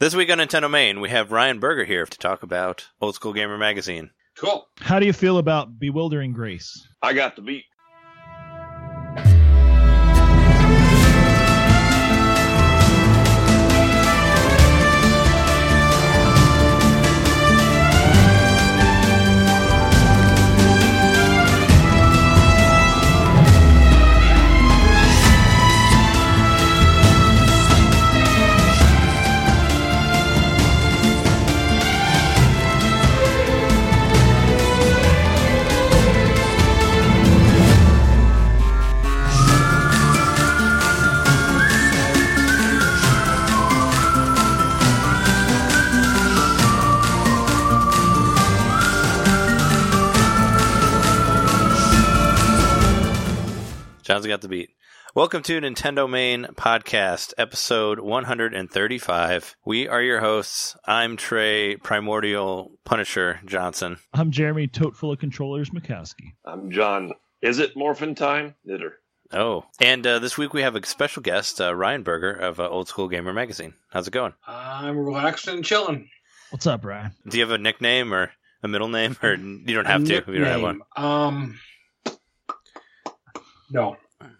This week on Nintendo Main, we have Ryan Berger here to talk about Old School Gamer Magazine. Cool. How do you feel about Bewildering Grace? I got the beat. Got the beat. Welcome to Nintendo Main Podcast, episode 135. We are your hosts. I'm Trey Primordial Punisher Johnson. I'm Jeremy, tote full of controllers, Mikowski. I'm John. Is it morphin time? Knitter. Oh, and uh, this week we have a special guest, uh, Ryan Berger of uh, Old School Gamer Magazine. How's it going? I'm relaxed and chilling. What's up, Ryan? Do you have a nickname or a middle name, or you don't have A to if you don't have one? Um, no,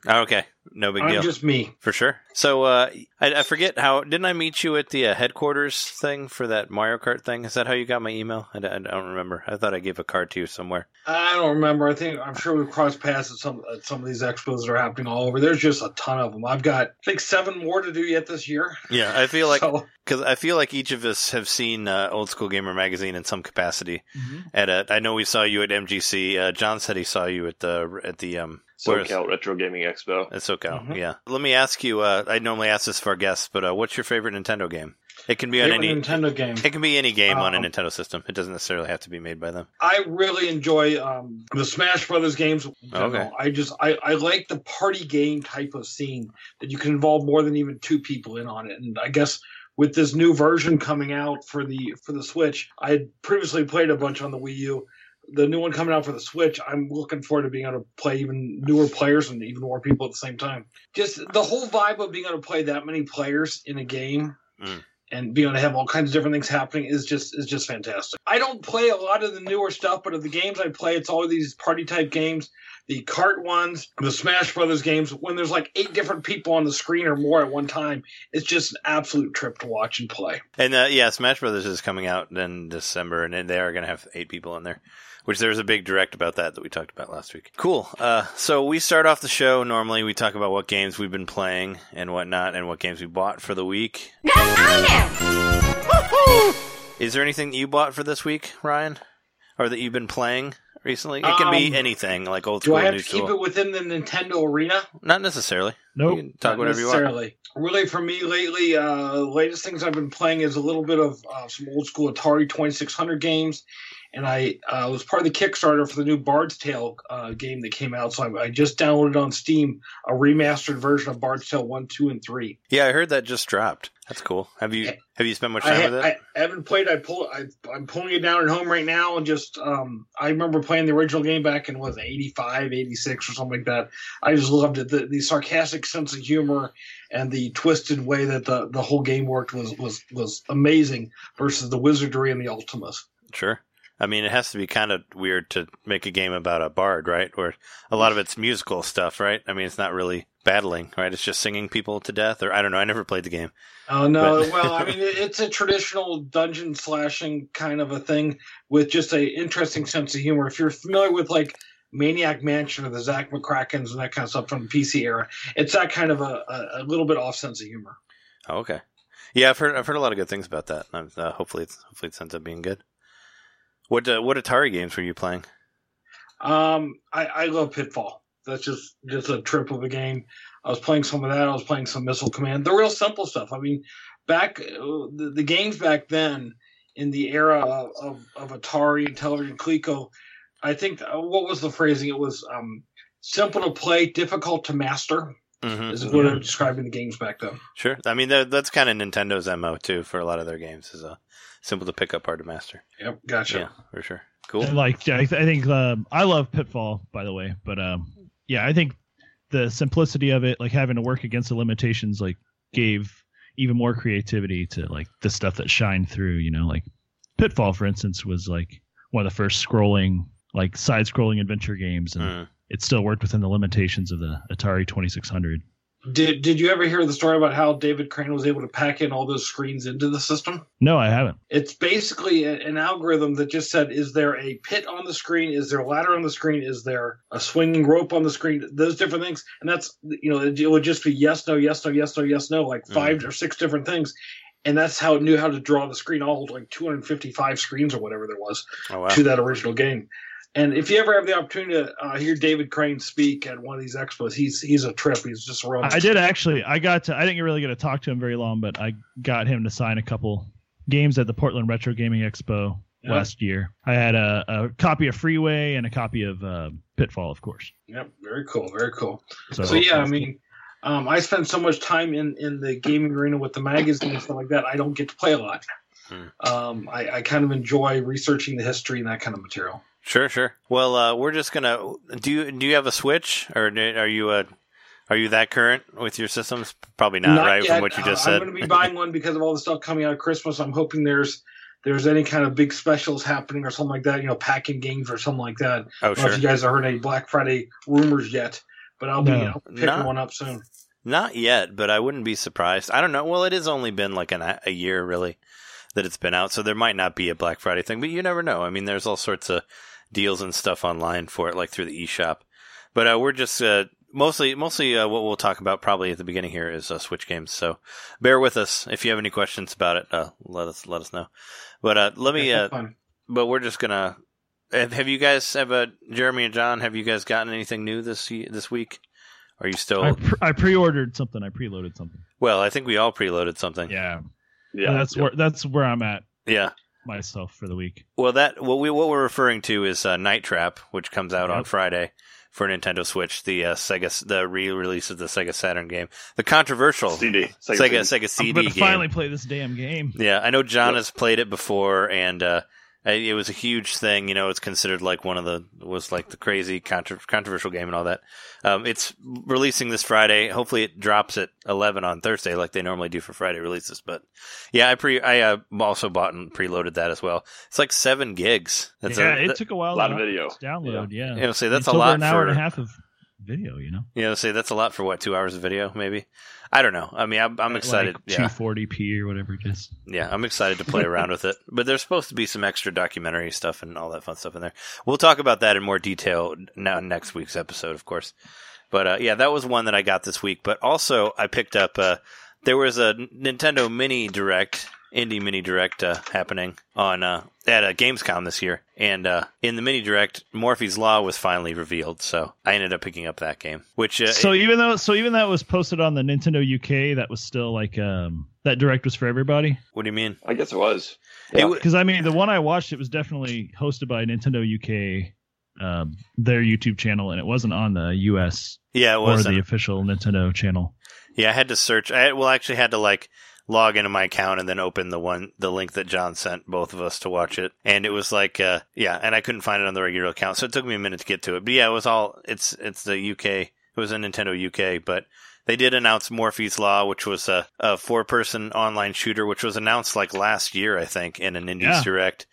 okay, no big I'm deal. just me. For sure. So uh, I, I forget how didn't I meet you at the uh, headquarters thing for that Mario Kart thing? Is that how you got my email? I don't remember. I thought I gave a card to you somewhere. I don't remember. I think I'm sure we've crossed paths at some at some of these expos that are happening all over. There's just a ton of them. I've got I think seven more to do yet this year. Yeah, I feel like So, because I feel like each of us have seen uh, Old School Gamer magazine in some capacity. At a, I know we saw you at MGC. Uh, John said he saw you at the at the um. Where's- SoCal Retro Gaming Expo. At SoCal, Mhm. yeah. Let me ask you. Uh, I normally ask this for our guests, but uh, what's your favorite Nintendo game? It can be on any. Nintendo game. It can be any game on a Um, Nintendo system. It doesn't necessarily have to be made by them. I really enjoy um, the Smash Brothers games. Okay. I just I, I like the party game type of scene that you can involve more than even two people in on it. And I guess with this new version coming out for the for the Switch, I had previously played a bunch on the Wii U. The new one coming out for the Switch, I'm looking forward to being able to play even newer players and even more people at the same time. Just the whole vibe of being able to play that many players in a game Mm. and being able to have all kinds of different things happening is just is just fantastic. I don't play a lot of the newer stuff, but of the games I play, it's all these party type games, the cart ones, the Smash Brothers games. When there's like eight different people on the screen or more at one time, it's just an absolute trip to watch and play. And uh, yeah, Smash Brothers is coming out in December, and they are going to have eight people in there. Which there was a big direct about that that we talked about last week. Cool. Uh, so we start off the show. Normally, we talk about what games we've been playing and whatnot, and what games we bought for the week. Is there anything that you bought for this week, Ryan, or that you've been playing recently? It can be Um, anything, like old school. Do I have new to keep school. it within the Nintendo arena? Not necessarily. You Nope. can talk Not whatever you want. Really, for me lately, uh, latest things I've been playing is a little bit of uh, some old school Atari 2600 games, and I uh, was part of the Kickstarter for the new Bard's Tale uh, game that came out. So I, I just downloaded on Steam a remastered version of Bard's Tale one, two, and three. Yeah, I heard that just dropped. That's cool. Have you have you spent much time ha- with it? I haven't played. I pull. I, I'm pulling it down at home right now, and just um, I remember playing the original game back in was it 85, 86 or something like that. I just loved it. The, the sarcastic sense of humor and the twisted way that the, the whole game worked was was was amazing. Versus the wizardry and the Ultimas. Sure. I mean, it has to be kind of weird to make a game about a bard, right? Or a lot of it's musical stuff, right? I mean, it's not really battling, right? It's just singing people to death, or I don't know. I never played the game. Oh no! Well, I mean, it's a traditional dungeon slashing kind of a thing with just a interesting sense of humor. If you're familiar with like Maniac Mansion or the Zak McKrackens and that kind of stuff from the PC era, it's that kind of a, a, a little bit off sense of humor. Oh, okay. Yeah, I've heard I've heard a lot of good things about that. Uh, hopefully, it's hopefully it ends up being good. What uh, what Atari games were you playing? Um, I, I love Pitfall. That's just just a trip of a game. I was playing some of that. I was playing some Missile Command. The real simple stuff. I mean, back uh, the, the games back then in the era of, of, of Atari and Television Coleco, I think uh, what was the phrasing? It was um, simple to play, difficult to master. Mm-hmm. Is what I'm describing the games back then. Sure. I mean, that's kind of Nintendo's mo too for a lot of their games. Is a simple to pick up, hard to master. Yep, gotcha. Yeah, for sure. Cool. And, like I, th- I think um, I love Pitfall, by the way, but um, yeah, I think the simplicity of it, like having to work against the limitations, like gave even more creativity to like the stuff that shined through. You know, like Pitfall, for instance, was like one of the first scrolling like side-scrolling adventure games, and Mm. it still worked within the limitations of the Atari 2600. Did Did you ever hear the story about how David Crane was able to pack in all those screens into the system? No, I haven't. It's basically a, an algorithm that just said, is there a pit on the screen? Is there a ladder on the screen? Is there a swinging rope on the screen? Those different things. And that's, you know, it would just be yes, no, yes, no, yes, no, yes, no, like mm. 5 or six different things. And that's how it knew how to draw the screen, all like 255 screens or whatever there was Oh wow. to that original game. And if you ever have the opportunity to uh, hear David Crane speak at one of these expos, he's he's a trip. He's just a real. I did actually. I got to. I didn't really get to talk to him very long, but I got him to sign a couple games at the Portland Retro Gaming Expo Yeah. last year. I had a, a copy of Freeway and a copy of uh, Pitfall, of course. Yep, very cool, very cool. So, So yeah, I mean, um, I spend so much time in in the gaming arena with the magazine and stuff like that. I don't get to play a lot. Hmm. Um, I, I kind of enjoy researching the history and that kind of material. Sure, sure. Well, uh, we're just gonna. Do you do you have a Switch, or are you uh are you that current with your systems? Probably not, right? yet. From what you just Uh, said. I'm going to be buying one because of all the stuff coming out of Christmas. I'm hoping there's there's any kind of big specials happening or something like that. You know, packing games or something like that. oh, I don't know sure. if you guys have heard any Black Friday rumors yet, but I'll be No. I'll be picking Not- one up soon. Not yet, but I wouldn't be surprised. I don't know. Well, it has only been like an, a year, really, that it's been out, so there might not be a Black Friday thing, but you never know. I mean, there's all sorts of deals and stuff online for it, like through the eShop. But uh, we're just uh, mostly mostly uh, what we'll talk about probably at the beginning here is uh, Switch games. So bear with us. If you have any questions about it, uh, let us let us know. But uh, let me. Uh, but we're just gonna. Have, have you guys have a Jeremy and John? Have you guys gotten anything new this this week? Are you still? I, pre- I pre-ordered something. I preloaded something. well, I think we all preloaded something. Yeah, Yeah, that's yeah. where that's where I'm at Yeah. myself for the week. Well, that what we what we're referring to is uh, Night Trap, which comes out on Friday for Nintendo Switch. The uh, Sega the re-release of the Sega Saturn game, the controversial CD. Sega CD. Sega I'm CD gonna game. finally play this damn game. Yeah, I know John Yep. has played it before, and uh, it was a huge thing. You know, it's considered like one of the was like the crazy contro- controversial game and all that. Um, it's releasing this Friday. Hopefully, it drops at eleven on Thursday, like they normally do for Friday releases. But yeah, I pre I uh, also bought and preloaded that as well. It's like seven gigs. That's yeah, a, it took a while. A lot to of video. download. Yeah, you know, say that's It's a over lot an hour for and a half of video. You know, know, say that's a lot for what two hours of video, maybe. I don't know. I mean, I'm, I'm excited. Like 240p or whatever it is. Yeah, I'm excited to play around with it. But there's supposed to be some extra documentary stuff and all that fun stuff in there. We'll talk about that in more detail now next week's episode, of course. But uh, yeah, that was one that I got this week. But also, I picked up. Uh, there was a Nintendo Mini Direct, Indie Mini Direct uh, happening on uh, at uh, Gamescom this year, and uh, in the Mini Direct, Morphies Law was finally revealed. So I ended up picking up that game, which uh, so even though so even that was posted on the Nintendo UK, that was still like um that direct was for everybody. what do you mean? I guess it was. It Yeah. w- Because I mean, the one I watched, it was definitely hosted by Nintendo UK, um, their YouTube channel, and it wasn't on the US yeah, it or was the official Nintendo channel. Yeah, I had to search. I well, actually had to like log into my account and then open the one the link that John sent both of us to watch it, and it was like, uh, yeah, and I couldn't find it on the regular account, so it took me a minute to get to it. But yeah, it was all it's it's the UK. It was a Nintendo UK, but they did announce Morphies Law, which was a, a four person online shooter, which was announced like last year, I think, in an Indies Yeah. Direct.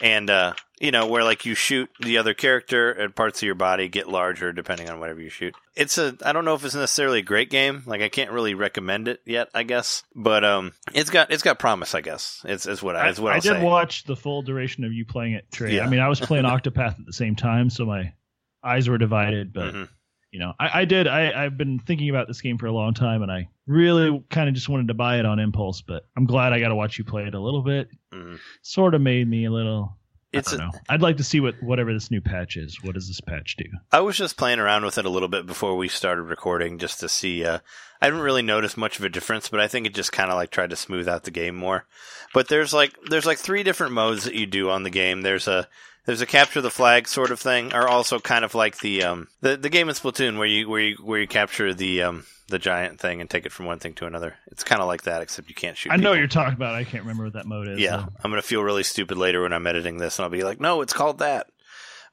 And uh, you know, where like you shoot the other character and parts of your body get larger depending on whatever you shoot. It's a I don't know if it's necessarily a great game. Like I can't really recommend it yet, I guess. But um it's got it's got promise, I guess. It's is what I, I, is what I I'll did say. watch the full duration of you playing it, Trey. Yeah. I mean, I was playing Octopath at the same time, so my eyes were divided. But Mhm. You know, I, I did. I, I've been thinking about this game for a long time, and I really kind of just wanted to buy it on impulse. But I'm glad I got to watch you play it a little bit. Mhm. Sort of made me a little. It's I a- don't know. I'd like to see what whatever this new patch is. What does this patch do? I was just playing around with it a little bit before we started recording just to see. Uh, I didn't really notice much of a difference, but I think it just kind of like tried to smooth out the game more. But there's like there's like three different modes that you do on the game. There's a there's a capture the flag sort of thing, or also kind of like the um the the game in Splatoon where you where you where you capture the um the giant thing and take it from one thing to another. It's kind of like that, except you can't shoot. I know people. what you're talking about. I can't remember what that mode is. Yeah, though. I'm gonna feel really stupid later when I'm editing this, and I'll be like, "No, it's called that."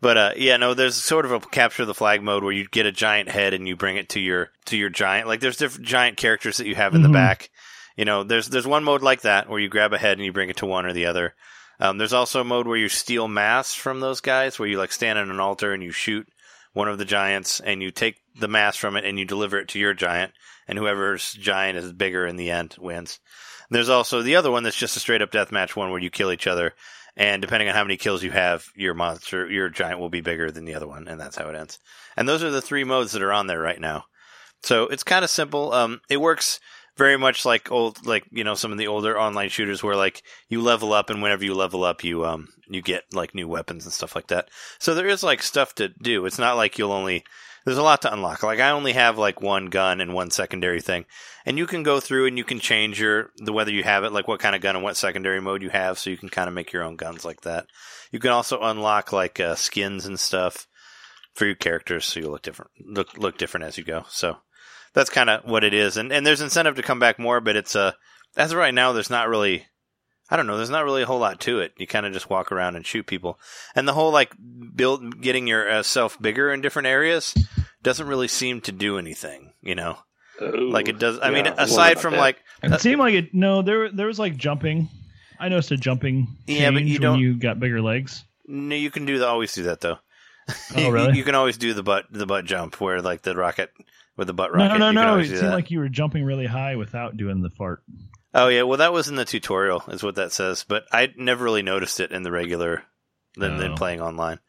But uh, yeah, no, there's sort of a capture the flag mode where you get a giant head and you bring it to your to your giant. Like there's different giant characters that you have in the Mhm. back, You know, there's there's one mode like that where you grab a head and you bring it to one or the other. Um, there's also a mode where you steal mass from those guys, where you like stand on an altar and you shoot one of the giants and you take the mass from it and you deliver it to your giant, and whoever's giant is bigger in the end wins. There's also the other one that's just a straight up deathmatch one where you kill each other, and depending on how many kills you have, your monster, your giant will be bigger than the other one, and that's how it ends. And those are the three modes that are on there right now. So it's kind of simple. Um, it works very much like old, like you know, some of the older online shooters where like you level up, and whenever you level up, you um you get like new weapons and stuff like that. So there is like stuff to do. It's not like you'll only there's a lot to unlock. Like I only have like one gun and one secondary thing, and you can go through and you can change your the whether you have it, like what kind of gun and what secondary mode you have, so you can kind of make your own guns like that. You can also unlock like uh, skins and stuff for your characters, so you look different, look look different as you go. So that's kind of what it is, and and there's incentive to come back more, but it's uh as of right now, there's not really. I don't know. There's not really a whole lot to it. You kind of just walk around and shoot people, and the whole like build getting yourself bigger in different areas doesn't really seem to do anything. You know, Ooh, like it does. I yeah, mean, aside from that. like, It seemed like it. No, there there was like jumping. I noticed a jumping. Yeah, but you don't- you got bigger legs. no, you can do the always do that though. Oh, You- really? You, can always do the butt the butt jump where like the rocket with the butt No, rocket. no, you can no. It seemed that. like you were jumping really high without doing the fart. Oh yeah, well that was in the tutorial, is what that says. But I never really noticed it in the regular than, than Oh. playing online.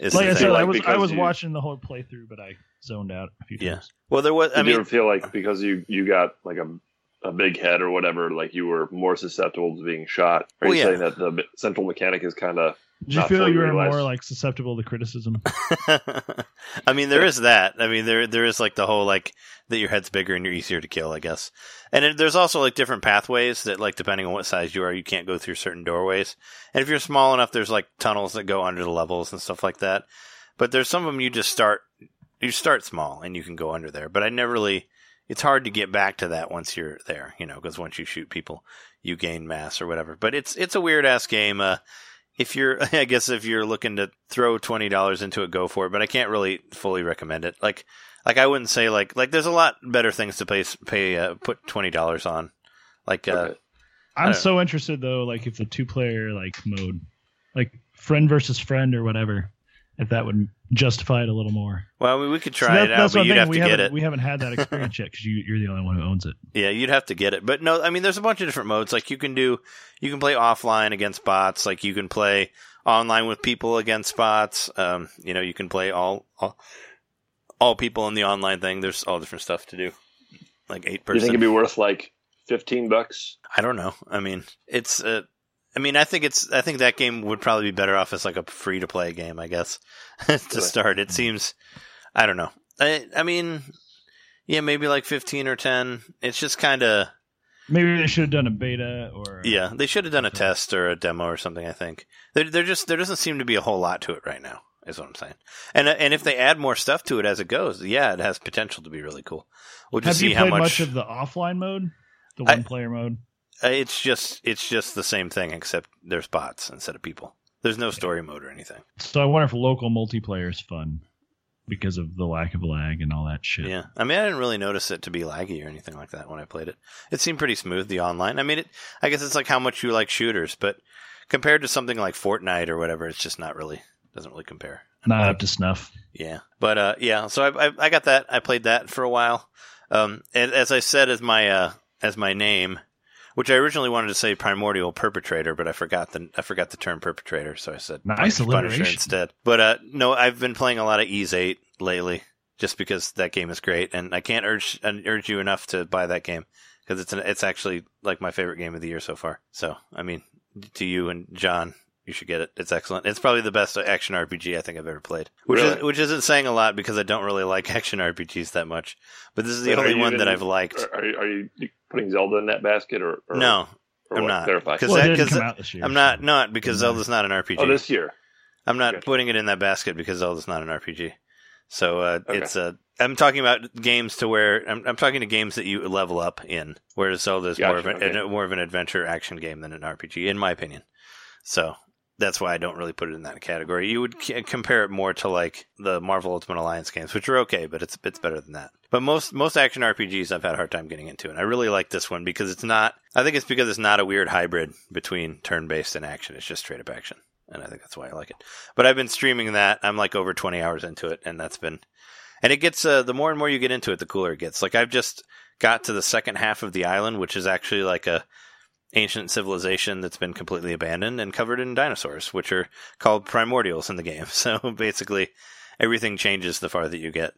Is like I said, like I was I was you- watching the whole playthrough, but I zoned out a few Yeah. times. well, there was. I Did you mean, ever feel like because you you got like a a big head or whatever, like you were more susceptible to being shot? Are Well, you yeah. saying that the central mechanic is kind of Did you feel you were realized. more like susceptible to criticism? I mean, there is that. I mean, there there is like the whole like that your head's bigger and you're easier to kill, I guess. And it, there's also like different pathways that like depending on what size you are, you can't go through certain doorways. And if you're small enough, there's like tunnels that go under the levels and stuff like that. But there's some of them you just start you start small and you can go under there. But I never really. It's hard to get back to that once you're there, you know, because once you shoot people, you gain mass or whatever. But it's it's a weird ass game. Uh, if you're, I guess if you're looking to throw twenty dollars into it, go for it. But I can't really fully recommend it. Like, like I wouldn't say like like there's a lot better things to pay pay uh, put twenty dollars on. Like, uh, Okay. I I'm don't- so interested though, like if the two player like mode, like friend versus friend or whatever, if that would justify it a little more. well, I mean, we could So try that- it out, but you'd have we to get haven't- it. We haven't had that experience yet because you, you're the only one who owns it. Yeah, you'd have to get it. But no, I mean, there's a bunch of different modes. Like you can do, you can play offline against bots. Like you can play online with people against bots. Um, you know, you can play all, all, all people in the online thing. There's all different stuff to do. Like eight Do you think it'd be worth like fifteen bucks? I don't know. I mean, it's, uh, I mean, I think it's, I think that game would probably be better off as like a free to play game, I guess, to start. It seems, I don't know. I, I mean, yeah, maybe like 15 or 10. It's just kind of, Maybe they should have done a beta or Yeah, they should have done a test or a demo or something. I think there, there just there doesn't seem to be a whole lot to it right now. Is what I'm saying. And uh, and if they add more stuff to it as it goes, yeah, it has potential to be really cool. We'll just Have you see how played much. much of the offline mode, the one player mode? Uh, it's just it's just the same thing except there's bots instead of people. There's no story mode or anything. So I wonder if local multiplayer is fun because of the lack of lag and all that shit. Yeah, I mean, I didn't really notice it to be laggy or anything like that when I played it. It seemed pretty smooth. The online, I mean, it. I guess it's like how much you like shooters, but compared to something like Fortnite or whatever, it's just not really doesn't really compare. Not up to snuff. Yeah, but uh, yeah. So I, I I got that. I played that for a while. Um, and as I said as my uh as my name, which I originally wanted to say primordial perpetrator, but I forgot the I forgot the term perpetrator, so I said Nice Punisher instead. But uh, no, I've been playing a lot of Ys VIII lately, just because that game is great, and I can't urge uh, urge you enough to buy that game because it's an, it's actually like my favorite game of the year so far. So I mean, to you and John, you should get it. It's excellent. It's probably the best action RPG I think I've ever played. Which is, which isn't saying a lot because I don't really like action RPGs that much. But this is the But are only you one that even- I've liked. Are, are, you, putting Zelda in that basket or, or no, or I'm what? not. Clarify. 'Cause Well, that- it didn't 'cause come out this year. I'm not not because Doesn't Zelda's not an RPG. Oh, this year. I'm not Gotcha. putting it in that basket because Zelda's not an RPG. So uh, Okay. it's uh, I'm talking about games to where I'm, I'm talking to games that you level up in, whereas Zelda is more of an, okay. more of an adventure action game than an RPG, in my opinion. So that's why I don't really put it in that category. You would c- compare it more to like the Marvel Ultimate Alliance games, which are okay, but it's it's better than that. But most most action RPGs I've had a hard time getting into, and I really like this one because it's not. I think it's because it's not a weird hybrid between turn based and action. It's just straight up action, and I think that's why I like it. But I've been streaming that. I'm like over 20 hours into it, and that's been. And it gets uh, the more and more you get into it, the cooler it gets. Like I've just got to the second half of the island, which is actually like a ancient civilization that's been completely abandoned and covered in dinosaurs, which are called primordials in the game. So basically, everything changes the farther you get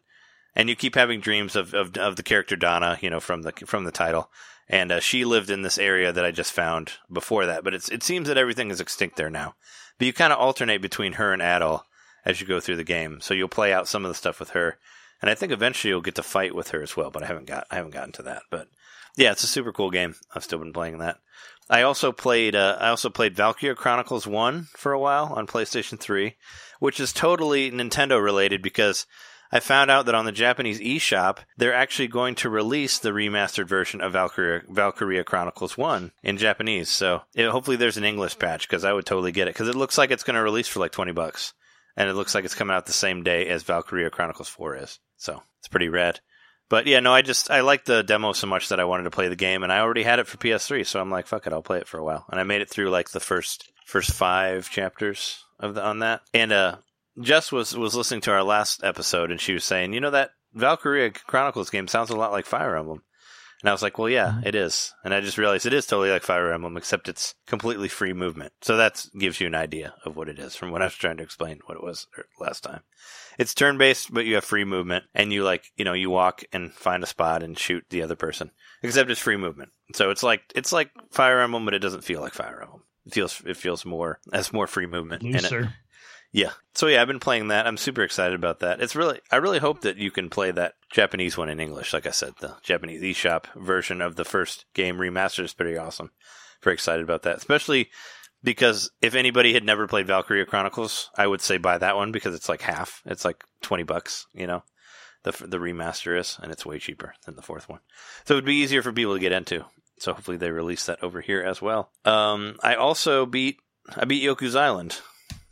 and you keep having dreams of, of, of the character Dana, you know, from the from the title. And uh, she lived in this area that I just found before that, but it seems that everything is extinct there now. But you kind of alternate between her and Adol as you go through the game, so you'll play out some of the stuff with her, and I think eventually you'll get to fight with her as well. But I haven't got I haven't gotten to that. But yeah, it's a super cool game. I've still been playing that. I also played uh, I also played Valkyria Chronicles One for a while on PlayStation Three, which is totally Nintendo related because I found out that on the Japanese eShop, they're actually going to release the remastered version of Valkyria, Valkyria Chronicles 1 in Japanese. So it, hopefully there's an English patch because I would totally get it because it looks like it's going to release for like 20 bucks. And it looks like it's coming out the same day as Valkyria Chronicles 4 is. So it's pretty rad. But yeah, no, I just I liked the demo so much that I wanted to play the game, and I already had it for PS3, so I'm like, fuck it, I'll play it for a while. And I made it through like the first first five chapters of the on that. And uh, Jess was was listening to our last episode, and she was saying, you know, that Valkyria Chronicles game sounds a lot like Fire Emblem. And I was like, well, yeah, mm-hmm. it is. And I just realized it is totally like Fire Emblem, except it's completely free movement. So that gives you an idea of what it is from what I was trying to explain what it was er, last time. It's turn based, but you have free movement and you like, you know, you walk and find a spot and shoot the other person, except it's free movement. So it's like, it's like Fire Emblem, but it doesn't feel like Fire Emblem. It feels, it feels more, has more free movement Looser. Yeah. So yeah, I've been playing that. I'm super excited about that. It's really I really hope that you can play that Japanese one in English. Like I said, the Japanese eShop version of the first game remastered is pretty awesome. Very excited about that. Especially because if anybody had never played Valkyria Chronicles, I would say buy that one because it's like half. It's like 20 bucks, you know. The the remaster is and it's way cheaper than the fourth one. So it would be easier for people to get into. So hopefully they release that over here as well. Um I also beat I beat Yoku's Island.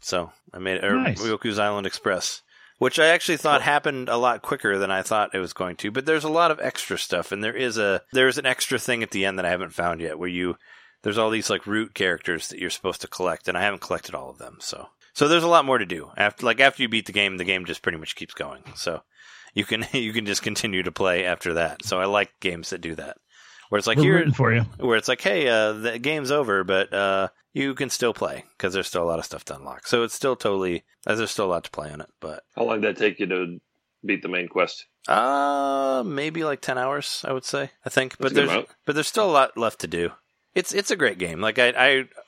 So I made it, Nice. Yoku's Island Express, which I actually thought happened a lot quicker than I thought it was going to. But there's a lot of extra stuff, and there is a there's an extra thing at the end that I haven't found yet, where you there's all these like root characters that you're supposed to collect, and I haven't collected all of them. So so there's a lot more to do. After like after you beat the game, the game just pretty much keeps going. So you can you can just continue to play after that. So I like games that do that. Where it's like We're here, for you. where it's like, hey, uh, the game's over, but uh, you can still play because there's still a lot of stuff to unlock. So it's still totally, uh, there's still a lot to play on it. But How long did that take you to beat the main quest? uh, maybe like ten hours, I would say. I think, but That's good there's amount. but there's still a lot left to do. It's it's a great game. Like I,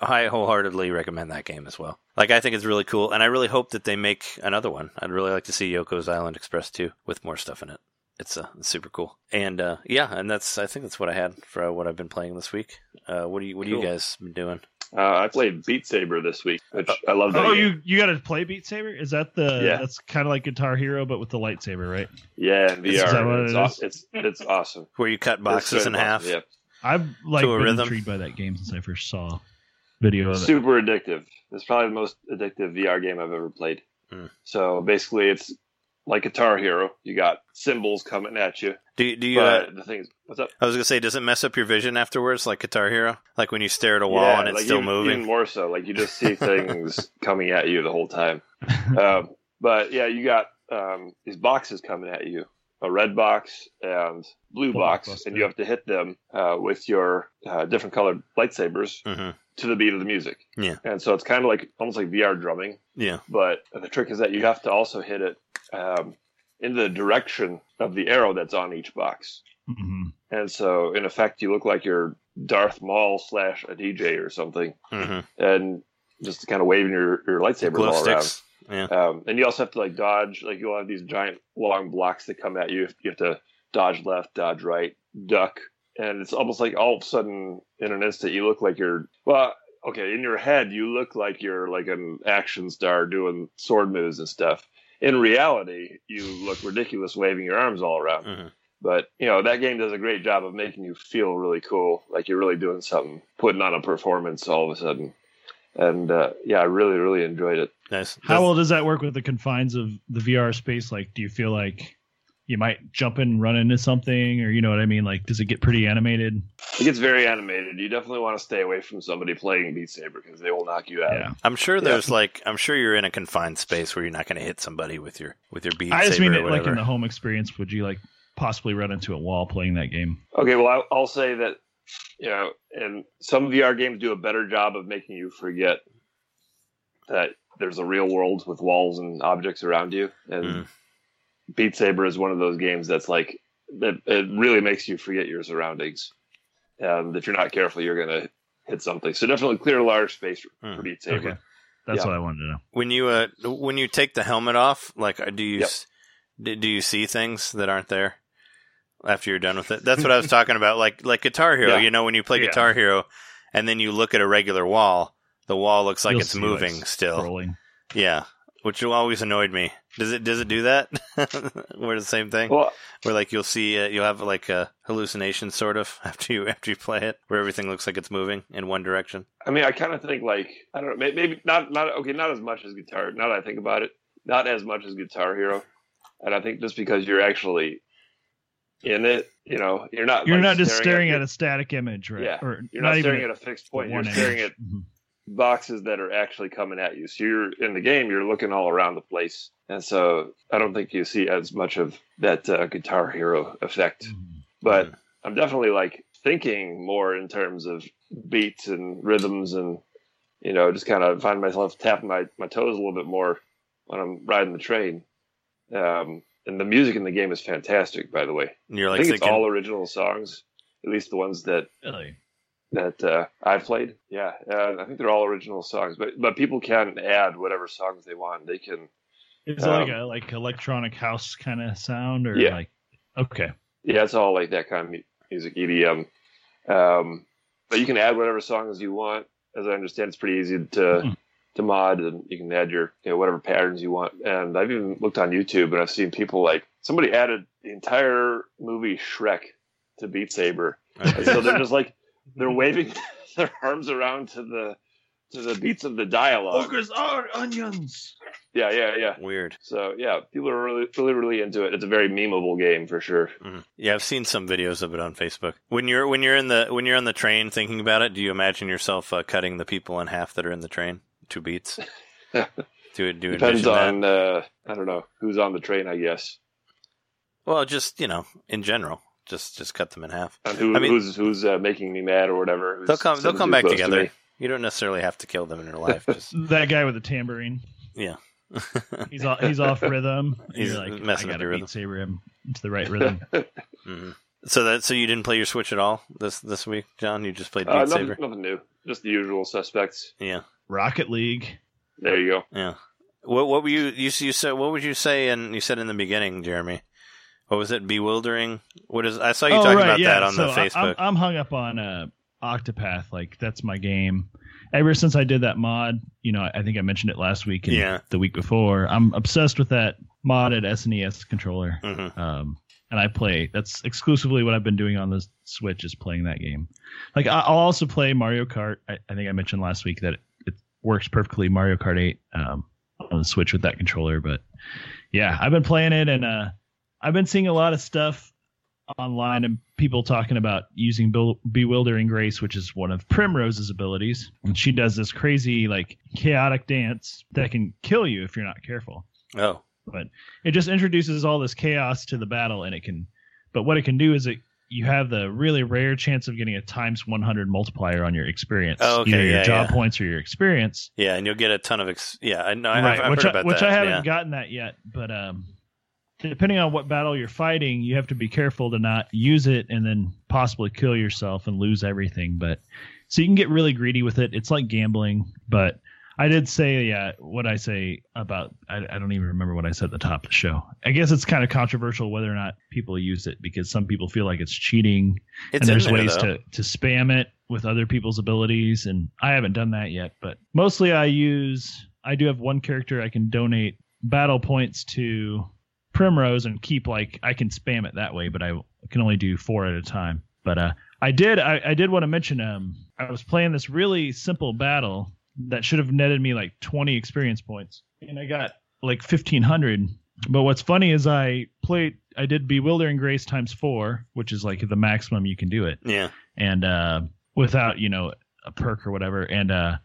I I wholeheartedly recommend that game as well. Like I think it's really cool, and I really hope that they make another one. I'd really like to see Yoku's Island Express 2 with more stuff in it. It's uh, it's super cool. And uh, yeah, and that's I think that's what I had for what I've been playing this week. Uh, what do you what do you guys been doing? Uh, I played Beat Saber this week, which I love. That Oh, game. you you got to play Beat Saber? Is that the Yeah. that's kind of like Guitar Hero but with the lightsaber, right? yeah, in Is that what VR. It's, it aw- it's it's awesome. Where you cut boxes so in half? awesome, Yeah, I've like been rhythm. intrigued by that game since I first saw video of it. super addictive. It's probably the most addictive VR game I've ever played. Hmm. So basically, it's like Guitar Hero. You got symbols coming at you, Do you, do you? Uh, the thing is, what's up? I was gonna say, does it mess up your vision afterwards, like Guitar Hero? Like when you stare at a wall Yeah, and it's like still even, moving? Even more so, like you just see things coming at you the whole time. Um, but yeah, you got um, these boxes coming at you. A red box and blue box, and you have to hit them uh, with your uh, different colored lightsabers hmm to the beat of the music. Yeah. And so it's kind of like almost like VR drumming, Yeah. but the trick is that you have to also hit it um, in the direction of the arrow that's on each box. hmm And so, in effect, you look like you're Darth Maul slash a DJ or something, hmm and just kind of waving your, your lightsaber Glow all around. Yeah. Um, and you also have to like dodge, like you'll have these giant long blocks that come at you. You have to dodge left, dodge right, duck, and it's almost like all of a sudden, in an instant, you look like you're well. Okay, in your head, you look like you're like an action star doing sword moves and stuff. In reality, you look ridiculous waving your arms all around. hmm But you know that game does a great job of making you feel really cool, like you're really doing something, putting on a performance all of a sudden. And uh, yeah, I really, really enjoyed it. Nice. How well does that work with the confines of the VR space? Like, do you feel like you might jump and run into something, or you know what I mean? Like, does it get pretty animated? It gets very animated. You definitely want to stay away from somebody playing Beat Saber because they will knock you out. Yeah. I'm sure there's like I'm sure you're in a confined space where you're not going to hit somebody with your with your beat Saber. I just saber mean or it like in the home experience. Would you like possibly run into a wall playing that game? Okay, well, I- I'll say that, you know, and some VR games do a better job of making you forget that there's a real world with walls and objects around you. And Mm. Beat Saber is one of those games that's like, that it really makes you forget your surroundings. Um, if you're not careful, you're going to hit something. So definitely clear a large space for, Mm. for Beat Saber. Okay. That's Yeah. what I wanted to know. when you uh when you take the helmet off, like uh, do you Yep. do, do you see things that aren't there after you're done with it? That's what I was talking about. Like like Guitar Hero, Yeah. you know, when you play Yeah. Guitar Hero, and then you look at a regular wall, the wall looks like You'll it's moving like, still. Scrolling. Yeah, which always annoyed me. Does it does it do that? We're the same thing. Well, Where like you'll see uh, you'll have like a hallucination sort of after you after you play it, where everything looks like it's moving in one direction. I mean, I kind of think like I don't know, may- maybe not not okay, not as much as guitar. Now that I think about it, not as much as Guitar Hero, and I think just because you're actually in it, you know, you're not You're like, not just staring your- at a static image, right? Yeah. Or You're not, even staring at a fixed point. You're one staring image. at Mhm. Boxes that are actually coming at you. So you're in the game. You're looking all around the place, and so I don't think you see as much of that uh, Guitar Hero effect. Mhm. But Mhm. I'm definitely like thinking more in terms of beats and rhythms and you know just kind of find myself tapping my, my toes a little bit more when I'm riding the train. Um, and the music in the game is fantastic, by the way. And you're I like think thinking, it's all original songs, at least the ones that Really? That uh, I've played. Yeah, uh, I think they're all original songs, but but people can add whatever songs they want. They can. Is it like Um, a like electronic house kind of sound, or Yeah. like? Okay. Yeah, it's all like that kind of music, EDM. Um, but you can add whatever songs you want. As I understand, it's pretty easy to Hmm. to mod, and you can add your you know whatever patterns you want. And I've even looked on YouTube, and I've seen people like somebody added the entire movie Shrek to Beat Saber, and so they're just like they're waving their arms around to the to the beats of the dialogue. Ogres are onions. Yeah, yeah, yeah. weird. So yeah, people are really, really, really into it. It's a very memeable game for sure. Mhm. Yeah, I've seen some videos of it on Facebook. When you're when you're in the when you're on the train thinking about it, do you imagine yourself uh, cutting the people in half that are in the train? Two beats. do it. Do Depends envision that? on uh, I don't know who's on the train. I guess Well, just you know, in general, just just cut them in half. and who, I mean- who's who's uh, making me mad or whatever. who's They'll come. They'll come back close to together. You don't necessarily have to kill them in your life. Just That guy with the tambourine. yeah. He's off. He's off rhythm. He's like, messing I with gotta your beat Saber him into the right rhythm. hmm So that so you didn't play your Switch at all this this week, John? You just played Beat Uh, nothing, Saber. nothing new. Just the usual suspects. Yeah, Rocket League. There you go. yeah. What what were you you you said? What would you say? And you said in the beginning, Jeremy. What was it? Bewildering. What is? I saw you oh, talking right, about yeah. that on so the I- Facebook. I'm, I'm hung up on uh, Octopath. Like that's my game. Ever since I did that mod, you know, I think I mentioned it last week and Yeah. the week before. I'm obsessed with that modded SNES controller. hmm Um, and I play. That's exclusively what I've been doing on the Switch is playing that game. Like I- I'll also play Mario Kart. I, I think I mentioned last week that it, it works perfectly Mario Kart 8 um, on the Switch with that controller. But yeah, I've been playing it, and uh, I've been seeing a lot of stuff online and people talking about using Be- Bewildering Grace, which is one of Primrose's abilities, and she does this crazy like chaotic dance that can kill you if you're not careful Oh, but it just introduces all this chaos to the battle and it can but what it can do is it you have the really rare chance of getting a times 100 multiplier on your experience Oh, okay, either your yeah, job yeah. points or your experience yeah, and you'll get a ton of ex- yeah. I know. I've, right I've which, heard I, about which that. i haven't yeah. gotten that yet but um depending on what battle you're fighting you have to be careful to not use it and then possibly kill yourself and lose everything but so you can get really greedy with it it's like gambling but I did say, yeah, what I say about, I, I don't even remember what I said at the top of the show. I guess it's kind of controversial whether or not people use it because some people feel like it's cheating It's and there's there, ways though. to, to spam it with other people's abilities. And I haven't done that yet, but mostly I use, I do have one character I can donate battle points to Primrose and keep like, I can spam it that way, but I can only do four at a time. But, uh, I did, I, I did want to mention, um, I was playing this really simple battle that should have netted me like 20 experience points and i got like 1500 But what's funny is I played, I did Bewildering Grace times four, which is like the maximum you can do it, Yeah. and uh, without you know a perk or whatever. And uh,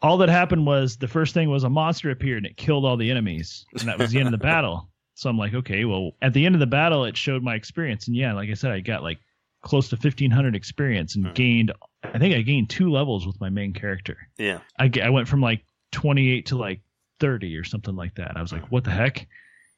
all that happened was the first thing was a monster appeared and it killed all the enemies, and that was the end of the battle. So I'm like, okay, well, at the end of the battle, it showed my experience, and yeah, like I said, I got like close to 1500 experience and Hmm. gained. I think I gained two levels with my main character. Yeah. i, I went from like 28 to like 30 or something like that. I was like, what the heck?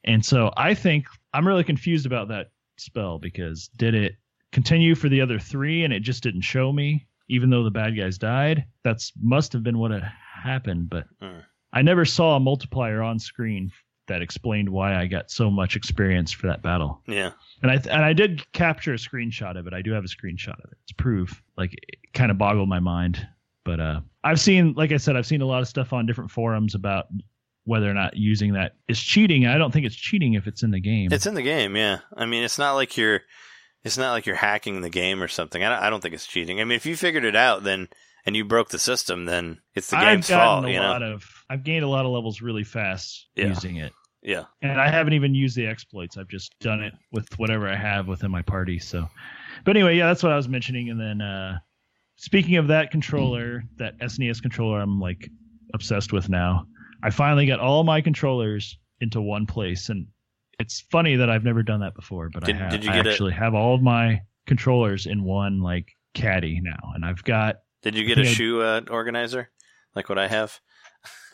And so I think I'm really confused about that spell because did it continue for the other three and it just didn't show me, even though the bad guys died? That's must have been what had happened, but Hmm. I never saw a multiplier on screen that explained why I got so much experience for that battle. Yeah. And I and I did capture a screenshot of it. I do have a screenshot of it. It's proof. Like it kind of boggled my mind. But uh, I've seen, like I said, I've seen a lot of stuff on different forums about whether or not using that is cheating. I don't think it's cheating if it's in the game. It's in the game, yeah. I mean, it's not like you're, it's not like you're hacking the game or something. I don't, I don't think it's cheating. I mean, if you figured it out, then and you broke the system, then it's the game's fault. a You know? lot of. I've gained a lot of levels really fast Yeah. using it, yeah. and I haven't even used the exploits. I've just done it with whatever I have within my party. So, but anyway, yeah, that's what I was mentioning. And then uh, speaking of that controller, that SNES controller, I'm like obsessed with now. I finally got all my controllers into one place, and it's funny that I've never done that before. But Did- I have. did you I a- actually have all of my controllers in one like caddy now, and I've got Did you get a shoe uh, organizer like what I have?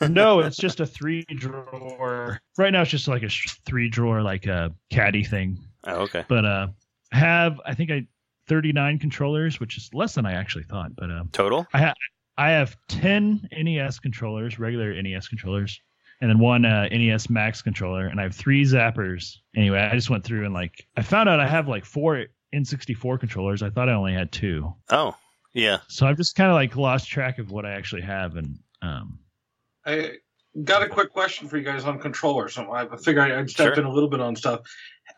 no, it's just a three drawer. Right now, it's just like a three drawer, like a caddy thing. Oh, okay. But uh, have I think I 39 controllers, which is less than I actually thought. But um, Total? I have I have 10 NES controllers, regular NES controllers, and then one uh, NES Max controller, and I have three zappers. Anyway, I just went through and like I found out I have like four N64 controllers. I thought I only had two, Oh, yeah. so I've just kind of like lost track of what I actually have, and um, I got a quick question for you guys on controllers. So I figure I'd step Sure. in a little bit on stuff.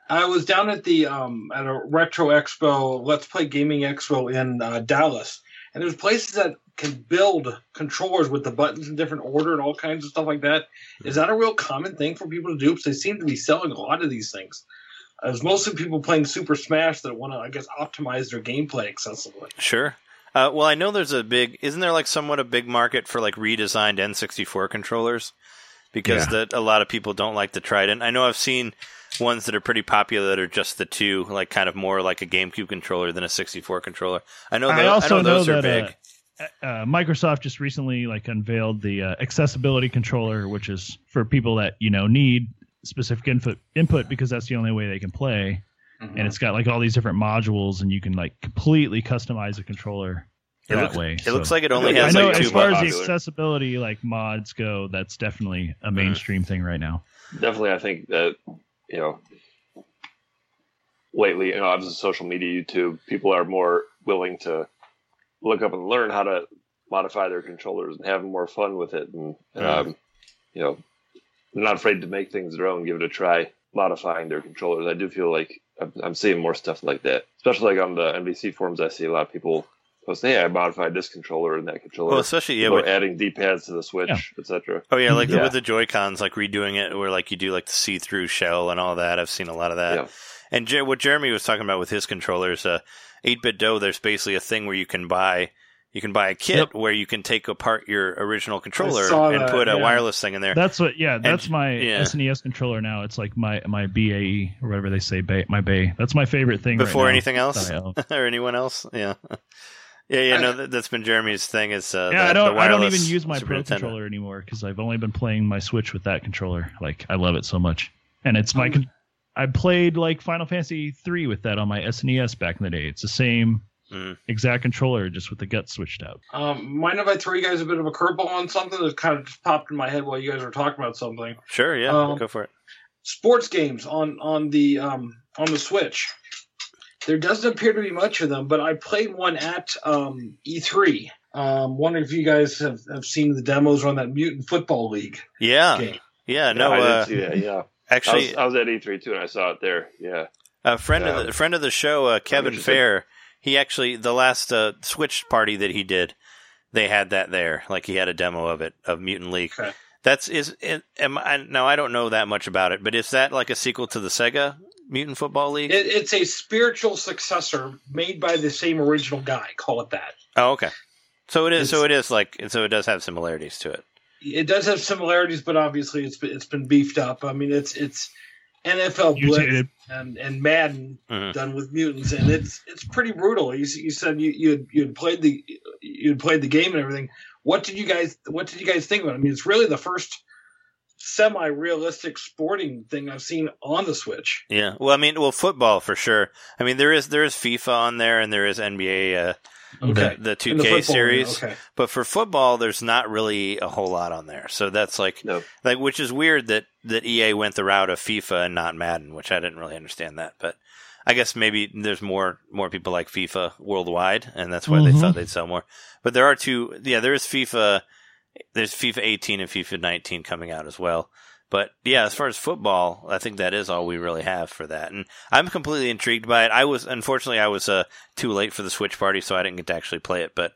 I was down at the um, at a retro expo, Let's Play Gaming Expo in uh, Dallas, and there's places that can build controllers with the buttons in different order and all kinds of stuff like that. Is that a real common thing for people to do? Because they seem to be selling a lot of these things. It's mostly people playing Super Smash that want to, I guess, optimize their gameplay accessibly. Sure. Uh, well, I know there's a big, isn't there like somewhat a big market for like redesigned N64 controllers? Because Yeah. that a lot of people don't like the Trident. I know I've seen ones that are pretty popular that are just the two, like kind of more like a GameCube controller than a 64 controller. I know, I tho- also I know those know are big. uh, uh, Microsoft just recently like unveiled the uh, accessibility controller, which is for people that you know need specific input input because that's the only way they can play. Mm-hmm. And it's got like all these different modules, and you can like completely customize a controller It that looks, way. it So- looks like it only Yeah, I has know like as far as the accessibility like mods go, that's definitely a Mhm. mainstream thing right now. definitely i think that you know lately you know obviously social media youtube people are more willing to look up and learn how to modify their controllers and have more fun with it and um, you know they're not afraid to make things their own give it a try modifying their controllers i do feel like i'm, I'm seeing more stuff like that especially like on the nbc forums i see a lot of people post hey i modified this controller and that controller Well, especially yeah, or with, adding d-pads to the switch Yeah. etc oh yeah, like Yeah. with the Joy Cons, like redoing it, where like you do like the see-through shell and all that. I've seen a lot of that. Yeah. And Jer- what Jeremy was talking about with his controllers, uh, 8BitDo. There's basically a thing where you can buy, you can buy a kit Yep. where you can take apart your original controller and that, put a yeah. wireless thing in there. That's what, yeah, that's my yeah. SNES controller now. It's like my my BAE or whatever they say, bay, my Bay. That's my favorite thing. right Before now anything else, that I own. or anyone else, yeah, yeah, yeah. No, that, that's been Jeremy's thing. Is uh, yeah, the, I don't. the I don't even use my Pro controller anymore because I've only been playing my Switch with that controller. Like I love it so much, and it's my. Um, con- I played like Final Fantasy three with that on my SNES back in the day. It's the same Mm. exact controller, just with the guts switched out. Um, mind if I throw you guys a bit of a curveball on something that kind of just popped in my head while you guys were talking about something? Sure, yeah, Um, go for it. Sports games on on the um, on the Switch. There doesn't appear to be much of them, but I played one at um, E3. Um, wonder if you guys have, have seen the demos on that Mutant Football League Yeah, game. yeah. No, I uh, did see that. Yeah, actually, I was, I was at E3 too, and I saw it there. Yeah, A friend of Um, the friend of the show, uh, Kevin. Fair. He actually the last uh, Switch party that he did, they had that there. Like he had a demo of it of Mutant League. Okay. That's is it, am I, no, I don't know that much about it, but is that like a sequel to the Sega Mutant Football League? It, it's a spiritual successor made by the same original guy. Call it that. oh, okay. So it is. So It's- it is like. So it does have similarities to it. It does have similarities, but obviously it's been, it's been beefed up. I mean, it's it's NFL Blitz and, and Madden Mhm. done with mutants, and it's it's pretty brutal. You, you said you you had, you had played the you had played the game and everything. What did you guys What did you guys think about? it? I mean, it's really the first semi-realistic sporting thing I've seen on the Switch. Yeah. Well, I mean, well, football for sure. I mean, there is there is FIFA on there, and there is NBA, uh, Okay. the the In two the K football series. Okay. But for football, there's not really a whole lot on there. So that's like No. like which is weird that that EA went the route of FIFA and not Madden, which I didn't really understand that. But I guess maybe there's more more people like FIFA worldwide, and that's why they Mhm. thought they'd sell more. But there are two. Yeah, there is FIFA. There's FIFA 18 and FIFA 19 coming out as well. But yeah, as far as football, I think that is all we really have for that. And I'm completely intrigued by it. I was unfortunately I was uh, too late for the Switch party, so I didn't get to actually play it. But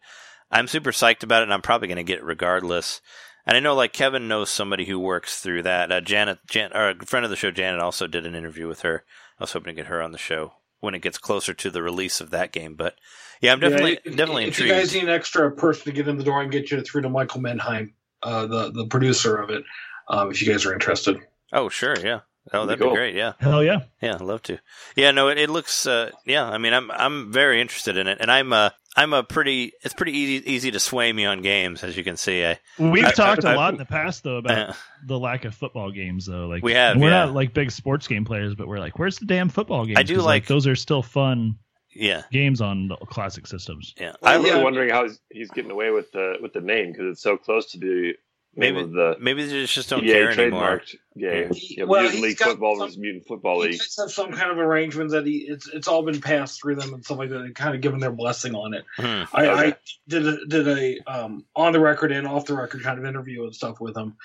I'm super psyched about it, and I'm probably going to get it regardless. And I know like Kevin knows somebody who works through that. Uh, Janet, Jan, or a friend of the show, Janet, also did an interview with her. I was hoping to get her on the show when it gets closer to the release of that game. But yeah, I'm definitely Yeah, if- definitely if intrigued. you guys need an extra person to get in the door and get you through to Michael Mendheim, uh, the the producer of it, um, if you guys are interested. oh sure, yeah. Oh, that'd be Cool. great. Yeah. Hell yeah. Yeah, I'd love to. Yeah, no, it, it looks. Uh, yeah, I mean, I'm I'm very interested in it, and I'm uh, I'm a pretty. It's pretty easy easy to sway me on games, as you can see. I, We've I- talked I- a lot in the past though about uh, the lack of football games though. Like we have, we're yeah. not like big sports game players, but we're like, where's the damn football games? I do 'Cause, like- those are still fun yeah, games on the classic systems. yeah. Well, I I'm yeah. really wondering how he's, he's getting away with the with the name because it's so close to the name Maybe the maybe they just don't EA care anymore. trademarked game. He- Yeah, well, Mutant League Football some- versus Mutant Football He League. does have some kind of arrangements that he it's it's all been passed through them and stuff like that. And kind of given their blessing on it. Hmm. I, I did a, did a um, on the record and off the record kind of interview and stuff with him,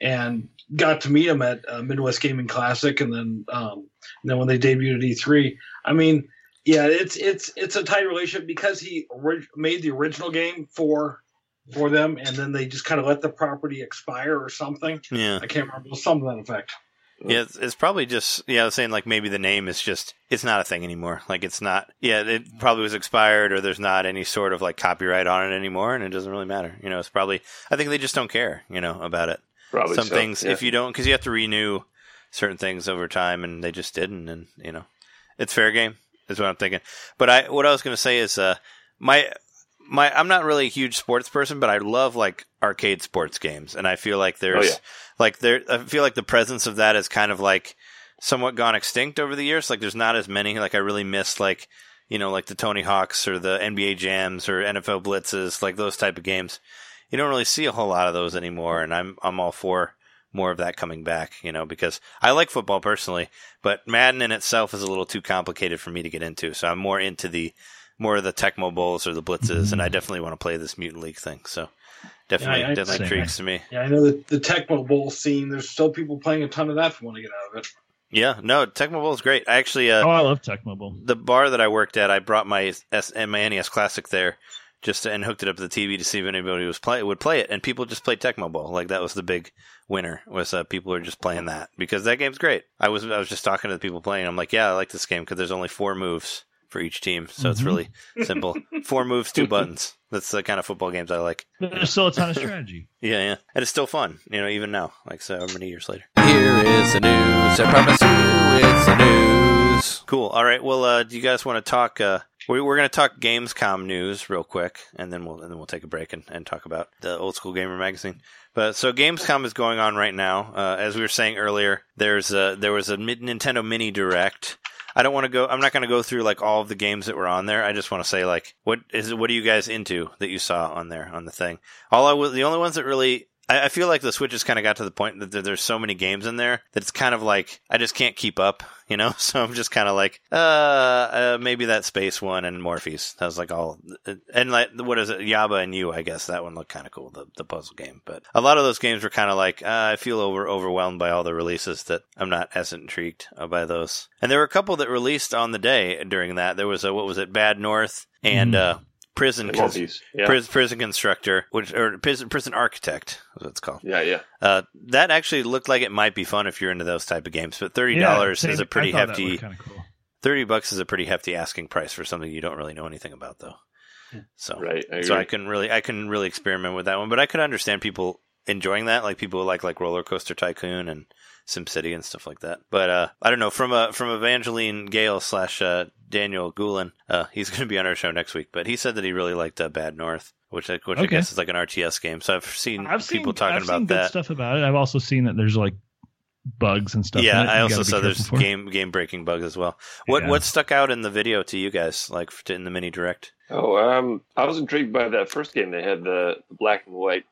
and got to meet him at uh, Midwest Gaming Classic, and then um, and then when they debuted at E3. I mean, yeah, it's it's it's a tight relationship because he ori- made the original game for for them, and then they just kind of let the property expire or something. Yeah, I can't remember, it was something to that effect. yeah. It's, it's probably just yeah. I was saying like maybe the name is just it's not a thing anymore. Like it's not. Yeah, it probably was expired, or there's not any sort of like copyright on it anymore, and it doesn't really matter. You know, it's probably. I think they just don't care. You know about it. Probably some so, things yeah. if you don't because you have to renew certain things over time and they just didn't and you know it's fair game is what i'm thinking but i what i was going to say is uh my my i'm not really a huge sports person but i love like arcade sports games. And i feel like there's Oh, yeah. like there i feel like the presence of that is kind of like somewhat gone extinct over the years. Like there's not as many. Like i really miss like you know like the tony hawks or the nba jams or nfl blitzes like those type of games. You don't really see a whole lot of those anymore and i'm i'm all for more of that coming back you know because i like football personally but madden in itself is a little too complicated for me to get into. So i'm more into the more of the tecmo bowls or the blitzes and i definitely want to play this mutant league thing so definitely Yeah, I- definitely Same intrigues to me Yeah, I know that the Tecmo Bowl scene. There's still people playing a ton of that If you want to get out of it. yeah no tecmo bowl is great I actually uh, Oh, I love Tecmo Bowl. the bar that I worked at, I brought my S and my NES Classic there, just to, and hooked it up to the TV to see if anybody was play would play it, and people just played Tecmo Bowl. Like that was the big winner was uh, people are just playing that because that game's great. I was I was just talking to the people playing. I'm like, yeah, I like this game because there's only four moves for each team, so it's Mhm. really simple. four moves, two buttons. That's the kind of football games I like. There's still a ton of strategy. Yeah, yeah, and it's still fun. You know, even now, like so many years later. Here is the news. I promise you it's the news. Cool. All right. Well, uh, do you guys want to talk? Uh, we, we're going to talk Gamescom news real quick, and then we'll and then we'll take a break and, and talk about the Old School Gamer magazine. But so Gamescom is going on right now. Uh, as we were saying earlier, there's a, there was a Nintendo Mini Direct. I don't want to go. I'm not going to go through like all of the games that were on there. I just want to say like, what is what are you guys into that you saw on there on the thing? All I was the only ones that really. I I feel like the Switch has kind of got to the point that there- there's so many games in there that it's kind of like I just can't keep up, you know. So I'm just kind of like, uh, uh, maybe that space one and Morphies. That was like all, and like what is it, Yaba and you? I guess that one looked kind of cool, the the puzzle game. But a lot of those games were kind of like uh, I feel over overwhelmed by all the releases that I'm not as intrigued uh, by those. And there were a couple that released on the day during that. There was a what was it, Bad North and Mhm. uh, prison One. Yeah. pris- prison constructor, which or prison prison architect, is what it's called. yeah, yeah. Uh, that actually looked like it might be fun if you're into those type of games, but thirty dollars same. is a I pretty thought hefty. looked cool. Thirty bucks is a pretty hefty asking price for something you don't really know anything about, though. So, Right. I so I agree. couldn't really, I couldn't really experiment with that one, but I could understand people enjoying that, like people who like like Roller Coaster Tycoon and SimCity and stuff like that. But uh, I don't know from a from Evangeline Gale slash uh, Daniel Goulin, uh, he's going to be on our show next week. But he said that he really liked uh, Bad North, which I, which I guess is like an RTS game. So I've seen I've seen people talking I've about seen good that. stuff about it. I've also seen that there's like bugs and stuff. yeah, in it I also saw there's for. game game breaking bugs as well. What Yeah. what stuck out in the video to you guys, like f- in the mini direct? Oh, um, I was intrigued by that first game. They had the black and white,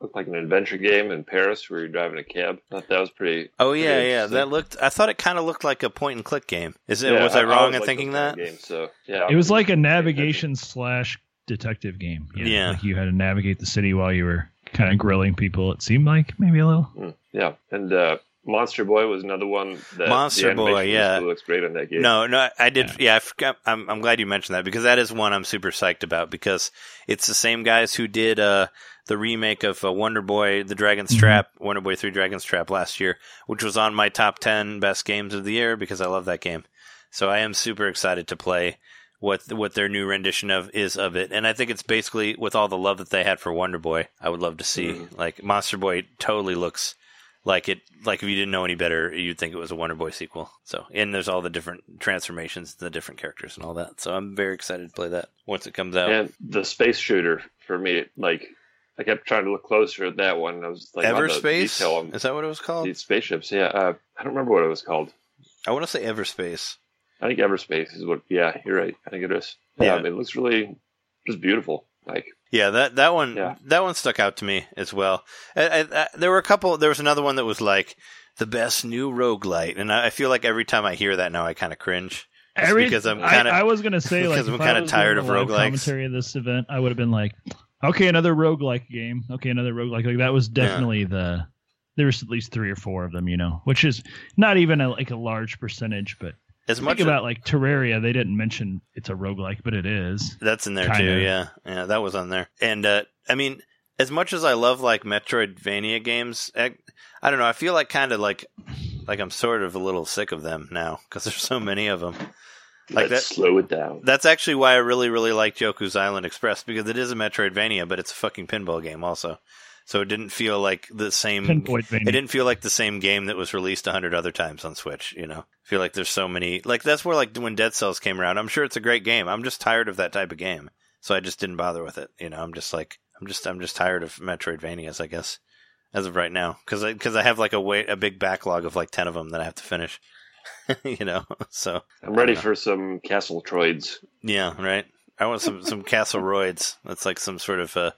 looked like an adventure game in Paris where you're driving a cab. thought that was pretty. Oh yeah, pretty yeah. That looked. I thought it kind of looked like a point and click game. Is it? Yeah, was I, wrong in like thinking that? kind of Games, so yeah, It was like a navigation slash detective game. Yeah, Yeah. like you had to navigate the city while you were kind of grilling people. It seemed like maybe a little. Mm, yeah, and uh, Monster Boy was another one that Monster the Boy, yeah. still looks great on that game. No, no, I did. Yeah, I forgot. I'm, I'm glad you mentioned that because that is one I'm super psyched about because it's the same guys who did uh, the remake of uh, Wonder Boy: The Dragon's Mhm. Trap, Wonder Boy Three: Dragon's Trap last year, which was on my top ten best games of the year because I love that game. So I am super excited to play what what their new rendition of is of it, and I think it's basically with all the love that they had for Wonder Boy. I would love to see Mhm. like Monster Boy totally looks like it like if you didn't know any better you'd think it was a wonder boy sequel so and there's all the different transformations the different characters and all that so i'm very excited to play that once it comes out And the space shooter for me, like I kept trying to look closer at that one. I was like, wow, the everspace detail on is that what it was called these spaceships. Yeah, uh, I don't remember what it was called. i want to say everspace I think Everspace is what. Yeah, you're right. I think it is. Yeah, Yeah. It looks really just beautiful. Like yeah that that one Yeah. that one stuck out to me as well I, I, I, there were a couple there was another one that was like the best new roguelite and I, I feel like every time i hear that now i kind of cringe Every- because I'm kinda- I, was gonna say like because I'm kinda tired of a live roguelikes. Commentary of this event, I would have been like, okay, another roguelike game. Okay, another roguelike. Like that was definitely the. There was at least three or four of them, you know, which is not even a, like a large percentage, but as much think about like Terraria. They didn't mention it's a roguelike, but it is. That's in there Kinda. too. Yeah, yeah, that was on there. And uh, I mean, as much as I love like Metroidvania games, I, I don't know. I feel like kind of like like I'm sort of a little sick of them now because there's so many of them. Like let's that- slow it down. That's actually why I really, really like Yoku's Island Express because it is a Metroidvania, but it's a fucking pinball game also. So it didn't feel like the same. It didn't feel like the same game that was released a hundred other times on Switch. You know, I feel like there's so many. Like that's where like when Dead Cells came around. I'm sure it's a great game. I'm just tired of that type of game, so I just didn't bother with it. You know, I'm just like I'm just I'm just tired of Metroidvanias. I guess as of right now because because I, have like a way a big backlog of like ten of them that I have to finish. you know, so I'm ready for some Castle Troids. yeah, right. I want some some Castle Roids. That's like some sort of uh,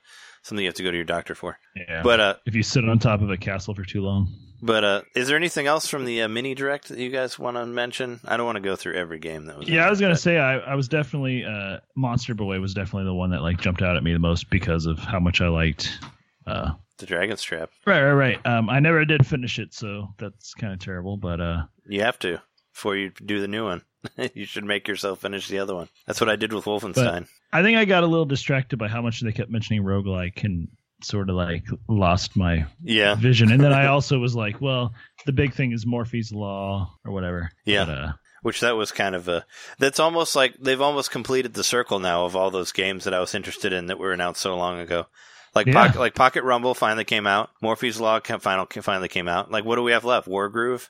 something you have to go to your doctor for. Yeah. But uh, if you sit on top of a castle for too long, but uh, is there anything else from the uh, mini direct that you guys want to mention? I don't want to go through every game that was. yeah, I was gonna but- say I, I was definitely uh, Monster Boy was definitely the one that like jumped out at me the most because of how much I liked. Uh, the Dragon's Trap. right, right, right. Um, I never did finish it, so that's kind of terrible. But uh, You have to before you do the new one. you should make yourself finish the other one. That's what I did with Wolfenstein. I think I got a little distracted by how much they kept mentioning roguelike and sort of like lost my yeah, vision. And then I also was like, well, the big thing is Morphies Law or whatever. Yeah. But, uh, which that was kind of a. That's almost like they've almost completed the circle now of all those games that I was interested in that were announced so long ago. Like Yeah. Pocket, like Pocket Rumble finally came out. Morphies Law ca- final finally came out. Like what do we have left? Wargroove.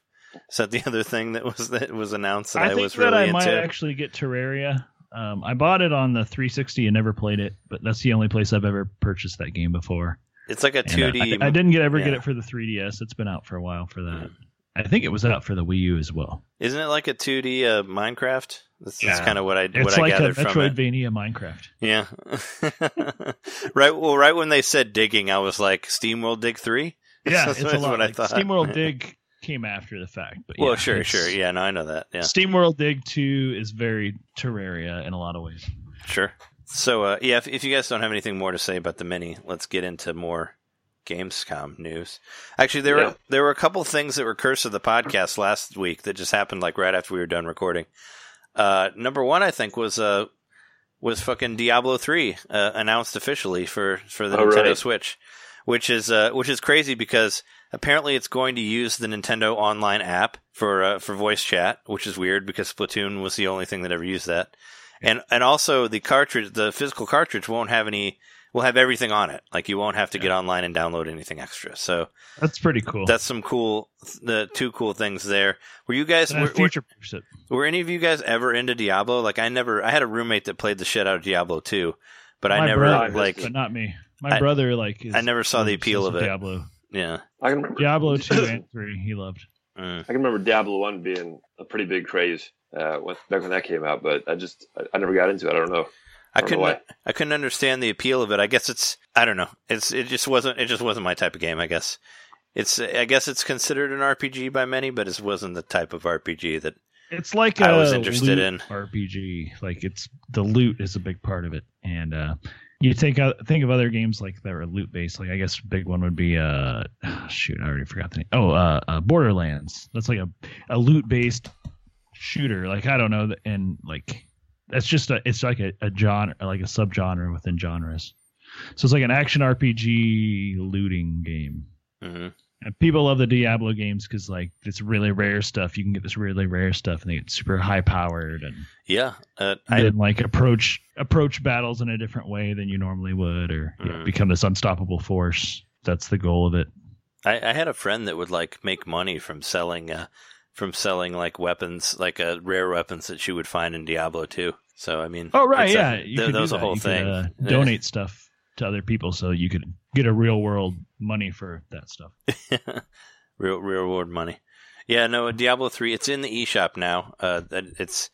Is that the other thing that was that was announced that I, I think was that really I might into? actually get Terraria. Um, I bought it on the 360 and never played it, but that's the only place I've ever purchased that game before. It's like a And, uh, two D. I, I didn't get ever get it for the 3DS. It's been out for a while for that. I think it was out for the Wii U as well. Isn't it like a two D uh, Minecraft? That's, that's Yeah. kind of what I what It's I like a gathered it. Metroidvania Minecraft. Yeah. right. Well, right when they said digging, I was like, SteamWorld Dig Three. Yeah, That's it's a lot. what I thought. SteamWorld Dig came after the fact, but Well, yeah, sure, sure. Yeah, no, I know that. Yeah, SteamWorld Dig 2 is very Terraria in a lot of ways. sure. So, uh, yeah, if, if you guys don't have anything more to say about the mini, let's get into more Gamescom news. Actually, there Yeah. were there were a couple things that were cursed of the podcast last week that just happened like right after we were done recording. Uh, number one, I think was uh, was fucking Diablo three uh, announced officially for for the Oh, Nintendo right. Switch, which is uh, which is crazy because apparently it's going to use the Nintendo Online app for uh, for voice chat, which is weird because Splatoon was the only thing that ever used that, and and also the cartridge, the physical cartridge won't have any. Will have everything on it. Like you won't have to get online and download anything extra. So That's pretty cool. that's some cool, the two cool things there. Were you guys were, were, future it. were any of you guys ever into Diablo? Like I never, I had a roommate that played the shit out of Diablo 2, but I never brother, like, but not me. My I- brother like is I never saw the appeal of it. Diablo. yeah. I can remember Diablo two and three, he loved. Mm. I can remember Diablo One being a pretty big craze uh, when, back when that came out, but I just I, I never got into it. I don't know. I don't couldn't, why. I couldn't understand the appeal of it. I guess it's, I don't know. It's, it just wasn't, it just wasn't my type of game. I guess it's, I guess it's considered an RPG by many, but it wasn't the type of RPG that It's like I a was interested loot in. RPG. Like it's the loot is a big part of it, and uh, you think out think of other games like that are loot based. Like I guess big one would be uh, shoot, I already forgot the name. Oh, uh, uh Borderlands. That's like a a loot based shooter. Like I don't know, and like that's just a it's like a, a genre, like a subgenre within genres. So it's like an action RPG looting game. hmm And people love the Diablo games because like it's really rare stuff. You can get this really rare stuff, and they get super high powered, and yeah, uh, I, then like approach approach battles in a different way than you normally would, or Mhm. become this unstoppable force. That's the goal of it. I, I had a friend that would like make money from selling uh, from selling like weapons, like uh, rare weapons that she would find in Diablo 2. So I mean, Oh right, it's a- yeah, th- you that could was a whole You could, thing. uh, donate stuff to other people so you could get a real world money for that stuff. real real reward money. Yeah, no, Diablo 3. It's in the eShop now. Uh, that it's.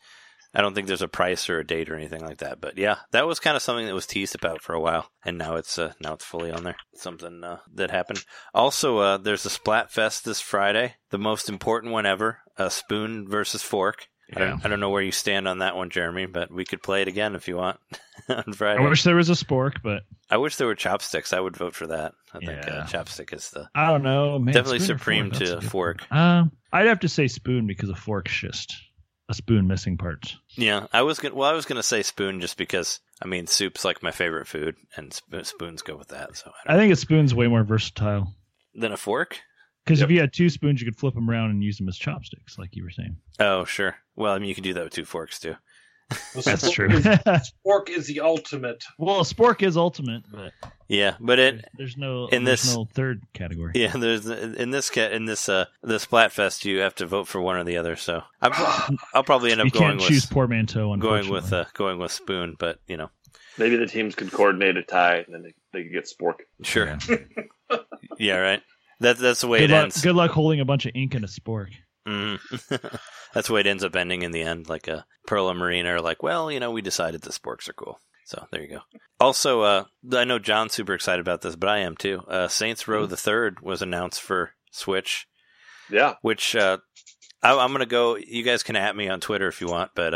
I don't think there's a price or a date or anything like that. But yeah, that was kind of something that was teased about for a while, and now it's uh, now it's fully on there. Something uh, that happened. Also, uh, there's a Splatfest this Friday, the most important one ever. Uh, spoon versus fork. I, don't, I don't know where you stand on that one, Jeremy, but we could play it again if you want on Friday. I wish there was a spork, but I wish there were chopsticks. I would vote for that. I think Yeah. uh, chopstick is the I don't know. Man, definitely supreme fork? To fork. Um, I'd have to say spoon because a fork's just a spoon missing parts. Yeah, I was gonna. Well, I was gonna say spoon just because I mean soup's like my favorite food, and sp- spoons go with that. So I I think a spoon's way more versatile than a fork. Because Yep. if you had two spoons, you could flip them around and use them as chopsticks, like you were saying. Oh, sure. Well, I mean you can do that with two forks too. The That's true. Is, spork is the ultimate. well, a spork is ultimate, but Yeah, but it. there's no in there's this- no third category. Yeah, there's in this ca- in this uh the Splatfest you have to vote for one or the other. So I'm, I'll probably end up you going can't choose with portmanteau. going with unfortunately. uh, going with spoon, but you know, Maybe the teams could coordinate a tie, and then they, they could get Spork. sure. Yeah. Yeah, right. That that's the way Good it luck, ends. good luck holding a bunch of ink in a spork. Mhm. That's the way it ends up ending in the end. Like a Pearl and Marina are like, well, you know, we decided the sporks are cool. So there you go. Also, uh, I know John's super excited about this, but I am too. Uh, Saints Row the Third was announced for Switch, Yeah, which uh, I, I'm gonna go. You guys can at me on Twitter if you want, but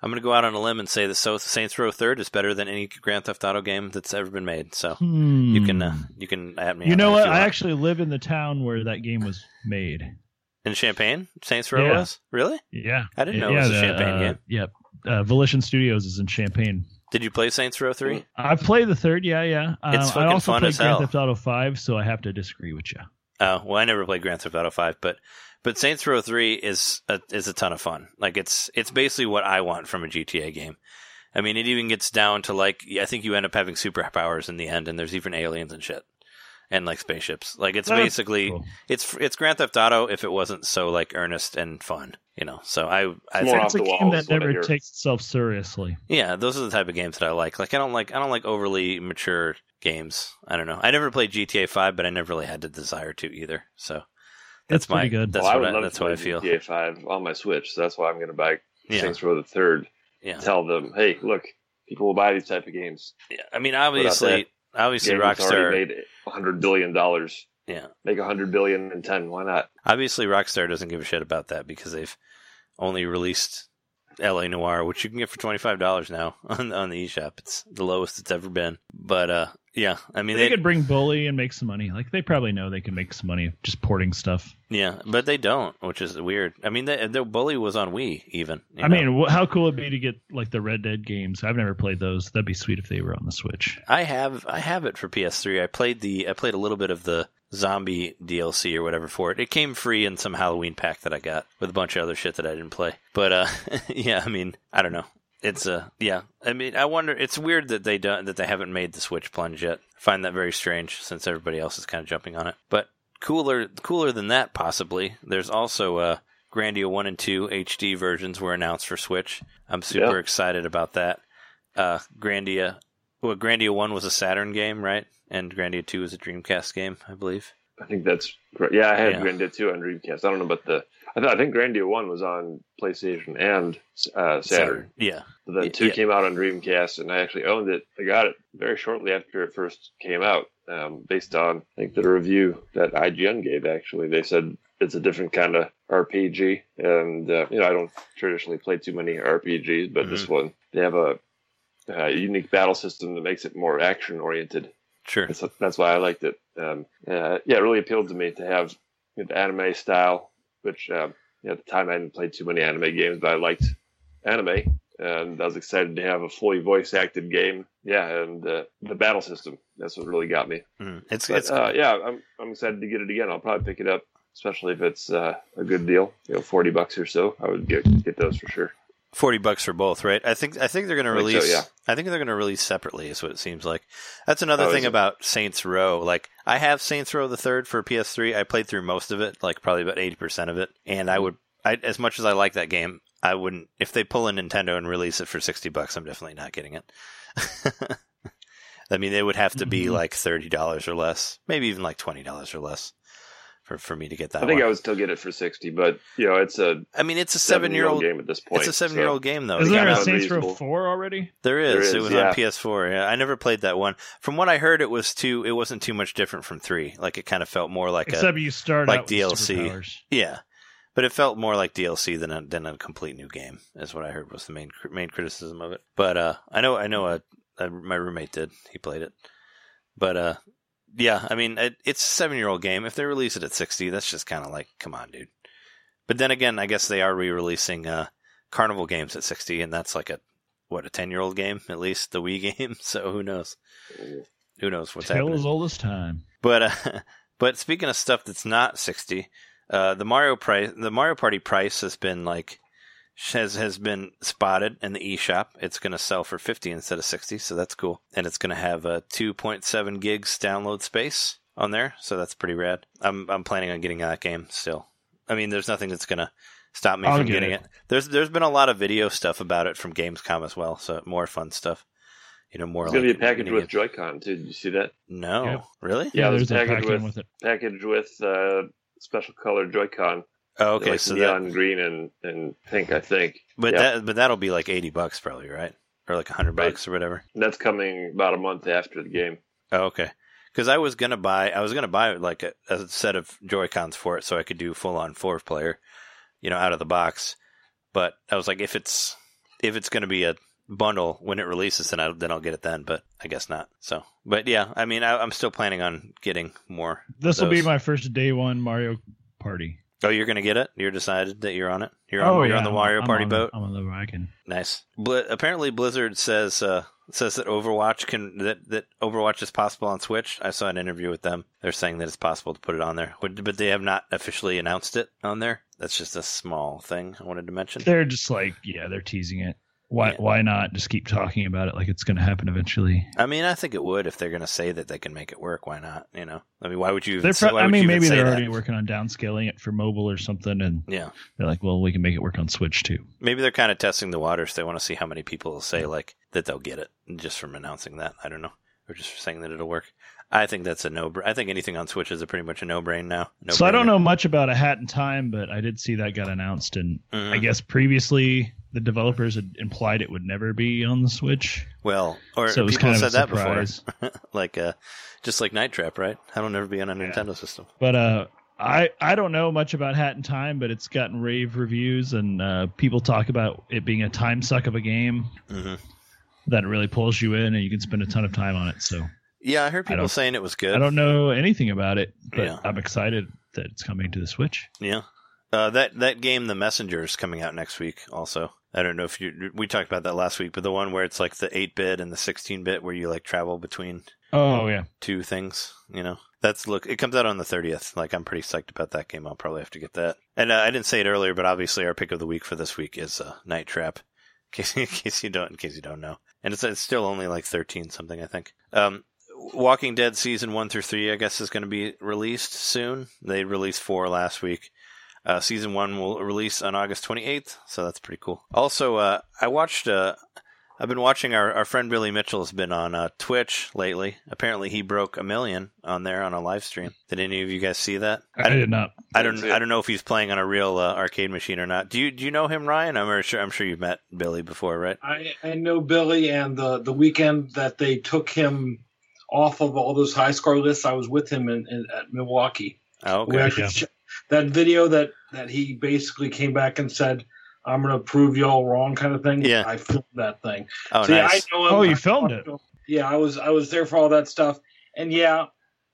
uh, I'm gonna go out on a limb and say that Saints Row Third is better than any Grand Theft Auto game that's ever been made. So you can uh, you can at me. Hmm. you know what? I actually live in the town where that game was made. in Champaign, Saints Row Yeah. was really. Yeah, I didn't know yeah, it was a the, Champaign uh, game. Yep. Uh, Volition Studios is in Champaign. Did you play Saints Row Three? I've played the third. Yeah, yeah. Um, It's I fucking also fun played as Grand hell. Theft Auto Five, so I have to disagree with you. Oh well, I never played Grand Theft Auto Five, but but Saints Row Three is a, is a ton of fun. Like it's it's basically what I want from a GTA game. I mean, it even gets down to like I think you end up having superpowers in the end, and there's even aliens and shit, and like spaceships. Like it's That's basically cool. it's it's Grand Theft Auto if it wasn't so like earnest and fun, you know. So I I More think off It's a the game wall that is never takes itself seriously. yeah, those are the type of games that I like. Like I don't like I don't like overly mature games. I don't know. I never played GTA Five, but I never really had the desire to either. So that's It's pretty my good. that's well, I what would I, love that's to what I feel. GTA Five on my Switch, so that's why I'm going to buy Yeah. Saints Row the Third. Yeah. Tell them, hey, look, people will buy these type of games. Yeah, I mean, Without obviously, obviously, Rockstar. made hundred billion dollars. Yeah, Make a hundred billion in ten. Why not? obviously, Rockstar doesn't give a shit about that because they've only released L.A. Noire, which you can get for twenty five dollars now on on the eShop. It's the lowest it's ever been. But uh, yeah, I mean they, they, could bring Bully and make some money. Like they probably know they can make some money just porting stuff. yeah, but they don't, which is weird. I mean, the, the bully was on Wii even. I know? mean, how cool would it be to get like the Red Dead games? I've never played those. That'd be sweet if they were on the Switch. I have I have it for PS3. I played the I played a little bit of the zombie DLC or whatever for it. It came free in some Halloween pack that I got with a bunch of other shit that I didn't play. But uh yeah, I mean, I don't know. It's uh yeah. I mean, I wonder it's weird that they don't that they haven't made the Switch plunge yet. I find that very strange since everybody else is kind of jumping on it. But cooler cooler than that possibly. There's also uh Grandia 1 and 2 HD versions were announced for Switch. I'm super Yeah. excited about that. Uh Grandia well, Grandia 1 was a Saturn game, right? And Grandia 2 was a Dreamcast game, I believe. I think that's correct. Yeah, I had Yeah. Grandia 2 on Dreamcast. I don't know about the. I, th- I think Grandia 1 was on PlayStation and uh, Saturn. Yeah. But then Y- 2 yeah. came out on Dreamcast, and I actually owned it. I got it very shortly after it first came out, um, based on, I think, the review that IGN gave, actually. They said it's a different kind of RPG. And, uh, you know, I don't traditionally play too many RPGs, but this one, they have a, a unique battle system that makes it more action oriented. Sure. That's, that's why I liked it. Um, uh, yeah, it really appealed to me to have you know, the anime style, which um, you know, at the time I hadn't played too many anime games, but I liked anime, and I was excited to have a fully voice acted game. Yeah, and uh, the battle system. That's what really got me. Mm. It's But, it's uh, yeah, I'm I'm excited to get it again. I'll probably pick it up, especially if it's uh, a good deal. You know, forty bucks or so. I would get get those for sure. 40 bucks for both, right? I think I think they're going to think so, release yeah. I think they're going to release separately is what it seems like. That's another Oh, thing about Saints Row. Like I have Saints Row the 3rd for PS3. I played through most of it, like probably about 80% of it, and I would I as much as I like that game, I wouldn't if they pull a Nintendo and release it for 60 bucks, I'm definitely not getting it. I mean, they would have to be Mhm. like $30 or less, maybe even like $20 or less for for me to get that I think one. I would still get it for sixty, but you know, it's a I mean, it's a seven-year-old game at this point. it's a 7-year-old game though. Isn't there a out- Saints Row unreasonable. 4 already? There is. There It is, was yeah. on PS4. Yeah, I never played that one. From what I heard, it was too. It wasn't too much different from three. Like it kind of felt more like a Except you start like out DLC. With yeah, but it felt more like DLC than a, than a complete new game. Is what I heard was the main main criticism of it. But uh, I know I know a, a my roommate did. He played it, but uh, yeah. I mean, it, it's a seven year old game. If they release it at sixty, that's just kind of like, come on, dude. But then again, I guess they are re-releasing uh, Carnival games at sixty, and that's like a what a ten year old game at least the Wii game. So who knows? Who knows what's Tale happening? as old as time. But uh, but speaking of stuff that's not sixty, uh, the Mario price, the Mario Party price has been like has has been spotted in the eShop. It's going to sell for fifty instead of sixty, so that's cool. And it's going to have a two point seven gigs download space on there, so that's pretty rad. I'm I'm planning on getting that game still. I mean, there's nothing that's going to stop me I'll from get getting it. it. There's there's been a lot of video stuff about it from Gamescom as well, so more fun stuff. You know, more It's like going to be a package with games. Joy-Con too. Did you see that? No, Yeah. really? Yeah, there's there's a a package with- with it. Package with uh, special color Joy-Con. Oh, okay, like so that, neon green and, and pink, I think. But Yeah. that but that'll be like eighty bucks probably, right? Or like hundred Right. bucks or whatever. That's coming about a month after the game. Oh, okay. Because I was gonna buy, I was gonna buy like a, a set of Joy Cons for it, so I could do full on four player, you know, out of the box. But I was like, if it's if it's gonna be a bundle when it releases, then I then I'll get it then. But I guess not. So, but yeah, I mean, I, I'm still planning on getting more. This will be my first day one Mario Party. Oh, you're gonna get it? You're decided that you're on it. You're on, you're on the Mario I'm Party on boat. I'm on the wagon. Nice. Bli- apparently, Blizzard says uh, says that Overwatch can that that Overwatch is possible on Switch. I saw an interview with them. They're saying that it's possible to put it on there, but they have not officially announced it on there. That's just a small thing I wanted to mention. They're just like, yeah, they're teasing it. Why? Yeah. Why not just keep talking about it like it's going to happen eventually? I mean, I think it would if they're going to say that they can make it work. Why not? You know, I mean, why would you? Even Pro- why I mean, maybe they're that? already working on downscaling it for mobile or something, and Yeah, they're like, well, we can make it work on Switch too. maybe they're kind of testing the waters. They want to see how many people will say like that they'll get it just from announcing that. I don't know, or just saying that it'll work. I think that's a no. I think anything on Switch is a pretty much a no brain now. so I don't know much about a Hat in Time, but I did see that got announced, and Mhm. I guess previously the developers had implied it would never be on the Switch. Well, or So it people kind have of said that before, like uh, just like Night Trap, right? That'll never be on a Nintendo system. But uh, I I don't know much about Hat in Time, but it's gotten rave reviews, and uh, people talk about it being a time suck of a game hmm that really pulls you in, and you can spend a ton of time on it. So Yeah, I heard people don't- saying it was good. I don't know anything about it, but Yeah. I'm excited that it's coming to the Switch. Yeah. Uh, that that game, The Messenger, is coming out next week. Also, I don't know if you we talked about that last week, but the one where it's like the eight bit and the sixteen bit, where you like travel between Oh yeah, two things. You know, that's look. It comes out on the thirtieth. Like I'm pretty psyched about that game. I'll probably have to get that. And uh, I didn't say it earlier, but obviously our pick of the week for this week is uh, Night Trap. In case, in case you don't, in case you don't know, and it's it's still only like thirteen something, I think. Um, Walking Dead season one through three, I guess, is going to be released soon. They released four last week. Uh, season one will release on August 28th, so that's pretty cool. Also, uh, I watched. Uh, I've been watching our, our friend Billy Mitchell has been on uh, Twitch lately. Apparently, he broke a million on there on a live stream. Did any of you guys see that? I, did not. I don't. Didn't see it. I don't know if he's playing on a real uh, arcade machine or not. Do you Do you know him, Ryan? I'm sure. I'm sure you've met Billy before, right? I, I know Billy, and the the weekend that they took him off of all those high score lists, I was with him in, in at Milwaukee. Oh, okay. yeah. ch- that video that that he basically came back and said, "I'm going to prove y'all wrong," kind of thing. Yeah. I filmed that thing. Oh, So, yeah, nice. I know him. Oh, you I filmed it. him. Yeah, I was I was there for all that stuff, and yeah,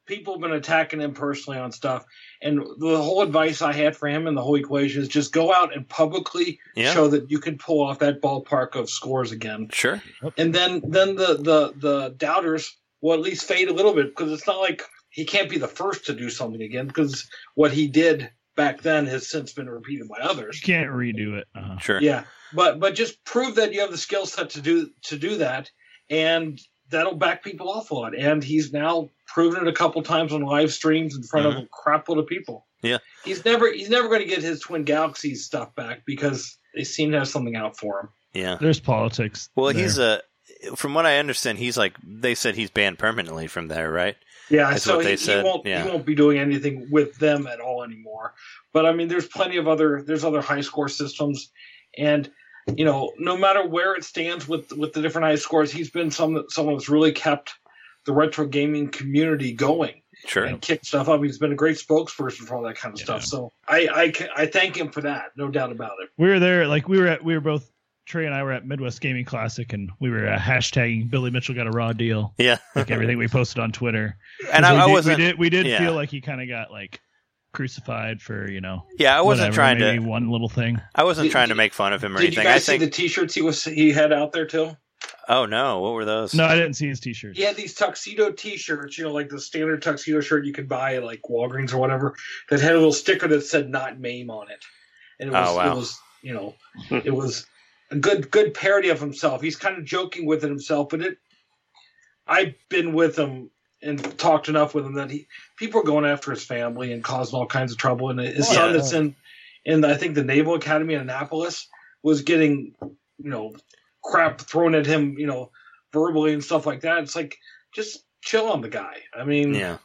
people have been attacking him personally on stuff. And the whole advice I had for him and the whole equation is just go out and publicly Yeah. show that you can pull off that ballpark of scores again Sure. and then then the the the doubters will at least fade a little bit because it's not like he can't be the first to do something again because what he did back then has since been repeated by others. You can't redo it. Uh-huh. Sure. Yeah, but but just prove that you have the skill set to do to do that, and that'll back people off a lot. And he's now proven it a couple times on live streams in front of a crap load of people. Yeah. he's never he's never going to get his Twin Galaxies stuff back because they seem to have something out for him. Yeah. There's politics. Well, there. he's a. From what I understand, he's like they said he's banned permanently from there, right? Yeah, That's so what they he, said, he won't yeah. he won't be doing anything with them at all anymore. But I mean, there's plenty of other there's other high score systems, and you know, no matter where it stands with with the different high scores, he's been some someone that's really kept the retro gaming community going Sure. and kicked stuff up. He's been a great spokesperson for all that kind of Yeah. stuff. So I I, I thank him for that, no doubt about it. we were there. Like we were at. We were both. Trey and I were at Midwest Gaming Classic, and we were uh, hashtagging Billy Mitchell got a raw deal. Yeah. Like everything we posted on Twitter. and 'Cause I, we I did, wasn't. We did. We did yeah. feel like he kind of got like crucified for you know. yeah, I wasn't whatever, trying maybe to. one little thing. I wasn't Did- trying to make fun of him or Did you anything. I think. see the T-shirts he was he had out there too? oh no! What were those? No, I didn't see his T-shirts. He had these tuxedo T-shirts, you know, like the standard tuxedo shirt you could buy at like Walgreens or whatever, that had a little sticker that said "Not Mame" on it, and it was, Oh, wow. it was, you know, it was a good, good parody of himself. He's kind of joking with it himself, but it. I've been with him and talked enough with him that he people are going after his family and causing all kinds of trouble, and his Oh, son that's in, in I think the Naval Academy in Annapolis was getting, you know, crap thrown at him, you know, verbally and stuff like that. It's like just chill on the guy. I mean, Yeah.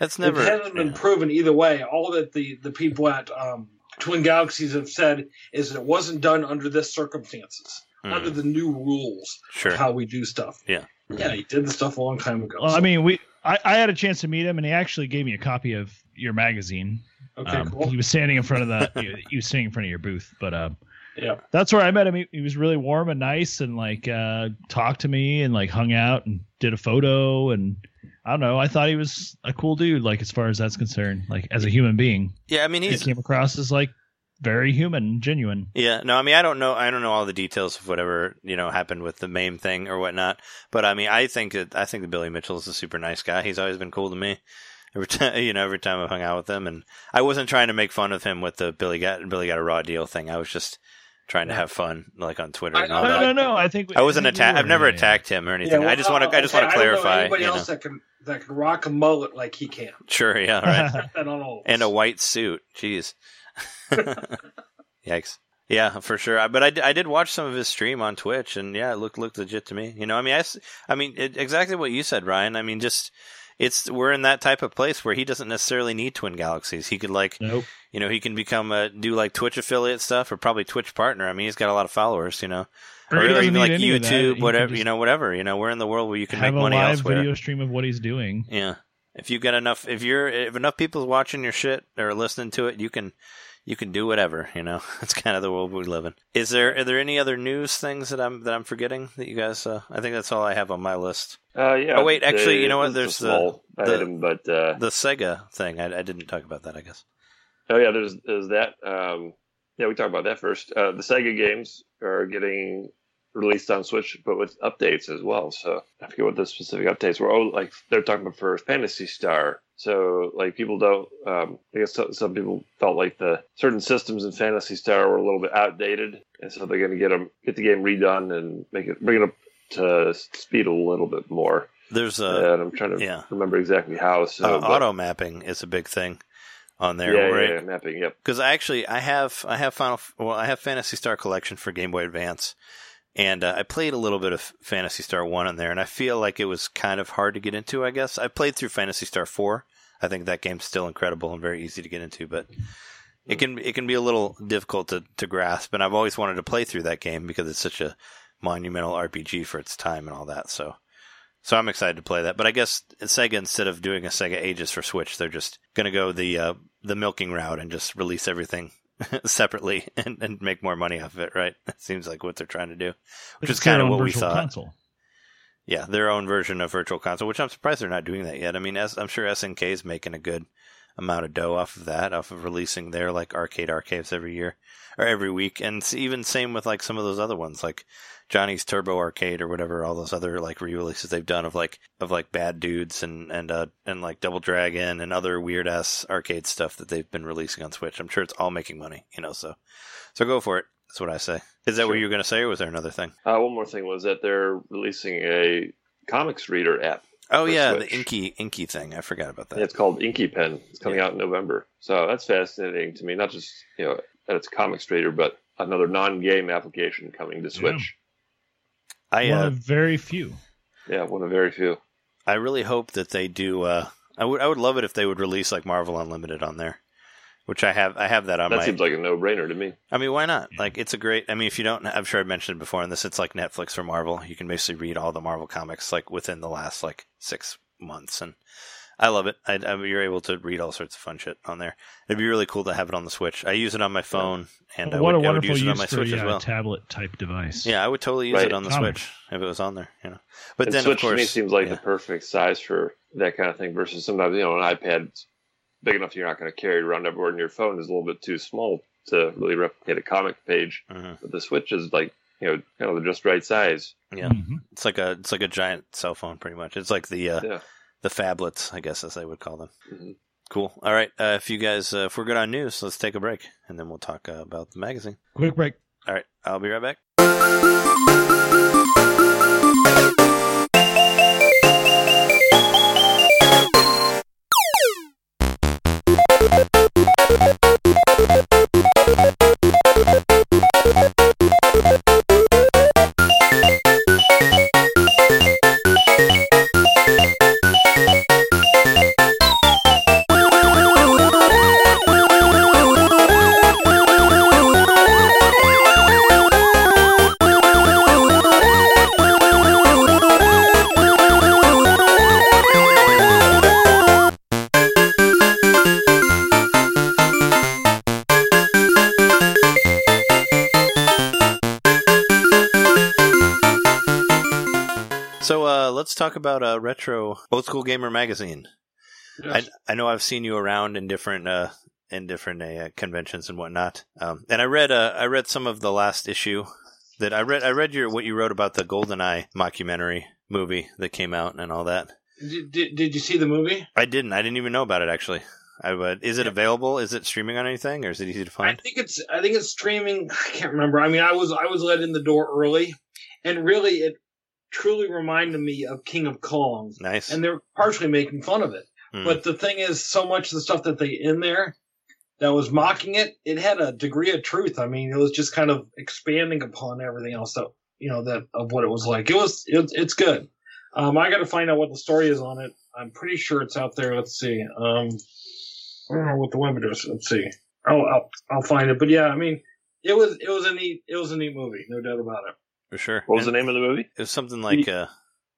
That's never. it hasn't been proven either way. All that the the people at um, Twin Galaxies have said is that it wasn't done under this circumstances, Hmm, under the new rules sure. of how we do stuff. Yeah. yeah, he did the stuff a long time ago. Well, I mean, we. I, I had a chance to meet him, and he actually gave me a copy of your magazine. okay, Um, cool. He was standing in front of the. he, he was standing in front of your booth, but um, Yeah, that's where I met him. He, he was really warm and nice, and like uh, talked to me and like hung out and did a photo. And I don't know. I thought he was a cool dude. Like as far as that's concerned, like as a human being, Yeah, I mean he he's. came across as like very human, genuine. Yeah, no, I mean I don't know. I don't know all the details of whatever you know happened with the MAME thing or whatnot. But I mean, I think that I think that Billy Mitchell is a super nice guy. He's always been cool to me. Every time, you know, every time I've hung out with him, and I wasn't trying to make fun of him with the Billy got Billy got a raw deal thing. I was just trying to have fun, like on Twitter and I- all No, that. no, no. I think I wasn't attacked. I've never yeah, yeah. attacked him or anything. Yeah, I just want to. I just okay, want to I don't know clarify. anybody else know. that can that can rock a mullet like he can. Sure, yeah, right. I don't and a white suit. Jeez. Yikes. Yeah, for sure. But I- But I, d- I did watch some of his stream on Twitch, and yeah, it looked looked legit to me. You know, I mean, I, s- I mean, it, exactly what you said, Ryan. I mean, just it's we're in that type of place where he doesn't necessarily need Twin Galaxies. He could like, Nope. you know, he can become a do like Twitch affiliate stuff or probably Twitch partner. I mean, he's got a lot of followers. You know, Or or, even like any of that. He YouTube, whatever. just You know, whatever. You know, we're in the world where you can have make a money live elsewhere. video stream of what he's doing. Yeah. If you get enough, if you're if enough people watching your shit or listening to it, you can you can do whatever. You know, it's kind of the world we live in. Is there are there any other news things that I'm that I'm forgetting that you guys? Uh, I think that's all I have on my list. Uh, yeah. Oh, wait, actually, you know what? There's the- small the- item, but uh, The Sega thing, I, I didn't talk about that. I guess. oh yeah, there's there's that. Um, yeah, we talked about that first. Uh, the Sega games are getting released on Switch, but with updates as well. So I forget what the specific updates were. Oh, like they're talking about for Phantasy Star. So like people don't. Um, I guess some, some people felt like the certain systems in Phantasy Star were a little bit outdated, and so they're going to get them get the game redone and make it bring it up to speed a little bit more. There's a and I'm trying to yeah. remember exactly how. So uh, auto mapping is a big thing on there, yeah, right? yeah, yeah, mapping. Yep. because actually I have I have Final well I have Phantasy Star Collection for Game Boy Advance, and uh, I played a little bit of Phantasy Star One on there, and I feel like it was kind of hard to get into. I guess I played through Phantasy Star Four. I think that game's still incredible and very easy to get into, but it can it can be a little difficult to, to grasp. And I've always wanted to play through that game because it's such a monumental RPG for its time and all that. So. So I'm excited to play that, but I guess Sega instead of doing a Sega Ages for Switch, they're just going to go the uh, the milking route and just release everything separately and, and make more money off of it, right? That seems like what they're trying to do, which is It's their kind of what we thought. Console. Yeah, their own version of Virtual Console, which I'm surprised they're not doing that yet. I mean, as, I'm sure SNK is making a good amount of dough off of that, off of releasing their like arcade archives every year or every week, and even same with like some of those other ones, like Johnny's Turbo Arcade or whatever. All those other like re-releases they've done of like of like Bad Dudes and and uh and like Double Dragon and other weird ass arcade stuff that they've been releasing on Switch. I'm sure it's all making money, you know. So so go for it. That's what I say. Is that what you were gonna say, or was there another thing? Uh, one more thing was that they're releasing a comics reader app. Oh yeah, Switch. the Inky Inky thing. I forgot about that. It's called Inky Pen. It's coming out in November. So that's fascinating to me. Not just you know that it's a comics reader, but another non-game application coming to Switch. I One uh, of very few. Yeah, one of very few. I really hope that they do. Uh, I would I would love it if they would release like Marvel Unlimited on there, which I have. I have that on my. that my. seems like a no-brainer to me. I mean, why not? Hmm. Like, it's a great. I mean, if you don't, I'm sure I mentioned it before in this. It's like Netflix for Marvel. You can basically read all the Marvel comics like within the last like six months, and I love it. I, I, you're able to read all sorts of fun shit on there. It'd be really cool to have it on the Switch. I use it on my phone, and I what would, a I would wonderful use it on use my for Switch yeah, as a uh, well. tablet type device. Yeah, I would totally use Right. it on the Comics. Switch if it was on there. You know, but And then Switch of course, to me seems like yeah. the perfect size for that kind of thing. Versus sometimes you know an iPad's big enough you're not going to carry it around everywhere, and your phone is a little bit too small to really replicate a comic page. Mhm. But the Switch is like you know kind of the just right size. Yeah. Mhm. It's like a it's like a giant cell phone, pretty much. It's like the uh, Yeah. the phablets, I guess, as they would call them. Mhm. Cool. All right. Uh, if you guys, uh, if we're good on news, let's take a break, and then we'll talk uh, about the magazine. Quick break. All right. I'll be right back. Talk about uh, retro old school gamer magazine. Yes. I I know I've seen you around in different uh, in different uh, conventions and whatnot. Um, and I read uh, I read some of the last issue that I read. I read your what you wrote about the GoldenEye mockumentary movie that came out and all that. Did, did, did you see the movie? I didn't. I didn't even know about it actually. I would. Is it available? Is it streaming on anything, or is it easy to find? I think it's I think it's streaming. I can't remember. I mean, I was I was let in the door early, and really it truly reminded me of King of Kong, Nice. and they're partially making fun of it. Hmm. But the thing is, so much of the stuff that they in there that was mocking it, it had a degree of truth. I mean, it was just kind of expanding upon everything else that you know that of what it was like. It was it, it's good. Um, I got to find out what the story is on it. I'm pretty sure it's out there. Let's see. Um, I don't know what the web address. Let's see. I'll, I'll I'll find it. But yeah, I mean, it was it was a neat it was a neat movie, no doubt about it. For sure. What was And the name of the movie? It was something like uh,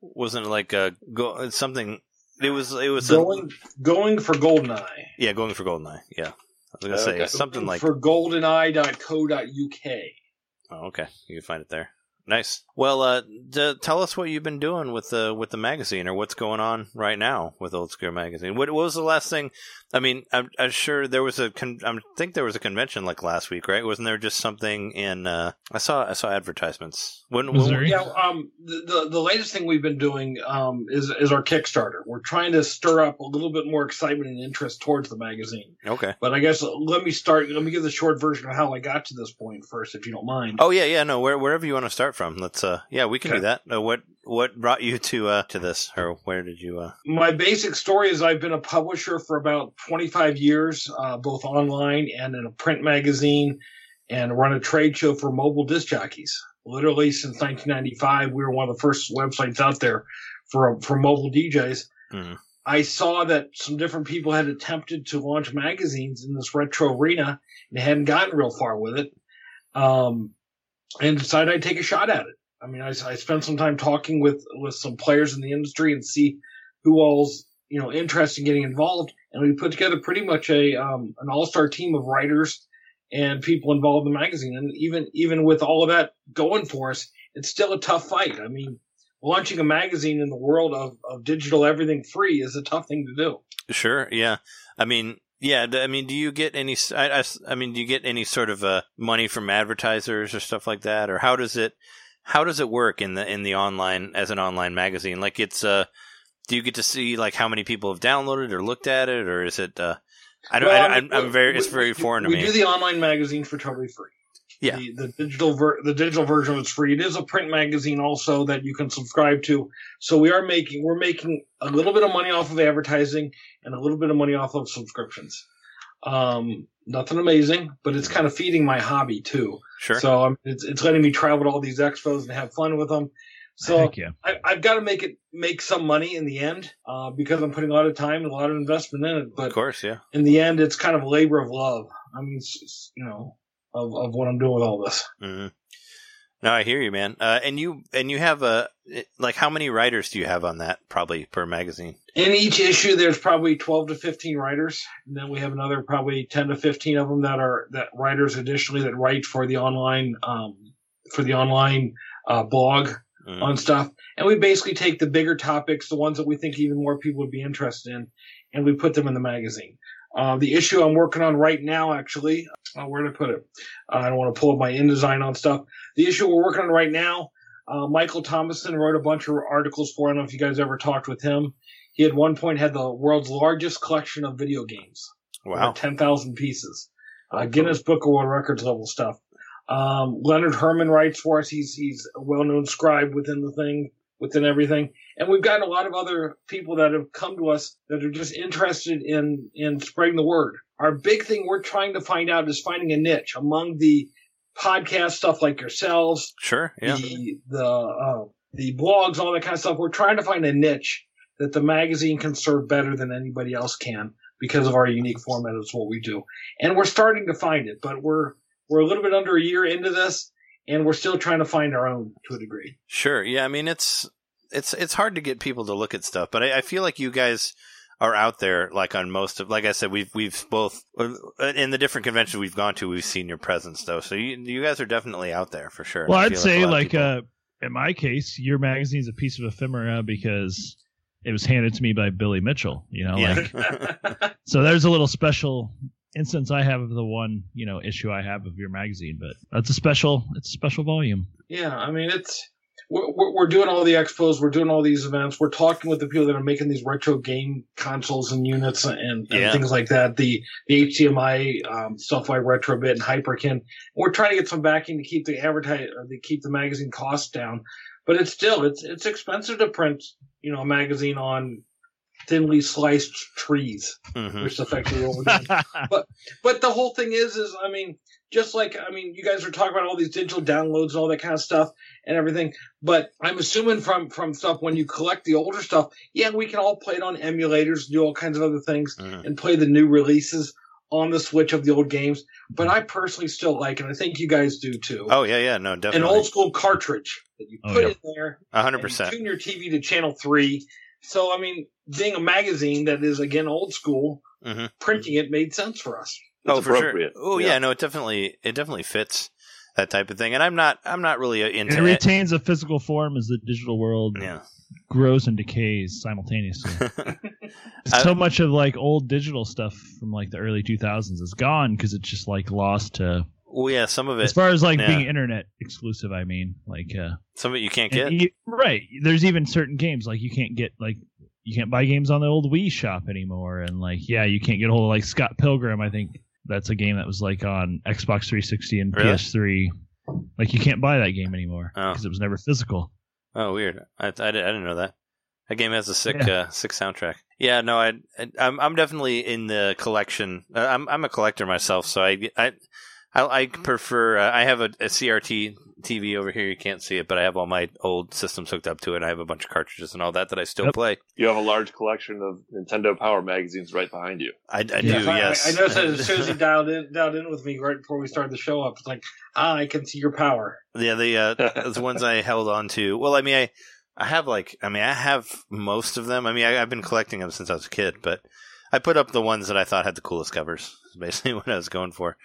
wasn't it like uh, go it's something it was it was a, Going going for Goldeneye. yeah going for Goldeneye. Yeah, I was gonna Okay. say something like for goldeneye.co.uk. oh okay you can find it there. Nice. Well, uh, d- tell us what you've been doing with the with the magazine, or what's going on right now with Old School Magazine. What, what was the last thing? I mean, I'm, I'm sure there was a. Con- I think there was a convention like last week, right? Wasn't there just something in? Uh, I saw I saw advertisements. When, when Missouri? Yeah, um, the, the the latest thing we've been doing um, is is our Kickstarter. We're trying to stir up a little bit more excitement and interest towards the magazine. okay. But I guess let me start. Let me give the short version of how I got to this point first, if you don't mind. Oh yeah, yeah. No, where, wherever you want to start from. Let's. Uh, yeah, we can Okay. do that. Uh, what what brought you to uh to this, or where did you? uh My basic story is I've been a publisher for about 25 years, uh, both online and in a print magazine, and run a trade show for mobile disc jockeys. Literally since 1995, we were one of the first websites out there for for mobile DJs. Mhm. I saw that some different people had attempted to launch magazines in this retro arena and hadn't gotten real far with it, um, and decided I'd take a shot at it. I mean, I, I spent some time talking with with some players in the industry and see who all's you know interested in getting involved, and we put together pretty much a um, an all star team of writers and people involved in the magazine. And even even with all of that going for us, it's still a tough fight. I mean, launching a magazine in the world of, of digital everything free is a tough thing to do. Sure. Yeah. I mean, yeah. I mean, do you get any? I, I mean, do you get any sort of uh, money from advertisers or stuff like that, or how does it? How does it work in the in the online as an online magazine? Like, it's uh, do you get to see like how many people have downloaded or looked at it, or is it? Uh, I don't. Well, I, I'm, I'm very. It's we- very we- foreign to we do the online magazine for totally free. Yeah. The, the digital ver- the digital version is free. It is a print magazine also that you can subscribe to. So we are making we're making a little bit of money off of advertising and a little bit of money off of subscriptions. Um, nothing amazing, but it's kind of feeding my hobby too. sure. So um, it's it's letting me travel to all these expos and have fun with them. So yeah. I, I've got to make it make some money in the end uh, because I'm putting a lot of time and a lot of investment in it. But of course. Yeah. in the end, it's kind of a labor of love. I mean, it's, it's, you know, of, of what I'm doing with all this. hmm No, I hear you, man. Uh, and you and you have a like how many writers do you have on that? Probably per magazine. In each issue, there's probably 12 to 15 writers, and then we have another probably 10 to 15 of them that are that writers additionally that write for the online um, for the online uh, blog Mhm. on stuff. And we basically take the bigger topics, the ones that we think even more people would be interested in, and we put them in the magazine. Uh, the issue I'm working on right now, actually, uh, where to put it? Uh, I don't want to pull up my InDesign on stuff. The issue we're working on right now, uh, Michael Thomasson wrote a bunch of articles for. I don't know if you guys ever talked with him. He at one point had the world's largest collection of video games. Wow. 10,000 pieces. Uh, Guinness Book of World Records level stuff. Um, Leonard Herman writes for us. He's, he's a well-known scribe within the thing, within everything. And we've gotten a lot of other people that have come to us that are just interested in, in spreading the word. Our big thing we're trying to find out is finding a niche among the podcast stuff like yourselves, Sure. Yeah. the the uh, the blogs, all that kind of stuff. We're trying to find a niche that the magazine can serve better than anybody else can because of our unique format. Is what we do, and we're starting to find it. But we're we're a little bit under a year into this, and we're still trying to find our own to a degree. Sure. Yeah. I mean, it's it's it's hard to get people to look at stuff, but I, I feel like you guys are out there. Like on most of, like I said, we've we've both uh, in the different conventions we've gone to, we've seen your presence though. So you you guys are definitely out there for sure. Well, I I'd feel say a like people- uh, in my case, your magazine's a piece of ephemera because it was handed to me by Billy Mitchell. You know, like so. There's a little special instance I have of the one you know issue I have of your magazine, but that's a special. It's a special volume. Yeah, I mean it's we're, we're we're doing all the expos, we're doing all these events, we're talking with the people that are making these retro game consoles and units and, and Yeah. things like that. The the HDMI um, stuff like Retrobit and Hyperkin. We're trying to get some backing to keep the advertise or to keep the magazine costs down, but it's still it's it's expensive to print you know a magazine on thinly sliced trees, Mhm. which is effectively what we're doing. But the whole thing is, is I mean, just like I mean, you guys are talking about all these digital downloads and all that kind of stuff and everything. But I'm assuming from from stuff when you collect the older stuff, yeah, we can all play it on emulators, do all kinds of other things, Mhm. and play the new releases on the Switch of the old games. But I personally still like, and I think you guys do too, Oh yeah, yeah, no, definitely an old school cartridge that you Oh, put yeah. in there a hundred and percent. tune your TV to channel three. So I mean, being a magazine that is again old school, Mhm. printing it made sense for us. oh, It's for sure. Oh yeah. Yeah. no, it definitely it definitely fits that type of thing. And I'm not I'm not really into It retains a physical form as the digital world Yeah. grows and decays simultaneously. I- so much of like old digital stuff from like the early 2000s is gone because it's just like lost to well, yeah. Some of it. as far as like yeah. being internet exclusive. I mean, like uh, some of it you can't get. you- right. There's even certain games like you can't get like you can't buy games on the old Wii shop anymore, and like yeah, you can't get a hold of like Scott Pilgrim. I think that's a game that was like on Xbox 360 and Really? PS3. Like you can't buy that game anymore Oh. because it was never physical. Oh, weird. I, I, didn't- I didn't know that. That game has a sick, Yeah. uh, sick soundtrack. Yeah, no, I, I, I'm, I'm definitely in the collection. Uh, I'm, I'm a collector myself, so I, I, I, I prefer. Uh, I have a, a CRT TV over here. You can't see it, but I have all my old systems hooked up to it. I have a bunch of cartridges and all that that I still Yep. play. You have a large collection of Nintendo Power magazines right behind you. I, I Yeah. do. I- yes, I, I noticed that as soon as he dialed in, dialed in with me right before we started the show up, it's like, ah, I can see your power. Yeah, the uh, the ones I held on to. Well, I mean, I I have like, I mean, I have most of them. I mean, I, I've been collecting them since I was a kid, but I put up the ones that I thought had the coolest covers. Is basically what I was going for.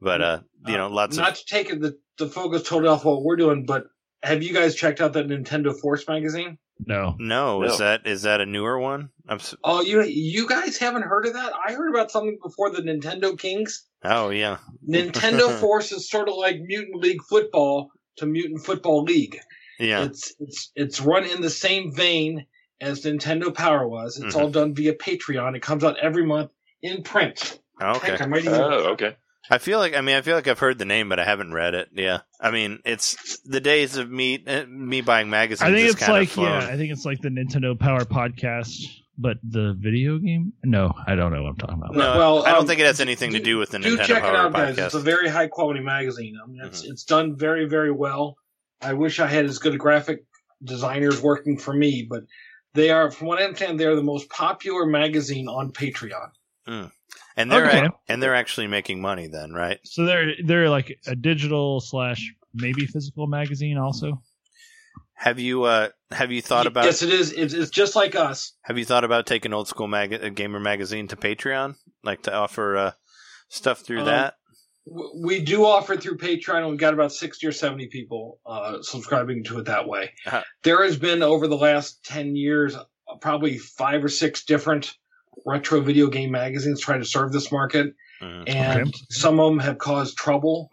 But uh, you know, lots Not of to take the, the focus totally off what we're doing, but have you guys checked out that Nintendo Force magazine? No, no. Is that is that a newer one? I'm s Oh, you you guys haven't heard of that? I heard about something before the Nintendo Kings. oh yeah, Nintendo Force is sort of like Mutant League Football to Mutant Football League. yeah. It's it's it's run in the same vein as Nintendo Power was. It's Mhm. all done via Patreon. It comes out every month in print. Okay. Heck, I might even Oh, okay. I feel like I mean I feel like I've heard the name, but I haven't read it. Yeah, I mean it's the days of me uh, me buying magazines. I think is it's kind like yeah, I think it's like the Nintendo Power podcast, but the video game. No, I don't know what I'm talking about. No, Well, I don't um, think it has anything to do- do with the do Nintendo check Power it out, podcast. guys. It's a very high quality magazine. I mean, it's Mhm. it's done very very well. I wish I had as good a graphic designers working for me, but they are, from what I understand, they are the most popular magazine on Patreon. And they're Okay. and they're actually making money then, right? So they're they're like a digital slash maybe physical magazine also. Have you uh have you thought about yes, it is. It's, it's just like us. have you thought about taking old school mag- uh, gamer magazine to Patreon, like to offer uh stuff through Um, that? W- We do offer it through Patreon, we've got about sixty or seventy people uh, subscribing to it that way. Uh-huh. There has been over the last ten years, uh, probably five or six different retro video game magazines trying to serve this market. Mhm. and Okay. some of them have caused trouble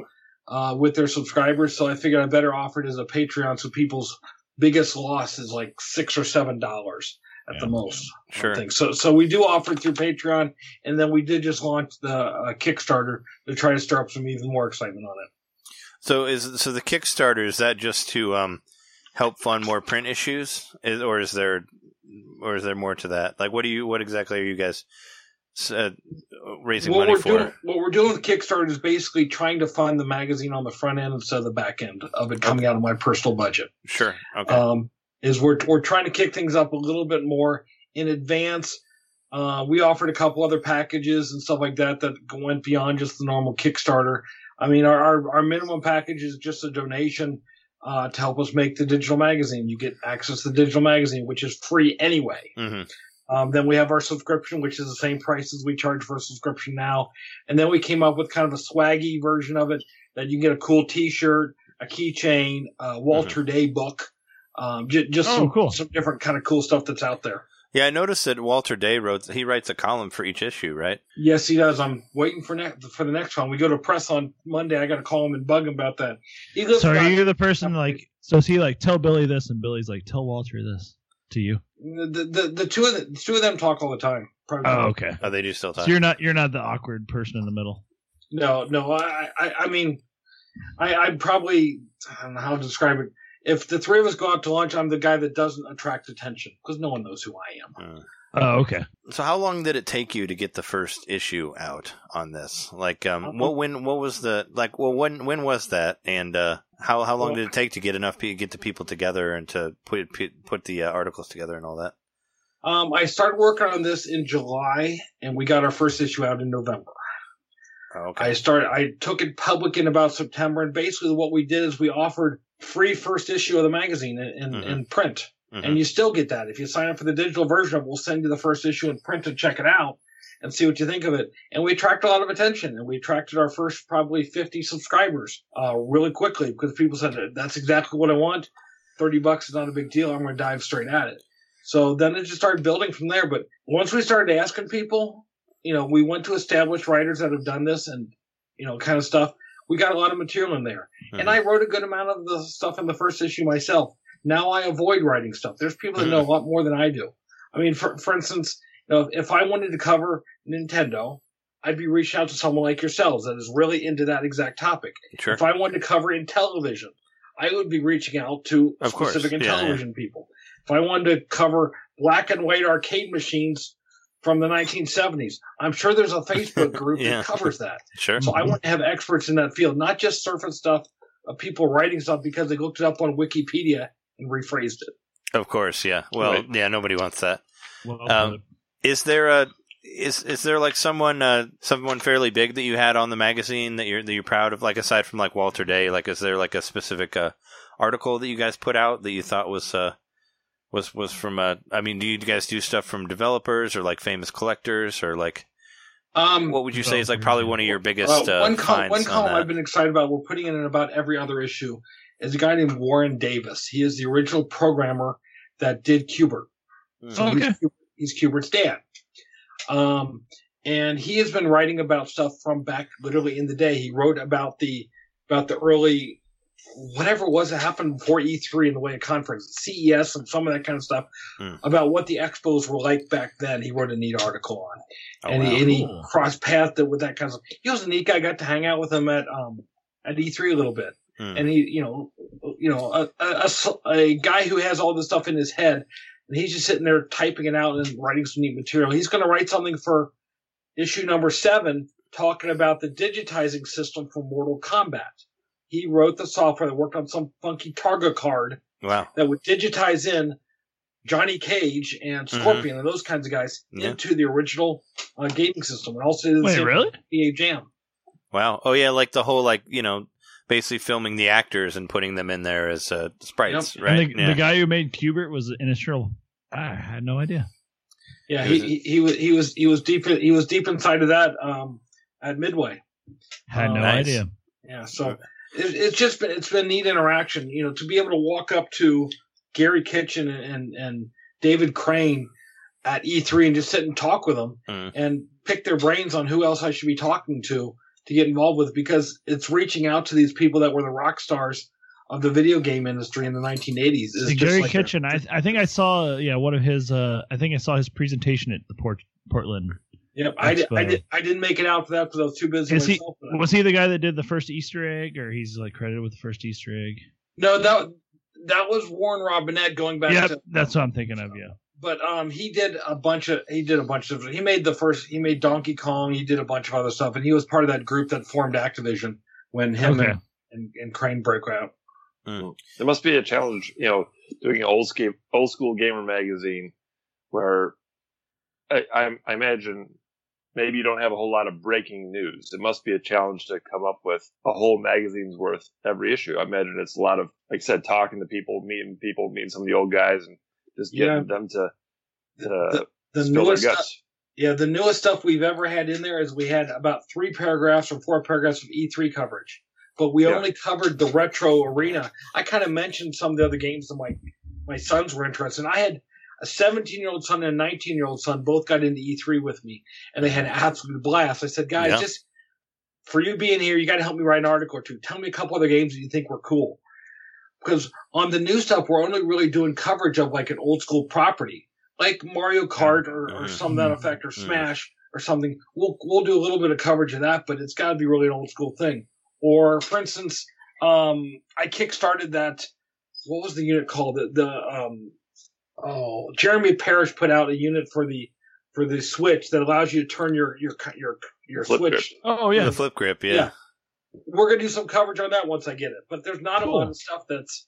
uh, with their subscribers. So I figured I better offer it as a Patreon, so people's biggest loss is like six or seven dollars at the most. Sure. think. So so we do offer it through Patreon, and then we did just launch the uh, Kickstarter to try to stir up some even more excitement on it. So is so the Kickstarter is that just to um help fund more print issues, is, or is there or is there more to that? Like, what do you what exactly are you guys uh, raising What money we're for? doing, what we're doing with Kickstarter is basically trying to fund the magazine on the front end instead of the back end of it coming out of my personal budget. Sure. Okay. um, is we're we're trying to kick things up a little bit more in advance. Uh, we offered a couple other packages and stuff like that that went beyond just the normal Kickstarter. I mean, our our, our minimum package is just a donation uh, to help us make the digital magazine. You get access to the digital magazine, which is free anyway. hmm Um, then we have our subscription, which is the same price as we charge for a subscription now. And then we came up with kind of a swaggy version of it that you can get a cool T-shirt, a keychain, a Walter Day book, um, j- just Oh, some, cool. some different kind of cool stuff that's out there. Yeah, I noticed that Walter Day wrote he writes a column for each issue, right? Yes, he does. I'm waiting for next for the next one. We go to press on Monday. I got to call him and bug him about that. He lives So are you the person like? So is he like tell Billy this, and Billy's like tell Walter this to you? the, the the two of the, the two of them talk all the time. Probably- Oh, okay. Oh, they do still talk. So you're not you're not the awkward person in the middle. No, no. I, I, I mean, I, I'd probably, I don't know how to describe it. If the three of us go out to lunch, I'm the guy that doesn't attract attention because no one knows who I am. Mm. Oh, okay. So how long did it take you to get the first issue out on this? Like, um, Uh, what when what was the like? Well, when when was that? And uh, how how long Well- did it take to get enough people get the people together and to put put the uh, articles together and all that? Um, I started working on this in July, and we got our first issue out in November. Oh, okay. I started. I took it public in about September, and basically what we did is we offered free first issue of the magazine in, in, Mhm. in print. Mhm. and you still get that. If you sign up for the digital version, we'll send you the first issue in print to check it out and see what you think of it. And we attracted a lot of attention, and we attracted our first probably 50 subscribers uh, really quickly because people said that's exactly what I want. 30 bucks is not a big deal. I'm going to dive straight at it. So then it just started building from there. But once we started asking people, you know, we went to established writers that have done this and, you know, kind of stuff. We got a lot of material in there. Mhm. And I wrote a good amount of the stuff in the first issue myself. Now I avoid writing stuff. There's people that know a lot more than I do. I mean, for, for instance, you know, if I wanted to cover Nintendo, I'd be reaching out to someone like yourselves that is really into that exact topic. Sure. If I wanted to cover in television, I would be reaching out to Of course. specific Yeah, yeah. television people. If I wanted to cover black and white arcade machines from the 1970s, I'm sure there's a Facebook group Yeah. that covers that. Sure. So I want to have experts in that field, not just surface stuff of people writing stuff because they looked it up on Wikipedia and rephrased it. Of course, yeah. Well, Right. yeah, nobody wants that. Well, Um, Is there a is is there like someone uh someone fairly big that you had on the magazine that you're that you're proud of like aside from like Walter Day like is there like a specific uh article that you guys put out that you thought was uh was was from uh I mean do you guys do stuff from developers or like famous collectors or like Um, what would you say is like probably one of your biggest uh, one, col- finds one column that? I've been excited about. We're putting in about every other issue. Is a guy named Warren Davis. He is the original programmer that did Q*bert. So Oh, okay. he's, Q*bert- he's Q*bert's dad. Um, and he has been writing about stuff from back literally in the day. He wrote about the about the early whatever it was that happened before E3 in the way of conference, CES, and some of that kind of stuff Hmm. about what the expos were like back then. He wrote a neat article on Oh, and, wow. he, and he Cool. crossed paths with that kind of stuff. He was a neat guy. I got to hang out with him at um at E3 a little bit, Hmm. and he, you know, you know, a, a, a s- a guy who has all this stuff in his head, and he's just sitting there typing it out and writing some neat material. He's going to write something for issue number seven, talking about the digitizing system for Mortal Kombat. He wrote the software that worked on some funky Targa card wow that would digitize in Johnny Cage and Mhm. Scorpion and those kinds of guys Yeah. into the original uh, gaming system, and also did the Wait, same really? for NBA Jam. wow oh yeah like the whole like you know basically filming the actors and putting them in there as uh, sprites right And the, yeah the guy who made Q*bert was an initial. I had no idea. Yeah, he, he he was he was he was deep he was deep inside of that um, at Midway. Had Oh, no nice. idea. Yeah, so it, it's just been it's been neat interaction. You know, to be able to walk up to Garry Kitchen and and, and David Crane at E3 and just sit and talk with them Mm. and pick their brains on who else I should be talking to to get involved with because it's reaching out to these people that were the rock stars of the video game industry in the 1980s. It's See, just Gary like- Kitchen. I I think I saw yeah one of his. Uh, I think I saw his presentation at the Port Portland. Yep, I, did, I, did, I didn't make it out for that because I was too busy Is he- myself. for that. Was he the guy that did the first Easter egg, or he's like credited with the first Easter egg? No, that that was Warren Robinett going back Yeah, to. that's what I'm thinking of. Yeah. But um, he did a bunch of he did a bunch of he made the first he made Donkey Kong. He did a bunch of other stuff, and he was part of that group that formed Activision when him Okay. and, and, and Crane broke out. There must be a challenge, you know, doing an old school old school gamer magazine where I, I, I imagine maybe you don't have a whole lot of breaking news. It must be a challenge to come up with a whole magazine's worth every issue. I imagine it's a lot of, like I said, talking to people, meeting people, meeting some of the old guys, and just getting Yeah. them to, to The, the spill their newest stuff, guts. yeah, the newest stuff we've ever had in there is we had about three paragraphs or four paragraphs of E3 coverage, but we Yeah. only covered the retro arena. I kind of mentioned some of the other games that my my sons were interested. in. I had a 17 year old son and a 19 year old son both got into E3 with me, and they had an absolute blast. I said, guys, Yeah. just for you being here, you got to help me write an article or two. Tell me a couple other games that you think were cool. Because on the new stuff, we're only really doing coverage of like an old school property, like Mario Kart or, or Mhm. some of that effect, or Mhm. Smash or something. We'll we'll do a little bit of coverage of that, but it's got to be really an old school thing. Or for instance, um, I kickstarted that. What was the unit called? The, the um, oh, Jeremy Parish put out a unit for the for the Switch that allows you to turn your your your your Flip Switch. Oh yeah. the flip grip yeah, Yeah. We're gonna do some coverage on that once I get it. But there's not a lot of stuff that's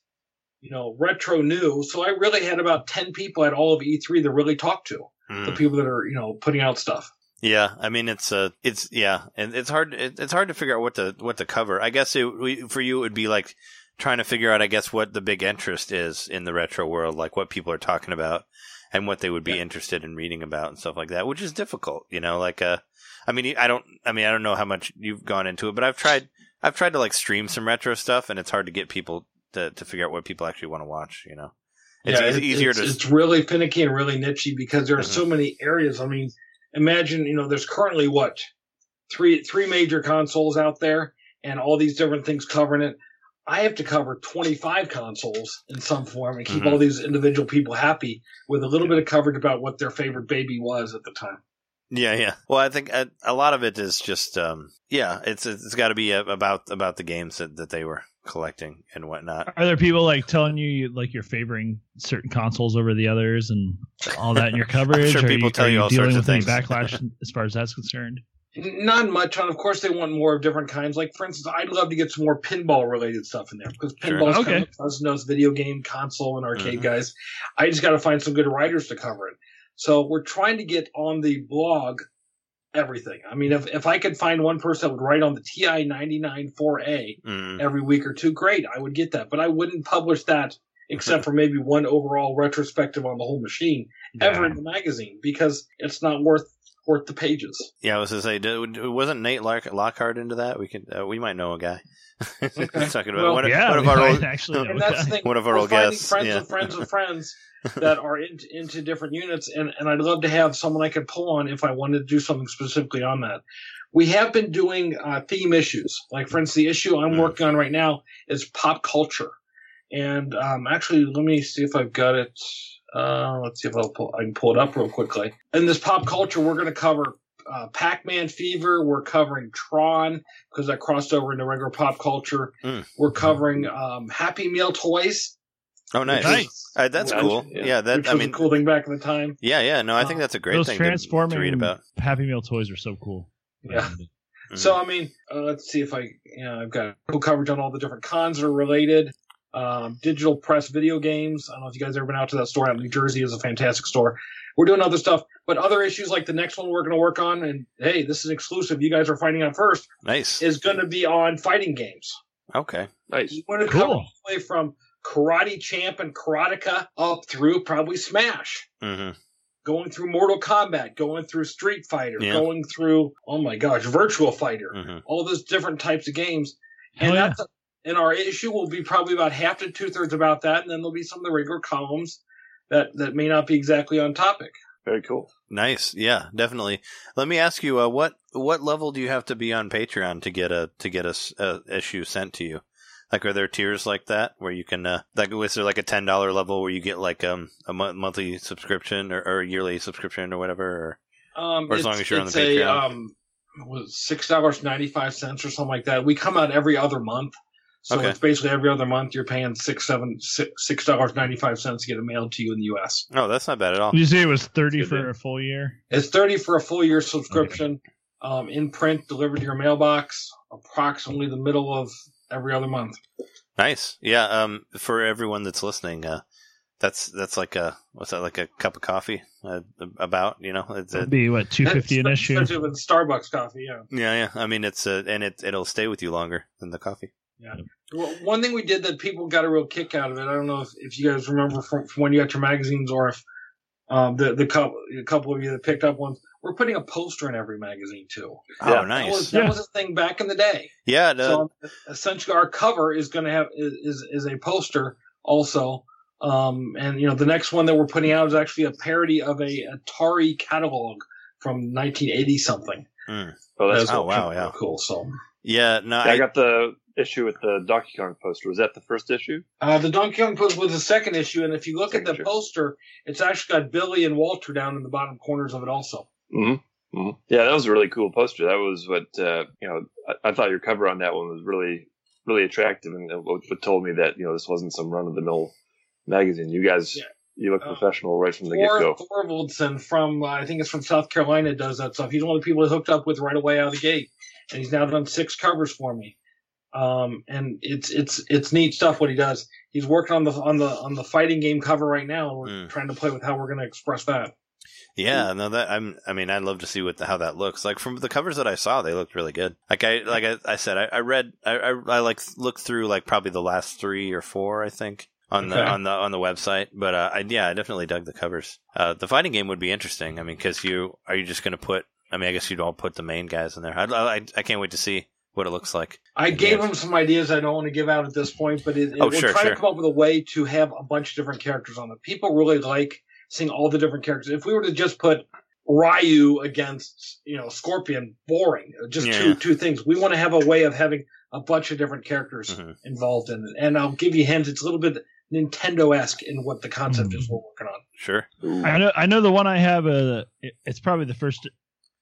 you know retro new. So I really had about ten people at all of E3 to really talk to. Mm. The people that are you know putting out stuff. Yeah, I mean it's uh it's yeah, and it's hard it, it's hard to figure out what to what to cover. I guess it we, for you it would be like trying to figure out, I guess, what the big interest is in the retro world, like what people are talking about and what they would be Yeah. interested in reading about and stuff like that, which is difficult, you know, like, uh, I mean, I don't, I mean, I don't know how much you've gone into it, but I've tried, I've tried to like stream some retro stuff and it's hard to get people to, to figure out what people actually want to watch, you know? It's yeah, easy, it- easier it's, to, It's really finicky and really nichey because there are Mhm. so many areas. I mean, imagine you know, there's currently what three three major consoles out there, and all these different things covering it. I have to cover 25 consoles in some form and keep Mhm. all these individual people happy with a little bit of coverage about what their favorite baby was at the time. Yeah, yeah. Well, I think a, a lot of it is just, um, yeah, it's it's got to be about about the games that, that they were collecting and whatnot. Are there people like telling you you- like you're favoring certain consoles over the others and all that in your coverage? sure Are people you, tell you all dealing sorts of things. backlash as far as that's concerned? Not much on. Of course, they want more of different kinds. Like, for instance, I'd love to get some more pinball related stuff in there because Sure. pinball's Okay. kind of knows video game, console, and arcade Mhm. guys. I just got to find some good writers to cover it. So we're trying to get on the blog everything. I mean, if if I could find one person that would write on the TI 99 4A Mm. every week or two, great, I would get that. But I wouldn't publish that except for maybe one overall retrospective on the whole machine ever in the magazine because it's not worth worth the pages. Yeah, I was to say, did, wasn't Nate Lock- Lockhart into that? We could, uh, we might know a guy. Talking about Well, one, of- yeah, one of our might old, actually know and that's the that. thing. One of our We're old finding guests, friends yeah. of friends of friends that are in, into different units, and, and I'd love to have someone I could pull on if I wanted to do something specifically on that. We have been doing uh, theme issues, like for instance, the issue I'm Mm. working on right now is pop culture, and um, actually, let me see if I've got it. Uh, let's see if I'll pull, I can pull it up real quickly. In this pop culture, we're going to cover uh, Pac-Man Fever. We're covering Tron because that crossed over into regular pop culture. Mm. We're covering um, Happy Meal toys. oh, nice. Nice. Uh, that's Nice, cool. yeah. Yeah, that, which I mean, a cool thing back in the time. yeah, yeah, no, I think that's a great Those thing to, to transforming read about. Happy Meal toys are so cool. Yeah. Mhm. So I mean, uh, let's see if I, you know, I've got cool coverage on all the different cons that are related. Um, digital press video games. I don't know if you guys ever been out to that store out in New Jersey. is a fantastic store. We're doing other stuff, but other issues like the next one we're going to work on, and hey, this is exclusive. You guys are finding out first. nice. Is going to be on fighting games. Okay. Nice. You want to Cool. cover all the way from Karate Champ and Karateka up through probably Smash. hmm going through Mortal Kombat, going through Street Fighter, Yeah. going through oh my gosh, Virtual Fighter, hmm all those different types of games. Hell And yeah. that's and our issue will be probably about half to two thirds about that, and then there'll be some of the regular columns that that may not be exactly on topic. Very cool. Nice. Yeah, definitely. Let me ask you, uh, what what level do you have to be on Patreon to get a to get a issue sent to you? Like, are there tiers like that where you can uh, like is there like a ten dollar level where you get like um a mo- monthly subscription or, or a yearly subscription or whatever? Or, Um, Or as it's- long as you're on it's the a, Patreon. um, was six dollars ninety five cents or something like that. We come out every other month. So Okay. it's basically every other month you're paying six seven six six dollars ninety five cents to get it mailed to you in the US. oh, that's not bad at all. Did you say it was thirty Good for deal. a full year? It's thirty for a full year subscription, um, in print, delivered to your mailbox, approximately the middle of every other month. Nice. Yeah. Um, for everyone that's listening, uh, that's that's like a what's that like a cup of coffee uh, about you know it's a, It'd be what two fifty an issue? expensive than Starbucks coffee. Yeah. yeah yeah I mean it's uh and it it'll stay with you longer than the coffee. Well, one thing we did that people got a real kick out of it. I don't know if, if you guys remember from, from when you got your magazines or if um, the the couple a couple of you that picked up ones. We're putting a poster in every magazine too. Oh, Yeah. That was, nice. that Yeah. was a thing back in the day. Yeah. the- So essentially, our cover is going to have is, is is a poster also. Um, and you know, the next one that we're putting out is actually a parody of a Atari catalog from 1980 something. mm. Oh, that's That's oh, wow, yeah. cool. So Yeah. No. I, I, got the issue with the Donkey Kong poster. Was that the first issue? uh, the Donkey Kong poster was the second issue, and if you look at the issue. poster, it's actually got Billy and Walter down in the bottom corners of it also. Mm-hmm. hmm Yeah, that was a really cool poster. That was what uh, you know. I, I thought your cover on that one was really, really attractive, and what what told me that you know this wasn't some run of the mill magazine. You guys, Yeah. you look Uh, professional right from the get go. Thorvaldsen from uh, I think it's from South Carolina does that stuff. He's one of the people I hooked up with right away out of the gate, and he's now done six covers for me. Um, and it's it's it's neat stuff what he does. He's working on the on the on the fighting game cover right now, we're Mm. trying to play with how we're going to express that. Yeah, no, that I'm. I mean, I'd love to see what the, how that looks. Like from the covers that I saw, they looked really good. Like I, like I, I said, I, I read, I, I, I like looked through like probably the last three or four, I think, on the on the on the website. But uh, I, yeah, I definitely dug the covers. Uh, the fighting game would be interesting. I mean, because you are you just going to put? I mean, I guess you'd all put the main guys in there. I, I, I can't wait to see what it looks like. I gave Yeah. him some ideas I don't want to give out at this point, but it, it, Oh, we're sure, trying sure. to come up with a way to have a bunch of different characters on it. People really like seeing all the different characters. If we were to just put Ryu against, you know, Scorpion, boring. Just Yeah, two two things. We want to have a way of having a bunch of different characters Mhm. involved in it. And I'll give you hints. It's a little bit Nintendo esque in what the concept is we're working on. Sure. Ooh. I know. I know the one I have. Uh, it, it's probably the first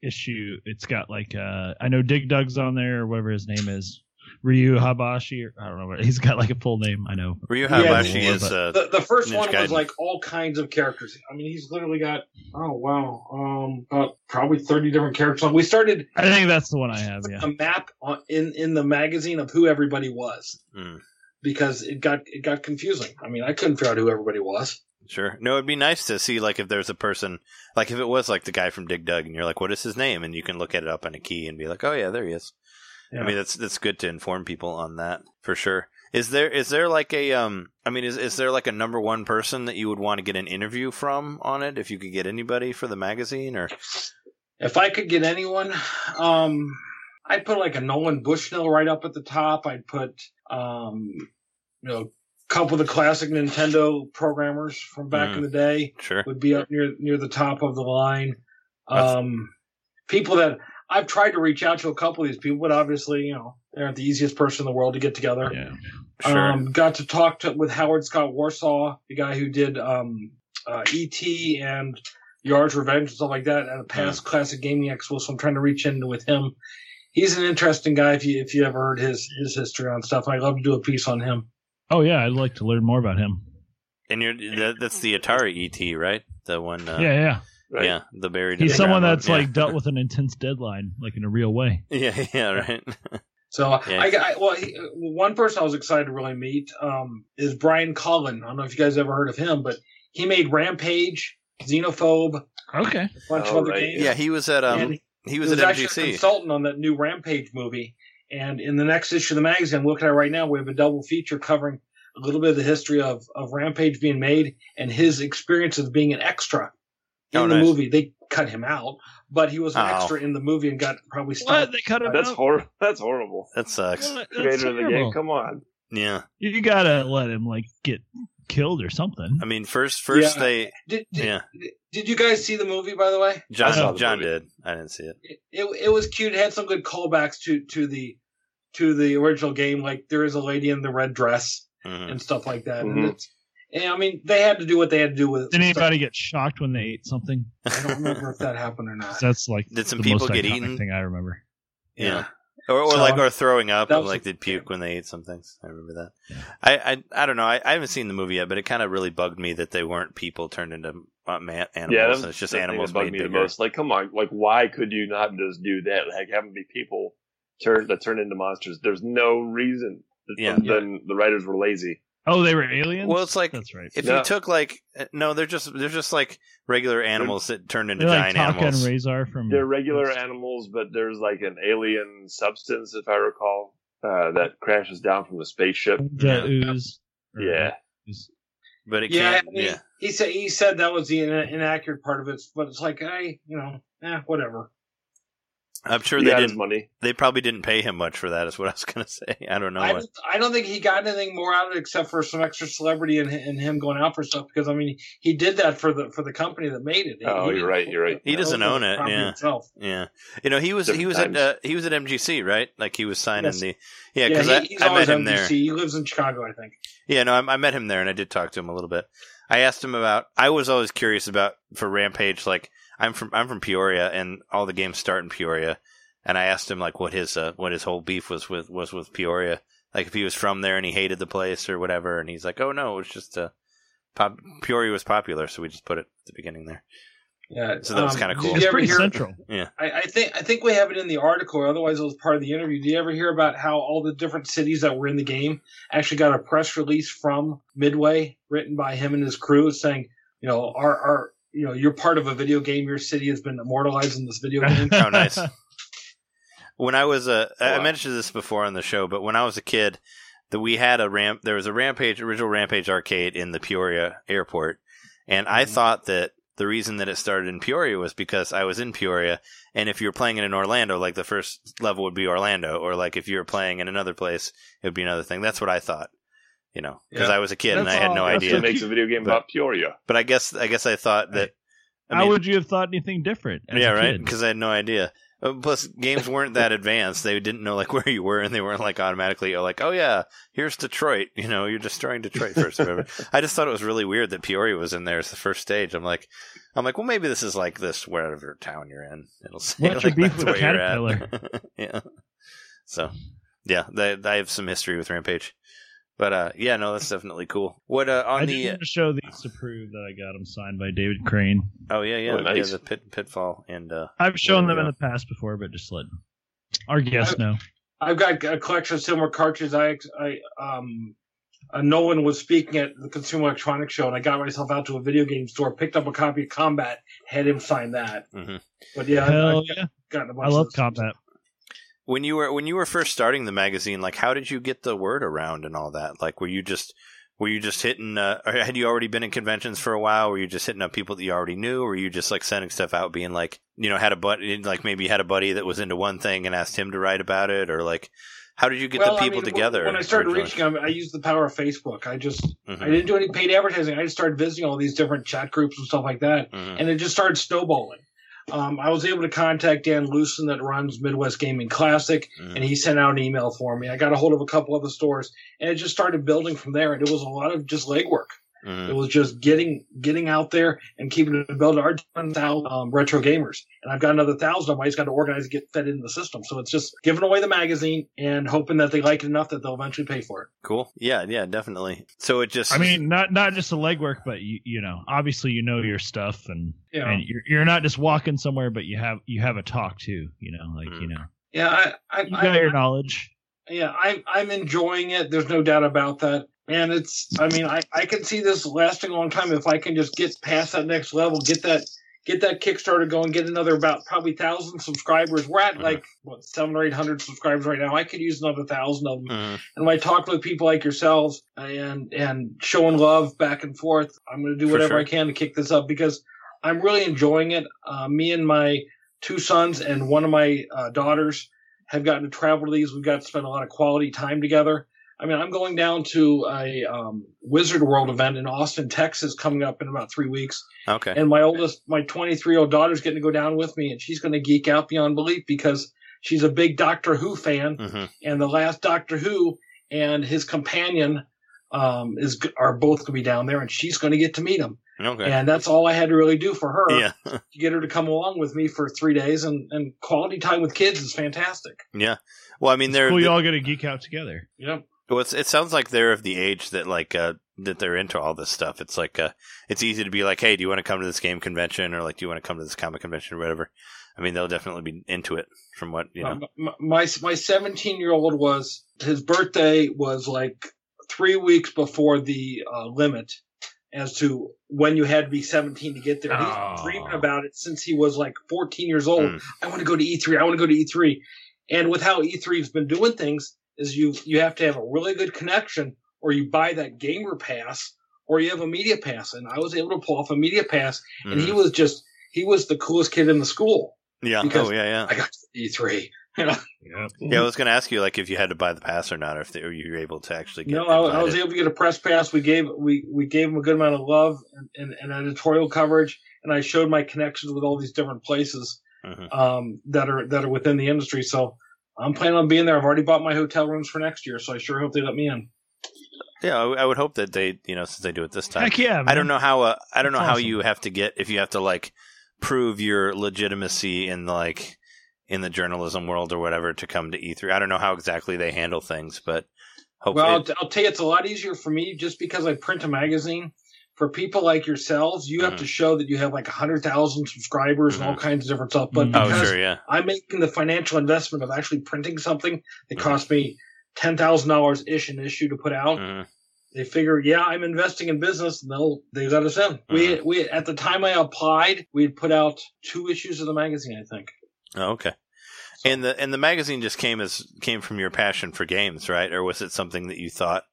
issue. It's got like uh, I know Dig Dug's on there or whatever his name is. Ryu Habashi, or I don't know. what- He's got like a full name. I know. Ryu Yeah, Habashi but- is. Uh, The, the first Ninja one was like all kinds of characters. I mean, he's literally got oh wow, um, about probably thirty different characters. We started I think that's the one I have. Yeah. a map on, in in the magazine of who everybody was mm, because it got it got confusing. I mean, I couldn't figure out who everybody was. Sure. No, it'd be nice to see like if there's a person like if it was like the guy from Dig Dug, and you're like, what is his name? And you can look at it up on a key and be like, oh yeah, there he is. Yeah. I mean, that's that's good to inform people on that for sure. Is there is there like a um? I mean, is is there like a number one person that you would want to get an interview from on it? If you could get anybody for the magazine, or If I could get anyone, um, I'd put like a Nolan Bushnell right up at the top. I'd put um, you know, couple of the classic Nintendo programmers from back Mhm. in the day. sure, would be up near near the top of the line. Um, people that I've tried to reach out to a couple of these people, but obviously, you know, they aren't the easiest person in the world to get together. Yeah. sure, Um, got to talk to with Howard Scott Warshaw, the guy who did um, uh, E.T. and Yars' Revenge and stuff like that at a past classic gaming expo. So I'm trying to reach in with him. He's an interesting guy if you if you ever heard his his history on stuff. I'd love to do a piece on him. Oh yeah, I'd like to learn more about him. and you're that, that's the Atari ET, right? The one, uh, yeah, yeah. Right? yeah, the buried. He's someone underground that's one, like dealt with an intense deadline, like in a real way. yeah, yeah, yeah, right. So Yeah. I, I well, he, one person I was excited to really meet um, is Brian Colin. I don't know if you guys ever heard of him, but he made Rampage, Xenophobe, Okay. a bunch of Oh, other right, games. yeah, he was at um, and he he was, was, at actually a MGC. consultant on that new Rampage movie. And in the next issue of the magazine, I'm looking at right now, we have a double feature covering a little bit of the history of, of Rampage being made and his experience of being an extra in Oh, the nice. movie. They cut him out, but he was an Oh. extra in the movie and got probably What? They cut him That's out? hor- That's horrible. That sucks. What? That's Creator of the game, terrible. come on. Yeah, You, you gotta let him like get killed or something. I mean, first, first Yeah. they, Did, did, yeah, did you guys see the movie, by the way? John, the John movie. did. I didn't see it. it, it, it was cute. It had some good callbacks to, to the to the original game. Like there is a lady in the red dress Mhm. and stuff like that. And Mhm. it's, and I mean, they had to do what they had to do with it. Did anybody get shocked when they ate something? I don't remember if that happened or not. That's like Did some the people most get eaten? Thing I remember. Yeah. Or, or So, like, or throwing up, and like a- they'd puke when they ate some things. I remember that. Yeah. I, I, I don't know. I, I haven't seen the movie yet, but it kind of really bugged me that they weren't people turned into uh, man, animals. Yeah, and it's just the animals bugged made me the most. Like, come on, like, why could you not just do that? Like, have them be people turn that turn into monsters. There's no reason. Yeah. Then the writers were lazy. Oh, they were aliens. Well, it's like that's right. if No. you took like uh, no, they're just they're just like regular animals that turned into They're like giant Taka and animals. Razor from. They're regular animals, but there's like an alien substance, if I recall, uh, that crashes down from the spaceship. the Yeah. ooze. Yeah. ooze. But it Yeah, can't. I mean, yeah, he said he said that was the inaccurate part of it, but it's like, I, you know, eh, whatever. I'm sure He they didn't. money. They probably didn't pay him much for that. Is what I was gonna say. I don't know. I what- don't, I don't think he got anything more out of it except for some extra celebrity and, and him going out for stuff because I mean he did that for the for the company that made it. Oh, He you're right, you're right. He that doesn't own it, yeah. Itself. Yeah, you know he was he was times. at uh, he was at MGC right? Like he was signing Yes. the yeah Yeah, because he, I, I met him MGC. there. He lives in Chicago, I think. Yeah, no, I, I met him there and I did talk to him a little bit. I asked him about. I was always curious about for Rampage. Like I'm from I'm from Peoria and all the games start in Peoria, and I asked him like what his uh, what his whole beef was with was with Peoria. Like if he was from there and he hated the place or whatever, and he's like, oh no, it was just uh, pop, Peoria was popular, so we just put it at the beginning there. Yeah, So that was um, kinda cool. you It's pretty hear- central. I, I think I think we have it in the article, or otherwise it was part of the interview. Do you ever hear about how all the different cities that were in the game actually got a press release from Midway, written by him and his crew, saying, you know, our our you know you're part of a video game. Your city has been immortalized in this video game. Oh, nice. when I was a, I Wow. mentioned this before on the show, but when I was a kid, that we had a ramp. There was a Rampage original Rampage arcade in the Peoria airport, and I Mhm. thought that the reason that it started in Peoria was because I was in Peoria, and if you were playing it in Orlando, like the first level would be Orlando, or like if you were playing in another place, it would be another thing. That's what I thought, you know, because Yeah. I was a kid and I had no that's That's idea. what makes a video game But- about Peoria. But I guess I guess I thought that. I How would you have thought anything different? as yeah, a right. Because I had no idea. Uh, Plus, games weren't that advanced. They didn't know like where you were, and they weren't like automatically oh, like, oh yeah, here's Detroit. You know, you're destroying Detroit first. Or whatever. I just thought it was really weird that Peoria was in there as the first stage. I'm like, I'm like, well, maybe this is like this wherever town you're in. It'll say What's like, that's with where you're at. yeah. So, yeah, they, I have some history with Rampage, but uh, yeah, no, that's definitely cool. What uh, on I the? just want to show these to prove that I got them signed by David Crane. Oh yeah, yeah, Oh, nice. yeah, the pit, pitfall and uh, I've shown them we in the past before, but just let our guests know. I've got a collection of similar cartridges. I, I, um, uh, Nolan was speaking at the Consumer Electronics Show, and I got myself out to a video game store, picked up a copy of Combat, had him sign that. Mhm. But yeah, Hell I've yeah! gotten a bunch I love of those. combat. When you were when you were first starting the magazine like how did you get the word around and all that like were you just were you just hitting uh, or had you already been in conventions for a while were you just hitting up people that you already knew or were you just like sending stuff out being like you know had a buddy like maybe you had a buddy that was into one thing and asked him to write about it or like how did you get Well, the I people mean, together When I started reaching them, I used the power of Facebook. I just Mhm, I didn't do any paid advertising. I just started visiting all these different chat groups and stuff like that, mhm. and it just started snowballing. Um, I was able to contact Dan Lucen that runs Midwest Gaming Classic, Mhm. and he sent out an email for me. I got a hold of a couple other stores, and it just started building from there. And it was a lot of just legwork. Mhm. It was just getting getting out there and keeping it built. Our ten thousand um, retro gamers, and I've got another thousand of them. I just got to organize and get fed into the system. So it's just giving away the magazine and hoping that they like it enough that they'll eventually pay for it. cool yeah yeah definitely so it just I mean, not not just the legwork, but you you know, obviously you know your stuff, and Yeah, and you're you're not just walking somewhere, but you have you have a talk too. You know, like Mm. you know, yeah. I, I, you I, got your knowledge. yeah, I'm I'm enjoying it. There's no doubt about that. And it's, I mean, I, I can see this lasting a long time if I can just get past that next level, get that get that Kickstarter going, get another about probably thousand subscribers. We're at Mhm. like what seven or eight hundred subscribers right now. I could use another thousand of them. Mhm. And when I talk with people like yourselves and and showing love back and forth, I'm going to do whatever sure. I can to kick this up because I'm really enjoying it. Uh, me and my two sons and one of my uh, daughters have gotten to travel to these. We've got to spend a lot of quality time together. I mean, I'm going down to a um, Wizard World event in Austin, Texas, coming up in about three weeks. okay And my oldest, my 23 year old daughter's getting to go down with me, and she's going to geek out beyond belief because she's a big Doctor Who fan hmm and the last Doctor Who and his companion um, is are both going to be down there, and she's going to get to meet him. okay And that's all I had to really do for her yeah to get her to come along with me for three days. And, and quality time with kids is fantastic. yeah well i mean they're Cool, you all get to geek out together. Yep. Well, it's, it sounds like they're of the age that like uh, that they're into all this stuff. It's like uh, it's easy to be like, hey, do you want to come to this game convention or like do you want to come to this comic convention or whatever? I mean, they'll definitely be into it from what you know. Um, my my 17 year old was his birthday was like three weeks before the uh, limit as to when you had to be 17 to get there. He's Oh. been dreaming about it since he was like 14 years old. Mm. I want to go to E3. I want to go to E3. And with how E3's been doing things, is you you have to have a really good connection, or you buy that gamer pass, or you have a media pass. And I was able to pull off a media pass, and he Mhm. was just he was the coolest kid in the school. yeah, because oh yeah, yeah. I got E3. You know? Yeah. Yeah, I was going to ask you like if you had to buy the pass or not, or if they, or you were able to actually get. No, I, I was able to get a press pass. We gave we we gave him a good amount of love and, and, and editorial coverage, and I showed my connections with all these different places Mhm. um, that are that are within the industry. So I'm planning on being there. I've already bought my hotel rooms for next year, so I sure hope they let me in. Yeah, I, I would hope that they, you know, since they do it this time. Heck yeah! I don't know how. Uh, I don't know how awesome. you have to get if you have to like prove your legitimacy in like in the journalism world or whatever to come to E3. I don't know how exactly they handle things, but hopefully, Well, I'll, I'll tell you, it's a lot easier for me just because I print a magazine. For people like yourselves, you have Mhm. to show that you have like 100,000 subscribers and all kinds of different stuff. But Mhm. oh because sure, yeah, I'm making the financial investment of actually printing something that Mhm. cost me $10,000 ish an issue to put out, Mhm. they figure, yeah, I'm investing in business, and they'll they let us in. We we at the time I applied, we had put out two issues of the magazine, I think. Oh, okay. And the and the magazine just came as came from your passion for games, right? Or was it something that you thought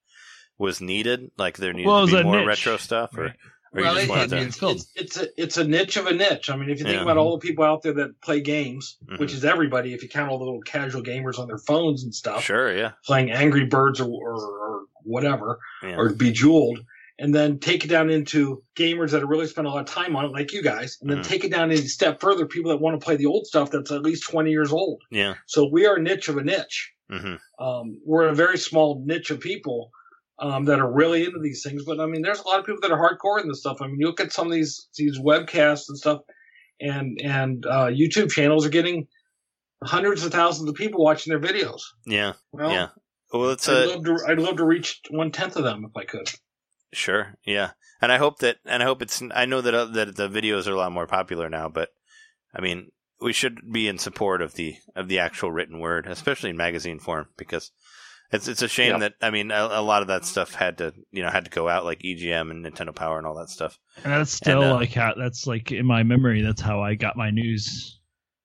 was needed? Like there needed Well, to be more niche. retro stuff, or, Right. or you well, just it, wanted it- to? it's, it's, it's a it's a niche of a niche. I mean, if you think Yeah. about all the people out there that play games, Mhm. which is everybody, if you count all the little casual gamers on their phones and stuff, Sure, yeah, playing Angry Birds or, or, or whatever, yeah. or Bejeweled, and then take it down into gamers that have really spent a lot of time on it, like you guys, and then Mhm. take it down a step further, people that want to play the old stuff that's at least 20 years old. yeah. So we are a niche of a niche. hmm Um, we're a very small niche of people um, that are really into these things. But I mean, there's a lot of people that are hardcore in this stuff. I mean, you look at some of these these webcasts and stuff, and and uh, YouTube channels are getting hundreds of thousands of people watching their videos. Yeah, Well, yeah. Well, it's I'd a love to I'd love to reach one tenth of them if I could. Sure. Yeah. And I hope that, and I hope it's, I know that, uh, that the videos are a lot more popular now, but I mean, we should be in support of the, of the actual written word, especially in magazine form, because it's, it's a shame Yeah. that, I mean, a, a lot of that stuff had to, you know, had to go out like EGM and Nintendo Power and all that stuff. And that's still And, uh, like how that's like in my memory. That's how I got my news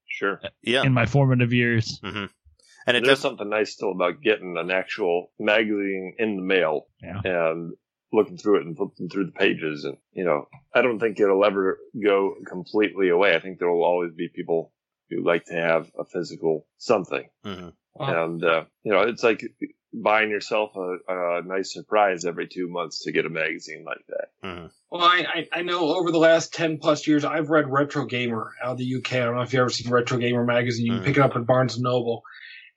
Sure. Yeah. in my formative years. hmm And it There's does, something nice still about getting an actual magazine in the mail Yeah. and looking through it and flipping through the pages. And, you know, I don't think it'll ever go completely away. I think there will always be people who like to have a physical something. mhm. Wow. And, uh, you know, it's like buying yourself a, a nice surprise every two months to get a magazine like that. Mhm. Well, I, I I know over the last ten plus years, I've read Retro Gamer out of the UK. I don't know if you've ever seen Retro Gamer magazine. You can Mhm. pick it up at Barnes and Noble.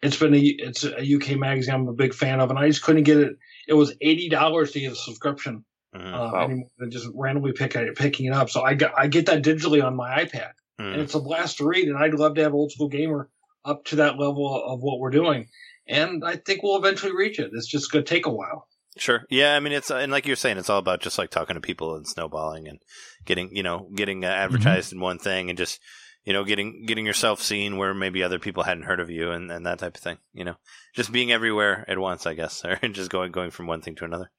It's been a it's a UK magazine I'm a big fan of, and I just couldn't get it. It was eighty dollars to get a subscription, Mhm. uh, Wow. anymore than just randomly pick, picking it up. So I got I get that digitally on my iPad, and Mhm. it's a blast to read. And I'd love to have Old School Gamer up to that level of what we're doing, and I think we'll eventually reach it. It's just going to take a while. Sure. Yeah. I mean, it's, and like you're saying, it's all about just like talking to people and snowballing and getting, you know, getting uh, advertised in one thing and just, you know, getting, getting yourself seen where maybe other people hadn't heard of you and, and that type of thing, you know, just being everywhere at once, I guess, or just going, going from one thing to another.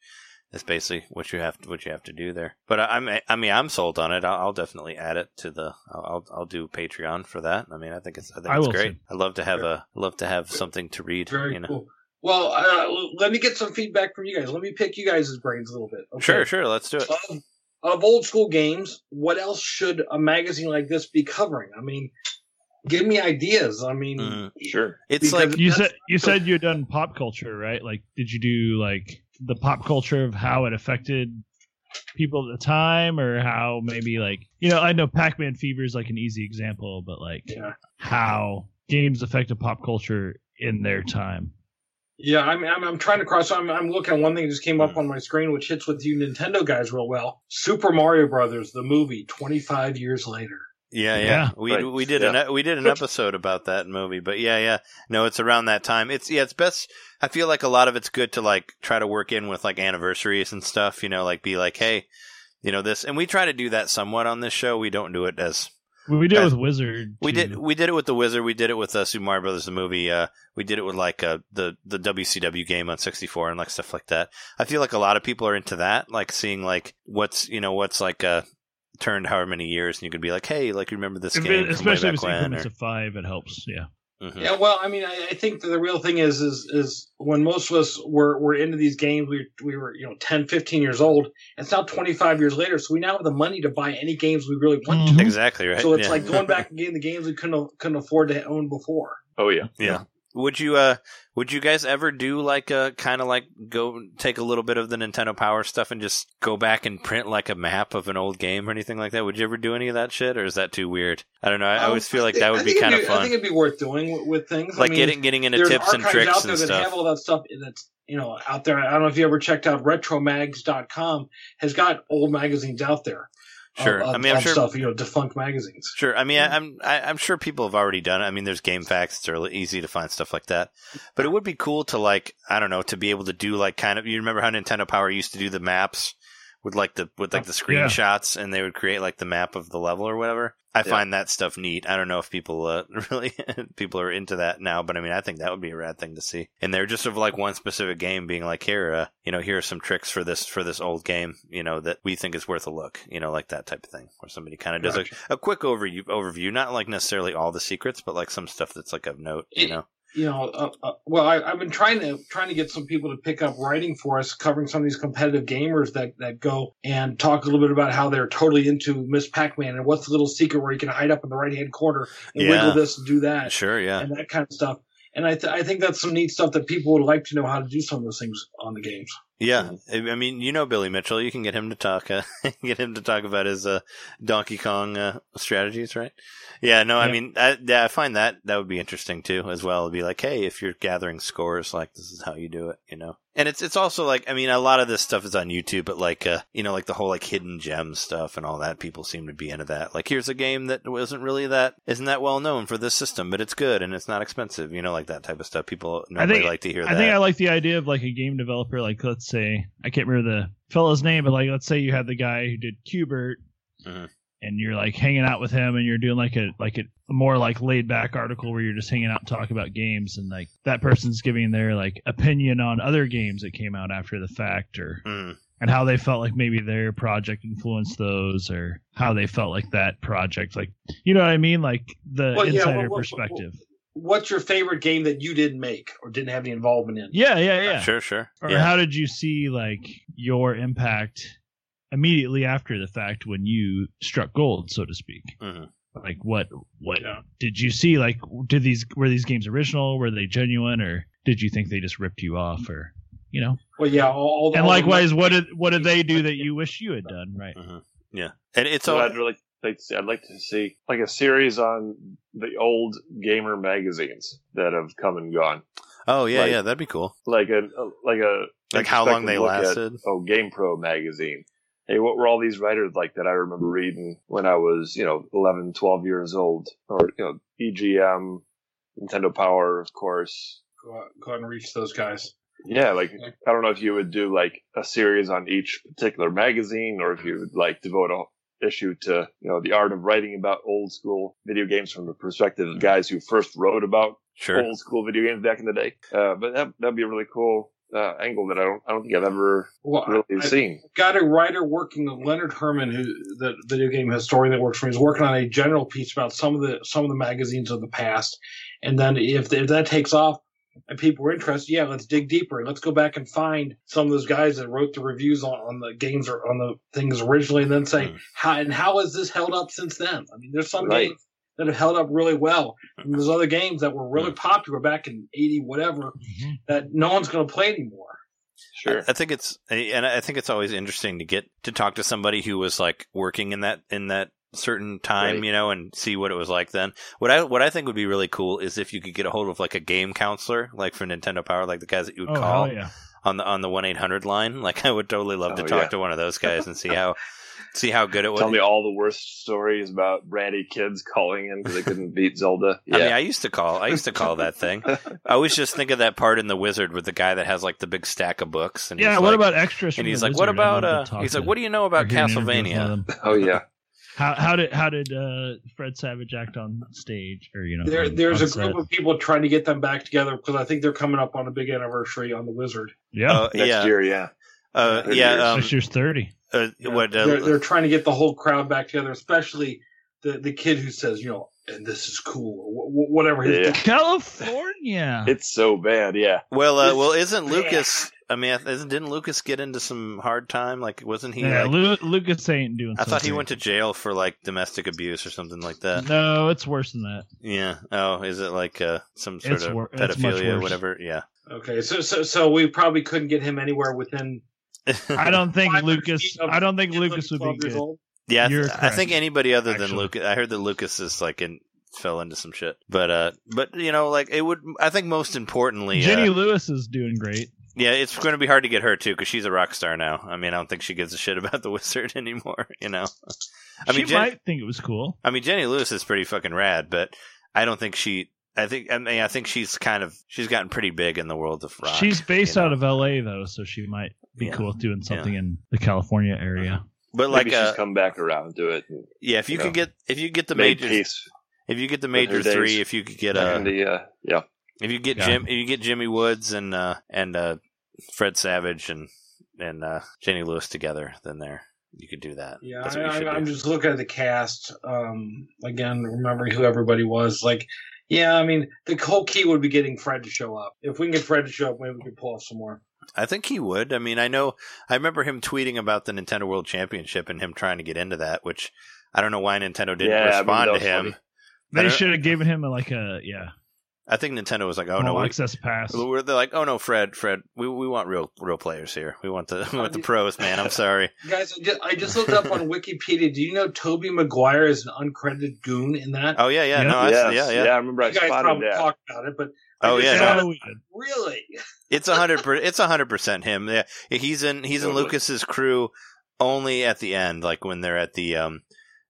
That's basically what you have to, what you have to do there. But I, I'm, I mean, I'm sold on it. I'll, I'll definitely add it to the, I'll, I'll, I'll do Patreon for that. I mean, I think it's, I think I it's great. too. I love to have a love to have something to read, Very you know. cool. Well, uh, let me get some feedback from you guys. Let me pick you guys' brains a little bit. okay? Sure, sure. Let's do it. Of, of old school games, what else should a magazine like this be covering? I mean, give me ideas. I mean, Mhm. Sure. It's like, You said you said you had done pop culture, right? Like, did you do like the pop culture of how it affected people at the time, or how maybe like you know I know Pac-Man Fever is like an easy example, but like yeah. how games affected pop culture in their time. Yeah, I'm, I'm, I'm trying to cross. I'm, I'm looking at one thing that just came up on my screen, which hits with you Nintendo guys real well. Super Mario Brothers, the movie, 25 years later. Yeah, yeah. Yeah. We Right. we did Yeah. an we did an episode about that movie, but yeah, yeah. No, it's around that time. It's yeah, it's best. I feel like a lot of it's good to like try to work in with like anniversaries and stuff. You know, like be like, hey, you know this, and we try to do that somewhat on this show. We don't do it as We did it with Wizard. we too. did. We did it with the Wizard. We did it with uh, Super Mario Brothers the movie. Uh, we did it with like uh, the the WCW game on sixty four and like stuff like that. I feel like a lot of people are into that, like seeing like what's you know what's like uh turned however many years, and you could be like, hey, like remember this If game, it- from way especially if it's when, increments or- of five, it helps. Yeah. Mhm. Yeah, well, I mean, I, I think that the real thing is, is, is when most of us were, were into these games, we, we were, you know, 10, 15 years old. It's now 25 years later. So we now have the money to buy any games we really want to. Mhm. Exactly right. So it's yeah. like going back and getting the games we couldn't, couldn't afford to own before. Oh yeah. Yeah. Would you uh would you guys ever do like a kind of like go take a little bit of the Nintendo Power stuff and just go back and print like a map of an old game or anything like that? Would you ever do any of that shit or is that too weird? I don't know. I, I always Um, feel like that would be kind of fun. I think it'd be worth doing with, with things. Like I mean, getting getting into tips and tricks out there and that stuff. have all that stuff that's you know out there. I don't know if you ever checked out retromags.com has got old magazines out there. Sure. I mean, I'm sure- stuff you know defunct magazines. Sure. I mean, I, I'm I, I'm sure people have already done it. I mean, there's GameFAQs. It's really easy to find stuff like that. But it would be cool to like I don't know to be able to do like kind of. You remember how Nintendo Power used to do the maps with like the with like the Oh, yeah. screenshots, and they would create like the map of the level or whatever. I Yeah. find that stuff neat. I don't know if people uh, really people are into that now, but I mean, I think that would be a rad thing to see. And they're just of like one specific game being like, here, uh, you know, here are some tricks for this for this old game, you know, that we think is worth a look, you know, like that type of thing, where somebody kind of does Gotcha. a, a quick overview, overview, not like necessarily all the secrets, but like some stuff that's like of note, you know. You know, uh, uh, well, I, I've been trying to trying to get some people to pick up writing for us, covering some of these competitive gamers that that go and talk a little bit about how they're totally into Miss Pac-Man and what's the little secret where you can hide up in the right hand corner and Yeah. wiggle this and do that Sure, yeah. and that kind of stuff. And I, th- I think that's some neat stuff that people would like to know how to do some of those things on the games. Yeah, I I mean, you know Billy Mitchell. You can get him to talk. Uh, get him to talk about his uh, Donkey Kong uh, strategies, right? Yeah, no, I mean, I, yeah, I find that that would be interesting too, as well. It'd be like, hey, if you're gathering scores, like this is how you do it, you know. And it's it's also like, I mean, a lot of this stuff is on YouTube, but like, uh, you know, like the whole like hidden gem stuff and all that. People seem to be into that. Like, here's a game that wasn't really that isn't that well known for this system, but it's good and it's not expensive, you know, like that type of stuff. People normally think- like to hear I that. think I like the idea of like a game developer, like let's say I can't remember the fellow's name, but like let's say you had the guy who did Q*bert, Mhm. And you're like hanging out with him, and you're doing like a like a, a more like laid back article where you're just hanging out and talking about games, and like that person's giving their like opinion on other games that came out after the fact, or Mm. and how they felt like maybe their project influenced those, or how they felt like that project, like you know what I mean, like the Well, yeah, insider what- what- perspective. What's your favorite game that you didn't make or didn't have any involvement in? yeah, yeah, yeah. Sure, sure. or yeah. how did you see like your impact immediately after the fact when you struck gold so to speak. Mhm. like what what Yeah. did you see? Like did these were these games original? Were they genuine? Or did you think they just ripped you off? Or you know? Well, yeah, all, all and all likewise what did what did they do that you wish you had done? Right. Yeah, and it's So all I'd really like to see, I'd like to see like a series on the old gamer magazines that have come and gone, Oh yeah, Like- yeah, that'd be cool. like a like a Like how long they look at, lasted. oh, GamePro magazine. Hey, what were all these writers like that I remember reading when I was, you know, 11, 12 years old? Or, you know, EGM, Nintendo Power, of course. Go out, go out and reach those guys. Yeah, like, I don't know if you would do like a series on each particular magazine or if you would like devote a issue to, you know, the art of writing about old school video games from the perspective of guys who first wrote about Sure. old school video games back in the day. Uh, but that, that'd be really cool, uh, angle that I don't, I don't think I've ever Well, really I- seen. got a writer working Leonard Herman, who the video game historian that works for me, is working on a general piece about some of the some of the magazines of the past. And then if, if that takes off and people are interested, yeah, let's dig deeper. And let's go back and find some of those guys that wrote the reviews on, on the games or on the things originally, and then say Hmm. how and how has this held up since then? I mean, there's some Right. games that have held up really well, and there's other games that were really popular back in '80, whatever, mm-hmm. that no one's going to play anymore. Sure. I think it's and I think it's always interesting to get to talk to somebody who was like working in that in that certain time, Right. you know, and see what it was like then. What I what I think would be really cool is if you could get a hold of like a game counselor, like for Nintendo Power, like the guys that you would oh call hell yeah on the on the one eight hundred line. Like I would totally love to Oh, talk yeah. to one of those guys and see how see how good it was. Tell me all the worst stories about bratty kids calling in because they couldn't beat Zelda. Yeah. I mean, I used to call. I used to call that thing. I always just think of that part in the Wizard with the guy that has like the big stack of books. And yeah he's what like, about extras And he's like, "What Wizard? I'd about?" love Uh, he's like, "What do you know about hear an interview with one of Castlevania?" oh yeah. How how did how did uh, Fred Savage act on stage or you know There, on- there's on a group of people trying to get them back together because I think they're coming up on a big anniversary on the Wizard. yeah Uh, Next yeah, year, yeah. uh, yeah. Um, this year's thirty uh, what? Uh, they're, they're trying to get the whole crowd back together, especially the the kid who says, you know, and this is cool, or wh- wh- whatever his Yeah. California. It's so bad, yeah. well, uh, well, isn't bad. Lucas? I mean, isn't, didn't Lucas get into some hard time? Like, wasn't he? yeah, like, Lu- Lucas ain't doing. I thought he went to jail for like domestic abuse or something like that. No, it's worse than that. Yeah. Oh, is it like uh, some sort It's of wor- pedophilia, worse. whatever? Yeah. Okay, so so so we probably couldn't get him anywhere within. I don't think Lucas. I don't think Lucas would be good. Yeah, I, th- You're I think anybody other than actually. Lucas. I heard that Lucas is like in fell into some shit, but uh, but you know, like it would. I think most importantly, Jenny uh, Lewis is doing great. yeah, it's going to be hard to get her too because she's a rock star now. I mean, I don't think she gives a shit about the wizard anymore. You know, I she mean, Jen- might think it was cool. I mean, Jenny Lewis is pretty fucking rad, but I don't think she. I think I mean I think she's kind of she's gotten pretty big in the world of rock. She's based you know? out of L.A. though, so she might. Be Yeah. cool doing something in the California area. But like, she's uh, come back around to it. And yeah, if you you could know, get if you get the made major if you get the major three, if you could get back uh, the, uh, yeah. if you get Yeah. Jim, if you get Jimmy Woods and uh and uh Fred Savage and and uh Jenny Lewis together, then there you could do that. Yeah, That's I, what you should I, I'm just looking at the cast. Um, again, remembering who everybody was. Like, yeah, I mean, the whole key would be getting Fred to show up. If we can get Fred to show up, maybe we can pull off some more. I think he would. I mean, I know. I remember him tweeting about the Nintendo World Championship and him trying to get into that, which I don't know why Nintendo didn't Yeah, I remember respond to him. funny. They should have given him a, like a yeah, I think Nintendo was like, "Oh all no, we, access pass. we're, they're like, oh no, Fred, Fred, we we want real real players here. We want the we want the pros, man. I'm sorry. Guys, I just, I just looked up on Wikipedia. Do you know Tobey Maguire is an uncredited goon in that? Oh yeah, yeah, Yeah. no, I, Yes, yeah, yeah, I remember I guys spotted probably that. talked about it, but I Oh, yeah, no, really? It's a hundred. per- It's a hundred percent him. Yeah, he's in. He's in Lucas's crew only at the end, like when they're at the um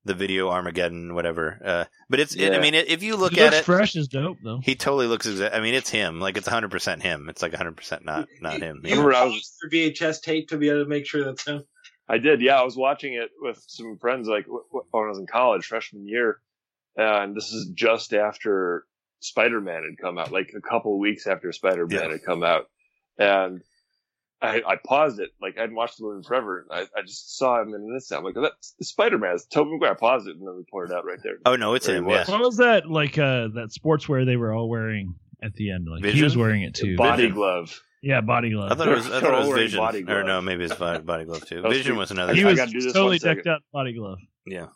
the video Armageddon, whatever. Uh, but it's. It, I mean, it, if you look he at looks it, fresh is dope though. he totally looks. Exa- I mean, it's him. Like it's hundred percent him. It's like hundred percent not not him. You Remember I was- your VHS tape to be able to make sure that's him. I did, yeah. I was watching it with some friends, like w- w- when I was in college, freshman year, and this is just after Spider Man had come out, like a couple of weeks after Spider Man Yeah. had come out, and I, I paused it, like I hadn't watched the movie in forever. I, I just saw him in an instant. I'm like, that's Spider Man. It's Tobey Maguire. I paused it, and then we pointed out right there. Oh no, it's There him. Yeah. What was that like? Uh, that sportswear they were all wearing at the end. Like he was wearing it too. Body Vision. glove. Yeah, body glove. I thought it was. I They're thought it was Vision. body Or gloves. no, maybe it's body, body glove too. Vision was another. he was gotta do this totally one second. decked out body glove. Yeah,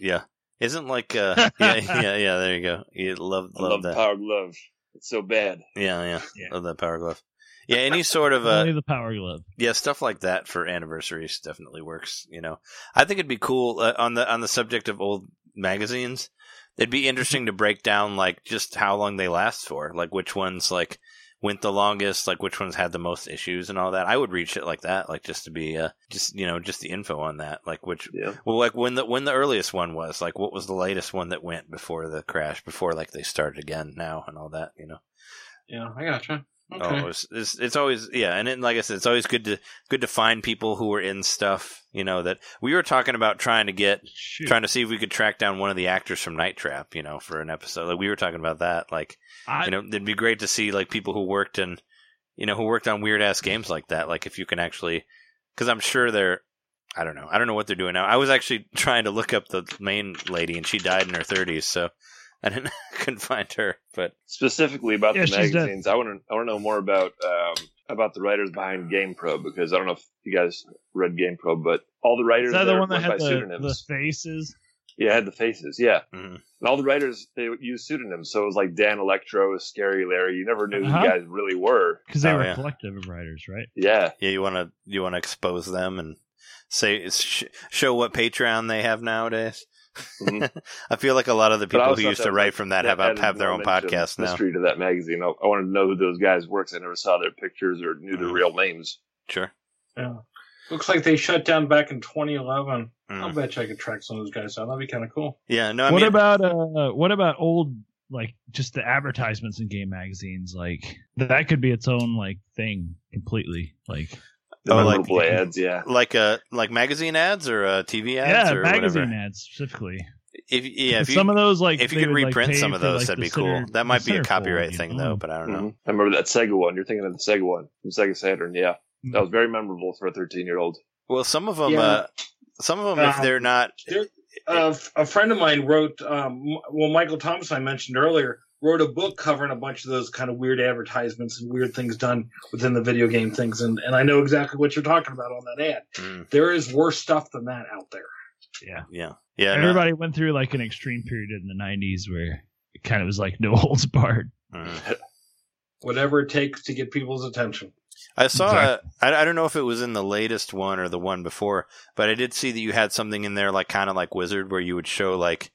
yeah. Isn't like uh yeah yeah yeah. There you go. You love I love love that. Power Glove. It's so bad. Yeah, yeah, Yeah. Love that power glove. Yeah, any sort of uh Only the power glove. yeah stuff like that for anniversaries definitely works. You know, I think it'd be cool uh, on the on the subject of old magazines. It'd be interesting to break down like just how long they last for, like which ones like went the longest, like which ones had the most issues and all that. I would read shit like that, like just to be uh just you know just the info on that, like which Yeah. well, like when the when the earliest one was, like what was the latest one that went before the crash, before like they started again now and all that, you know. Yeah, I gotcha. Oh, okay. Oh, it's, it's it's always yeah, and then like I said, it's always good to good to find people who are in stuff. You know that we were talking about trying to get Shoot. trying to see if we could track down one of the actors from Night Trap. You know, for an episode. Like we were talking about that. Like I, you know, it'd be great to see like people who worked in you know who worked on weird ass games like that. Like if you can actually, because I'm sure they're. I don't know. I don't know what they're doing now. I was actually trying to look up the main lady, and she died in her 30s, so I didn't couldn't find her. But specifically about Yeah, the she's dead. magazines, I want to I want to know more about um, about the writers behind GamePro because I don't know if you guys read GamePro, but all the writers is that the one that went by had the, the faces? yeah, had the faces. Yeah, mhm. and all the writers they used pseudonyms, so it was like Dan Elektro, Scary Larry. You never knew Uh-huh. who the guys really were. Because they Oh, were yeah. collective of writers, right? Yeah, Yeah, you want to you want to expose them and say sh- show what Patreon they have nowadays. Mhm. I feel like a lot of the people who used to write from that, that have added have their own podcast now. Mystery to that magazine. I, I wanted to know who those guys were because I never saw their pictures or knew their Mhm. real names. Sure. Yeah. Looks like they shut down back in 2011. I'll Mm. bet you I could track some of those guys down. That'd be kind of cool. Yeah. No, I what mean, about uh what about old like just the advertisements in game magazines like that could be its own like thing completely like The Oh, like- ads, yeah. like uh like magazine ads or uh, TV ads yeah or magazine whatever. ads specifically If yeah, if you, some of those like if you could would, like, reprint some of those, like, that'd be cool. center- that might be a copyright thing know? though, but I don't know. Mhm. I remember that Sega one. You're thinking of the Sega one from Sega Saturn. Yeah, Mm. that was very memorable for a 13 year old. Well, some of them, Yeah. uh, some of them, if Uh, they're not, Uh, a friend of mine wrote, um, well, Michael Thomasson, I mentioned earlier, wrote a book covering a bunch of those kind of weird advertisements and weird things done within the video game things. And, and I know exactly what you're talking about on that ad. mm, There is worse stuff than that out there. yeah yeah, yeah, no, everybody went through like an extreme period in the 90s where it kind of was like no holds barred mm. Whatever it takes to get people's attention. I saw. Exactly. A, I, I don't know if it was in the latest one or the one before, but I did see that you had something in there, like kind of like Wizard, where you would show like,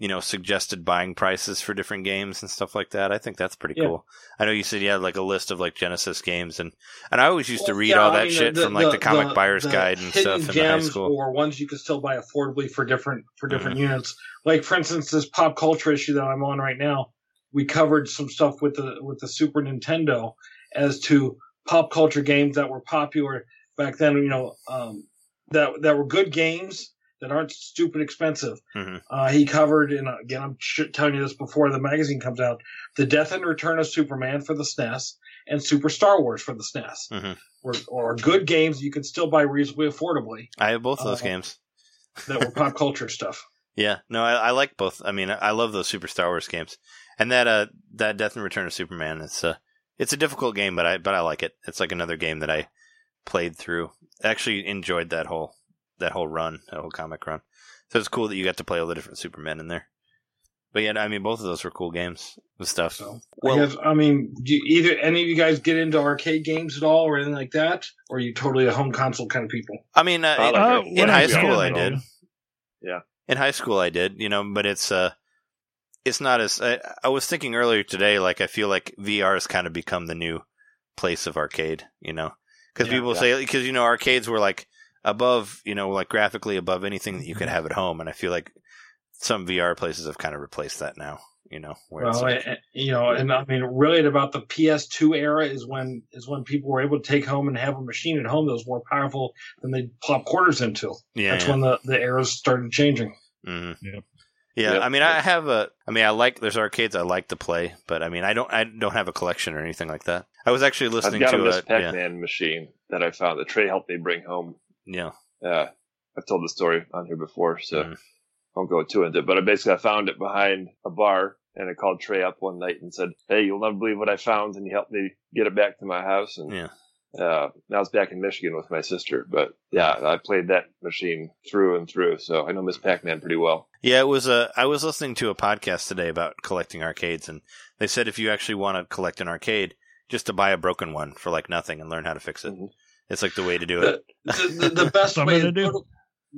you know, suggested buying prices for different games and stuff like that. I think that's pretty Yeah. cool. I know you said you had like a list of like Genesis games, and and I always used to read yeah, all I that mean, shit from like the, comic buyer's the guide and stuff in the high school. or ones you could still buy affordably for different for different Mm-hmm. units. Like for instance, this pop culture issue that I'm on right now, we covered some stuff with the with the Super Nintendo as to pop culture games that were popular back then. You know, um, that that were good games that aren't stupid expensive. Mhm. Uh, he covered, and again, I'm sh- telling you this before the magazine comes out: the Death and Return of Superman for the SNES and Super Star Wars for the SNES, Mhm. were, or good games you could still buy reasonably affordably I have both of those Uh, games. that were pop culture stuff. Yeah, no, I, I like both. I mean, I I love those Super Star Wars games, and that uh that Death and Return of Superman. It's uh it's a difficult game, but I but I like it. It's like another game that I played through. Actually enjoyed that whole that whole run, that whole comic run. So it's cool that you got to play all the different Supermen in there. But yeah, I mean, both of those were cool games and stuff. So, Well- I guess, I mean, do you, either any of you guys get into arcade games at all or anything like that, or are you totally a home console kind of people? I mean, uh, I in- like Uh, in high school, I did. Yeah. In high school, I did. You know, but it's uh, it's not as. I, I was thinking earlier today. Like, I feel like VR has kind of become the new place of arcade. You know, because Yeah, people yeah. say because you know arcades were like above. You know, like graphically above anything that you could have at home, and I feel like some VR places have kind of replaced that now. You know, where it's Well, like, you know, and I mean, really, at about the PS2 era is when is when people were able to take home and have a machine at home that was more powerful than they plop quarters into. yeah, That's yeah. when the the eras started changing. hmm Yep. Yeah, Yep. I mean, I have a. I mean, I like there's arcades I like to play, but I mean, I don't. I don't have a collection or anything like that. I was actually I've listening got to Miss a. Pac-Man machine that I found that Trey helped me bring home. Yeah. Uh, I've told the story on here before, so Mhm. I won't go too into it. But I basically I found it behind a bar, and I called Trey up one night and said, "Hey, you'll never believe what I found," and he helped me get it back to my house. And Yeah. uh, now I was back in Michigan with my sister, but yeah, I played that machine through and through, so I know Miss Pac-Man pretty well. Yeah, it was a. I was listening to a podcast today about collecting arcades, and they said if you actually want to collect an arcade, just to buy a broken one for like nothing and learn how to fix it. Mhm. It's like the way to do it. The, the, the best way to to do.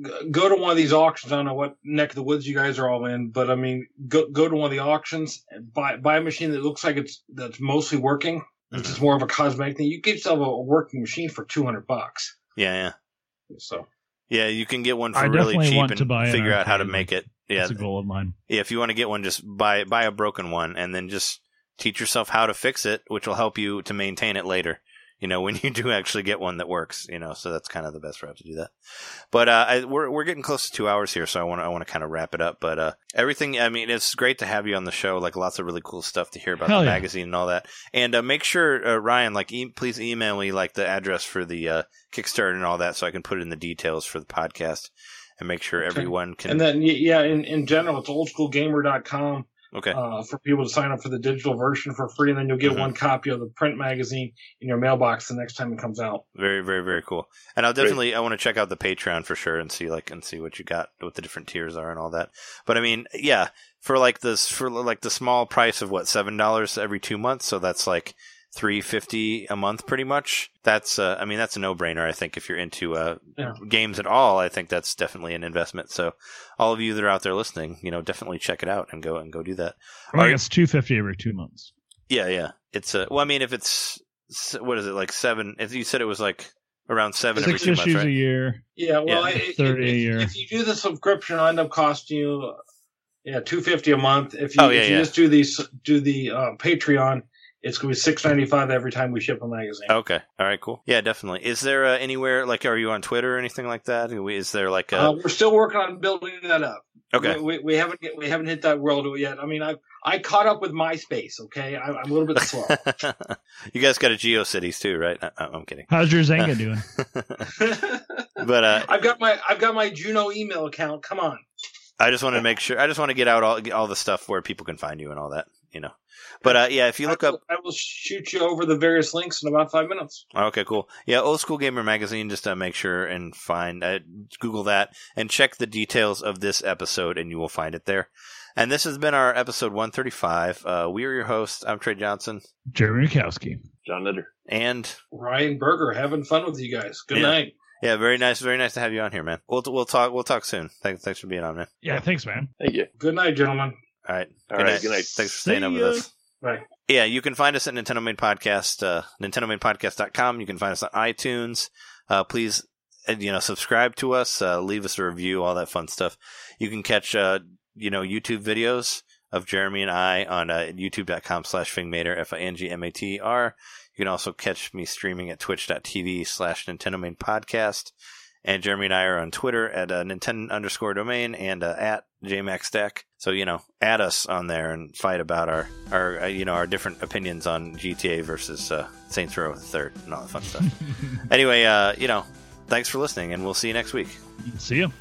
go to, go to one of these auctions. I don't know what neck of the woods you guys are all in, but I mean, go go to one of the auctions and buy buy a machine that looks like it's that's mostly working. It's Mhm. just more of a cosmetic thing. You get yourself a, a working machine for two hundred bucks. Yeah, yeah, So yeah. You can get one for I really cheap and to buy an figure out how to make it. Yeah, That's a goal of mine. yeah. If you want to get one, just buy buy a broken one and then just teach yourself how to fix it, which will help you to maintain it later. You know, when you do actually get one that works, you know, so that's kind of the best route to do that. But uh, I, we're we're getting close to two hours here, so I want to I want to kind of wrap it up. But uh, everything, I mean, it's great to have you on the show. Like lots of really cool stuff to hear about Hell the yeah. magazine and all that. And uh, make sure uh, Ryan, like, e- please email me like the address for the uh, Kickstarter and all that, so I can put it in the details for the podcast and make sure Okay. everyone can. and then yeah, in, in general, it's oldschoolgamer.com okay, uh, for people to sign up for the digital version for free, and then you'll get Mhm. one copy of the print magazine in your mailbox the next time it comes out. very very very cool. And I'll Great. definitely I want to check out the Patreon for sure and see like and see what you got, what the different tiers are and all that. But I mean, yeah, for like this for like the small price of what seven dollars every two months, so that's like three fifty a month pretty much. That's uh, I mean that's a no brainer. I think if you're into uh, Yeah. games at all, I think that's definitely an investment. So all of you that are out there listening, you know, definitely check it out and go and go do that. I think it's two fifty every two months. Yeah, yeah. It's uh, well, I mean, if it's what is it like seven? If you said it was like around seven every Six two months, issues right? a year. Yeah, well, Yeah, I- if, 30 a year. if you do the subscription, it'll end up costing you, yeah, two fifty a month. If you, Oh, yeah, if you yeah. just do the s- do the uh, Patreon, it's going to be six ninety five every time we ship a magazine. Okay. All right. Cool. Yeah, definitely. Is there uh, anywhere like are you on Twitter or anything like that? Is there like a Uh, we're still working on building that up. okay? we, we, we haven't we haven't hit that world yet. I mean, I I caught up with MySpace. Okay, I, I'm a little bit slow. you guys got a GeoCities too, right? I, I'm kidding. How's your Xanga doing? but uh, I've got my I've got my Juno email account. Come on. I just want to make sure. I just want to get out all all the stuff where people can find you and all that. You know. But uh, yeah, if you look I up I will shoot you over the various links in about five minutes. Okay, cool. Yeah, Old School Gamer Magazine. Just uh, make sure and find, uh, Google that and check the details of this episode, and you will find it there. And this has been our episode 135. Uh, we are your hosts. I'm Trey Johnson, Jeremy Mikowski. John Litter. and Ryan Berger, having fun with you guys. Good Yeah. night. yeah, very nice, very nice to have you on here, man. We'll we'll talk we'll talk soon. Thanks thanks for being on, man. Yeah, thanks, man. Thank you. Good night, gentlemen. All right, All right, good night. Thanks for staying See up with us. Bye. Yeah, you can find us at Nintendo Made Podcast, uh, NintendoMadePodcast.com. You can find us on iTunes. Uh, please, uh, you know, subscribe to us, uh, leave us a review, all that fun stuff. You can catch, uh, you know, YouTube videos of Jeremy and I on uh, youtube.com slash Fingmater, F-I-N-G-M-A-T-R. You can also catch me streaming at twitch.tv slash Nintendo Main Podcast. And Jeremy and I are on Twitter at uh, Nintendo underscore domain and uh, at JMaxDeck. So, you know, add us on there and fight about our, our uh, you know, our different opinions on GTA versus uh, Saints Row the Third and all that fun stuff. anyway, uh, you know, thanks for listening, and we'll see you next week. See you.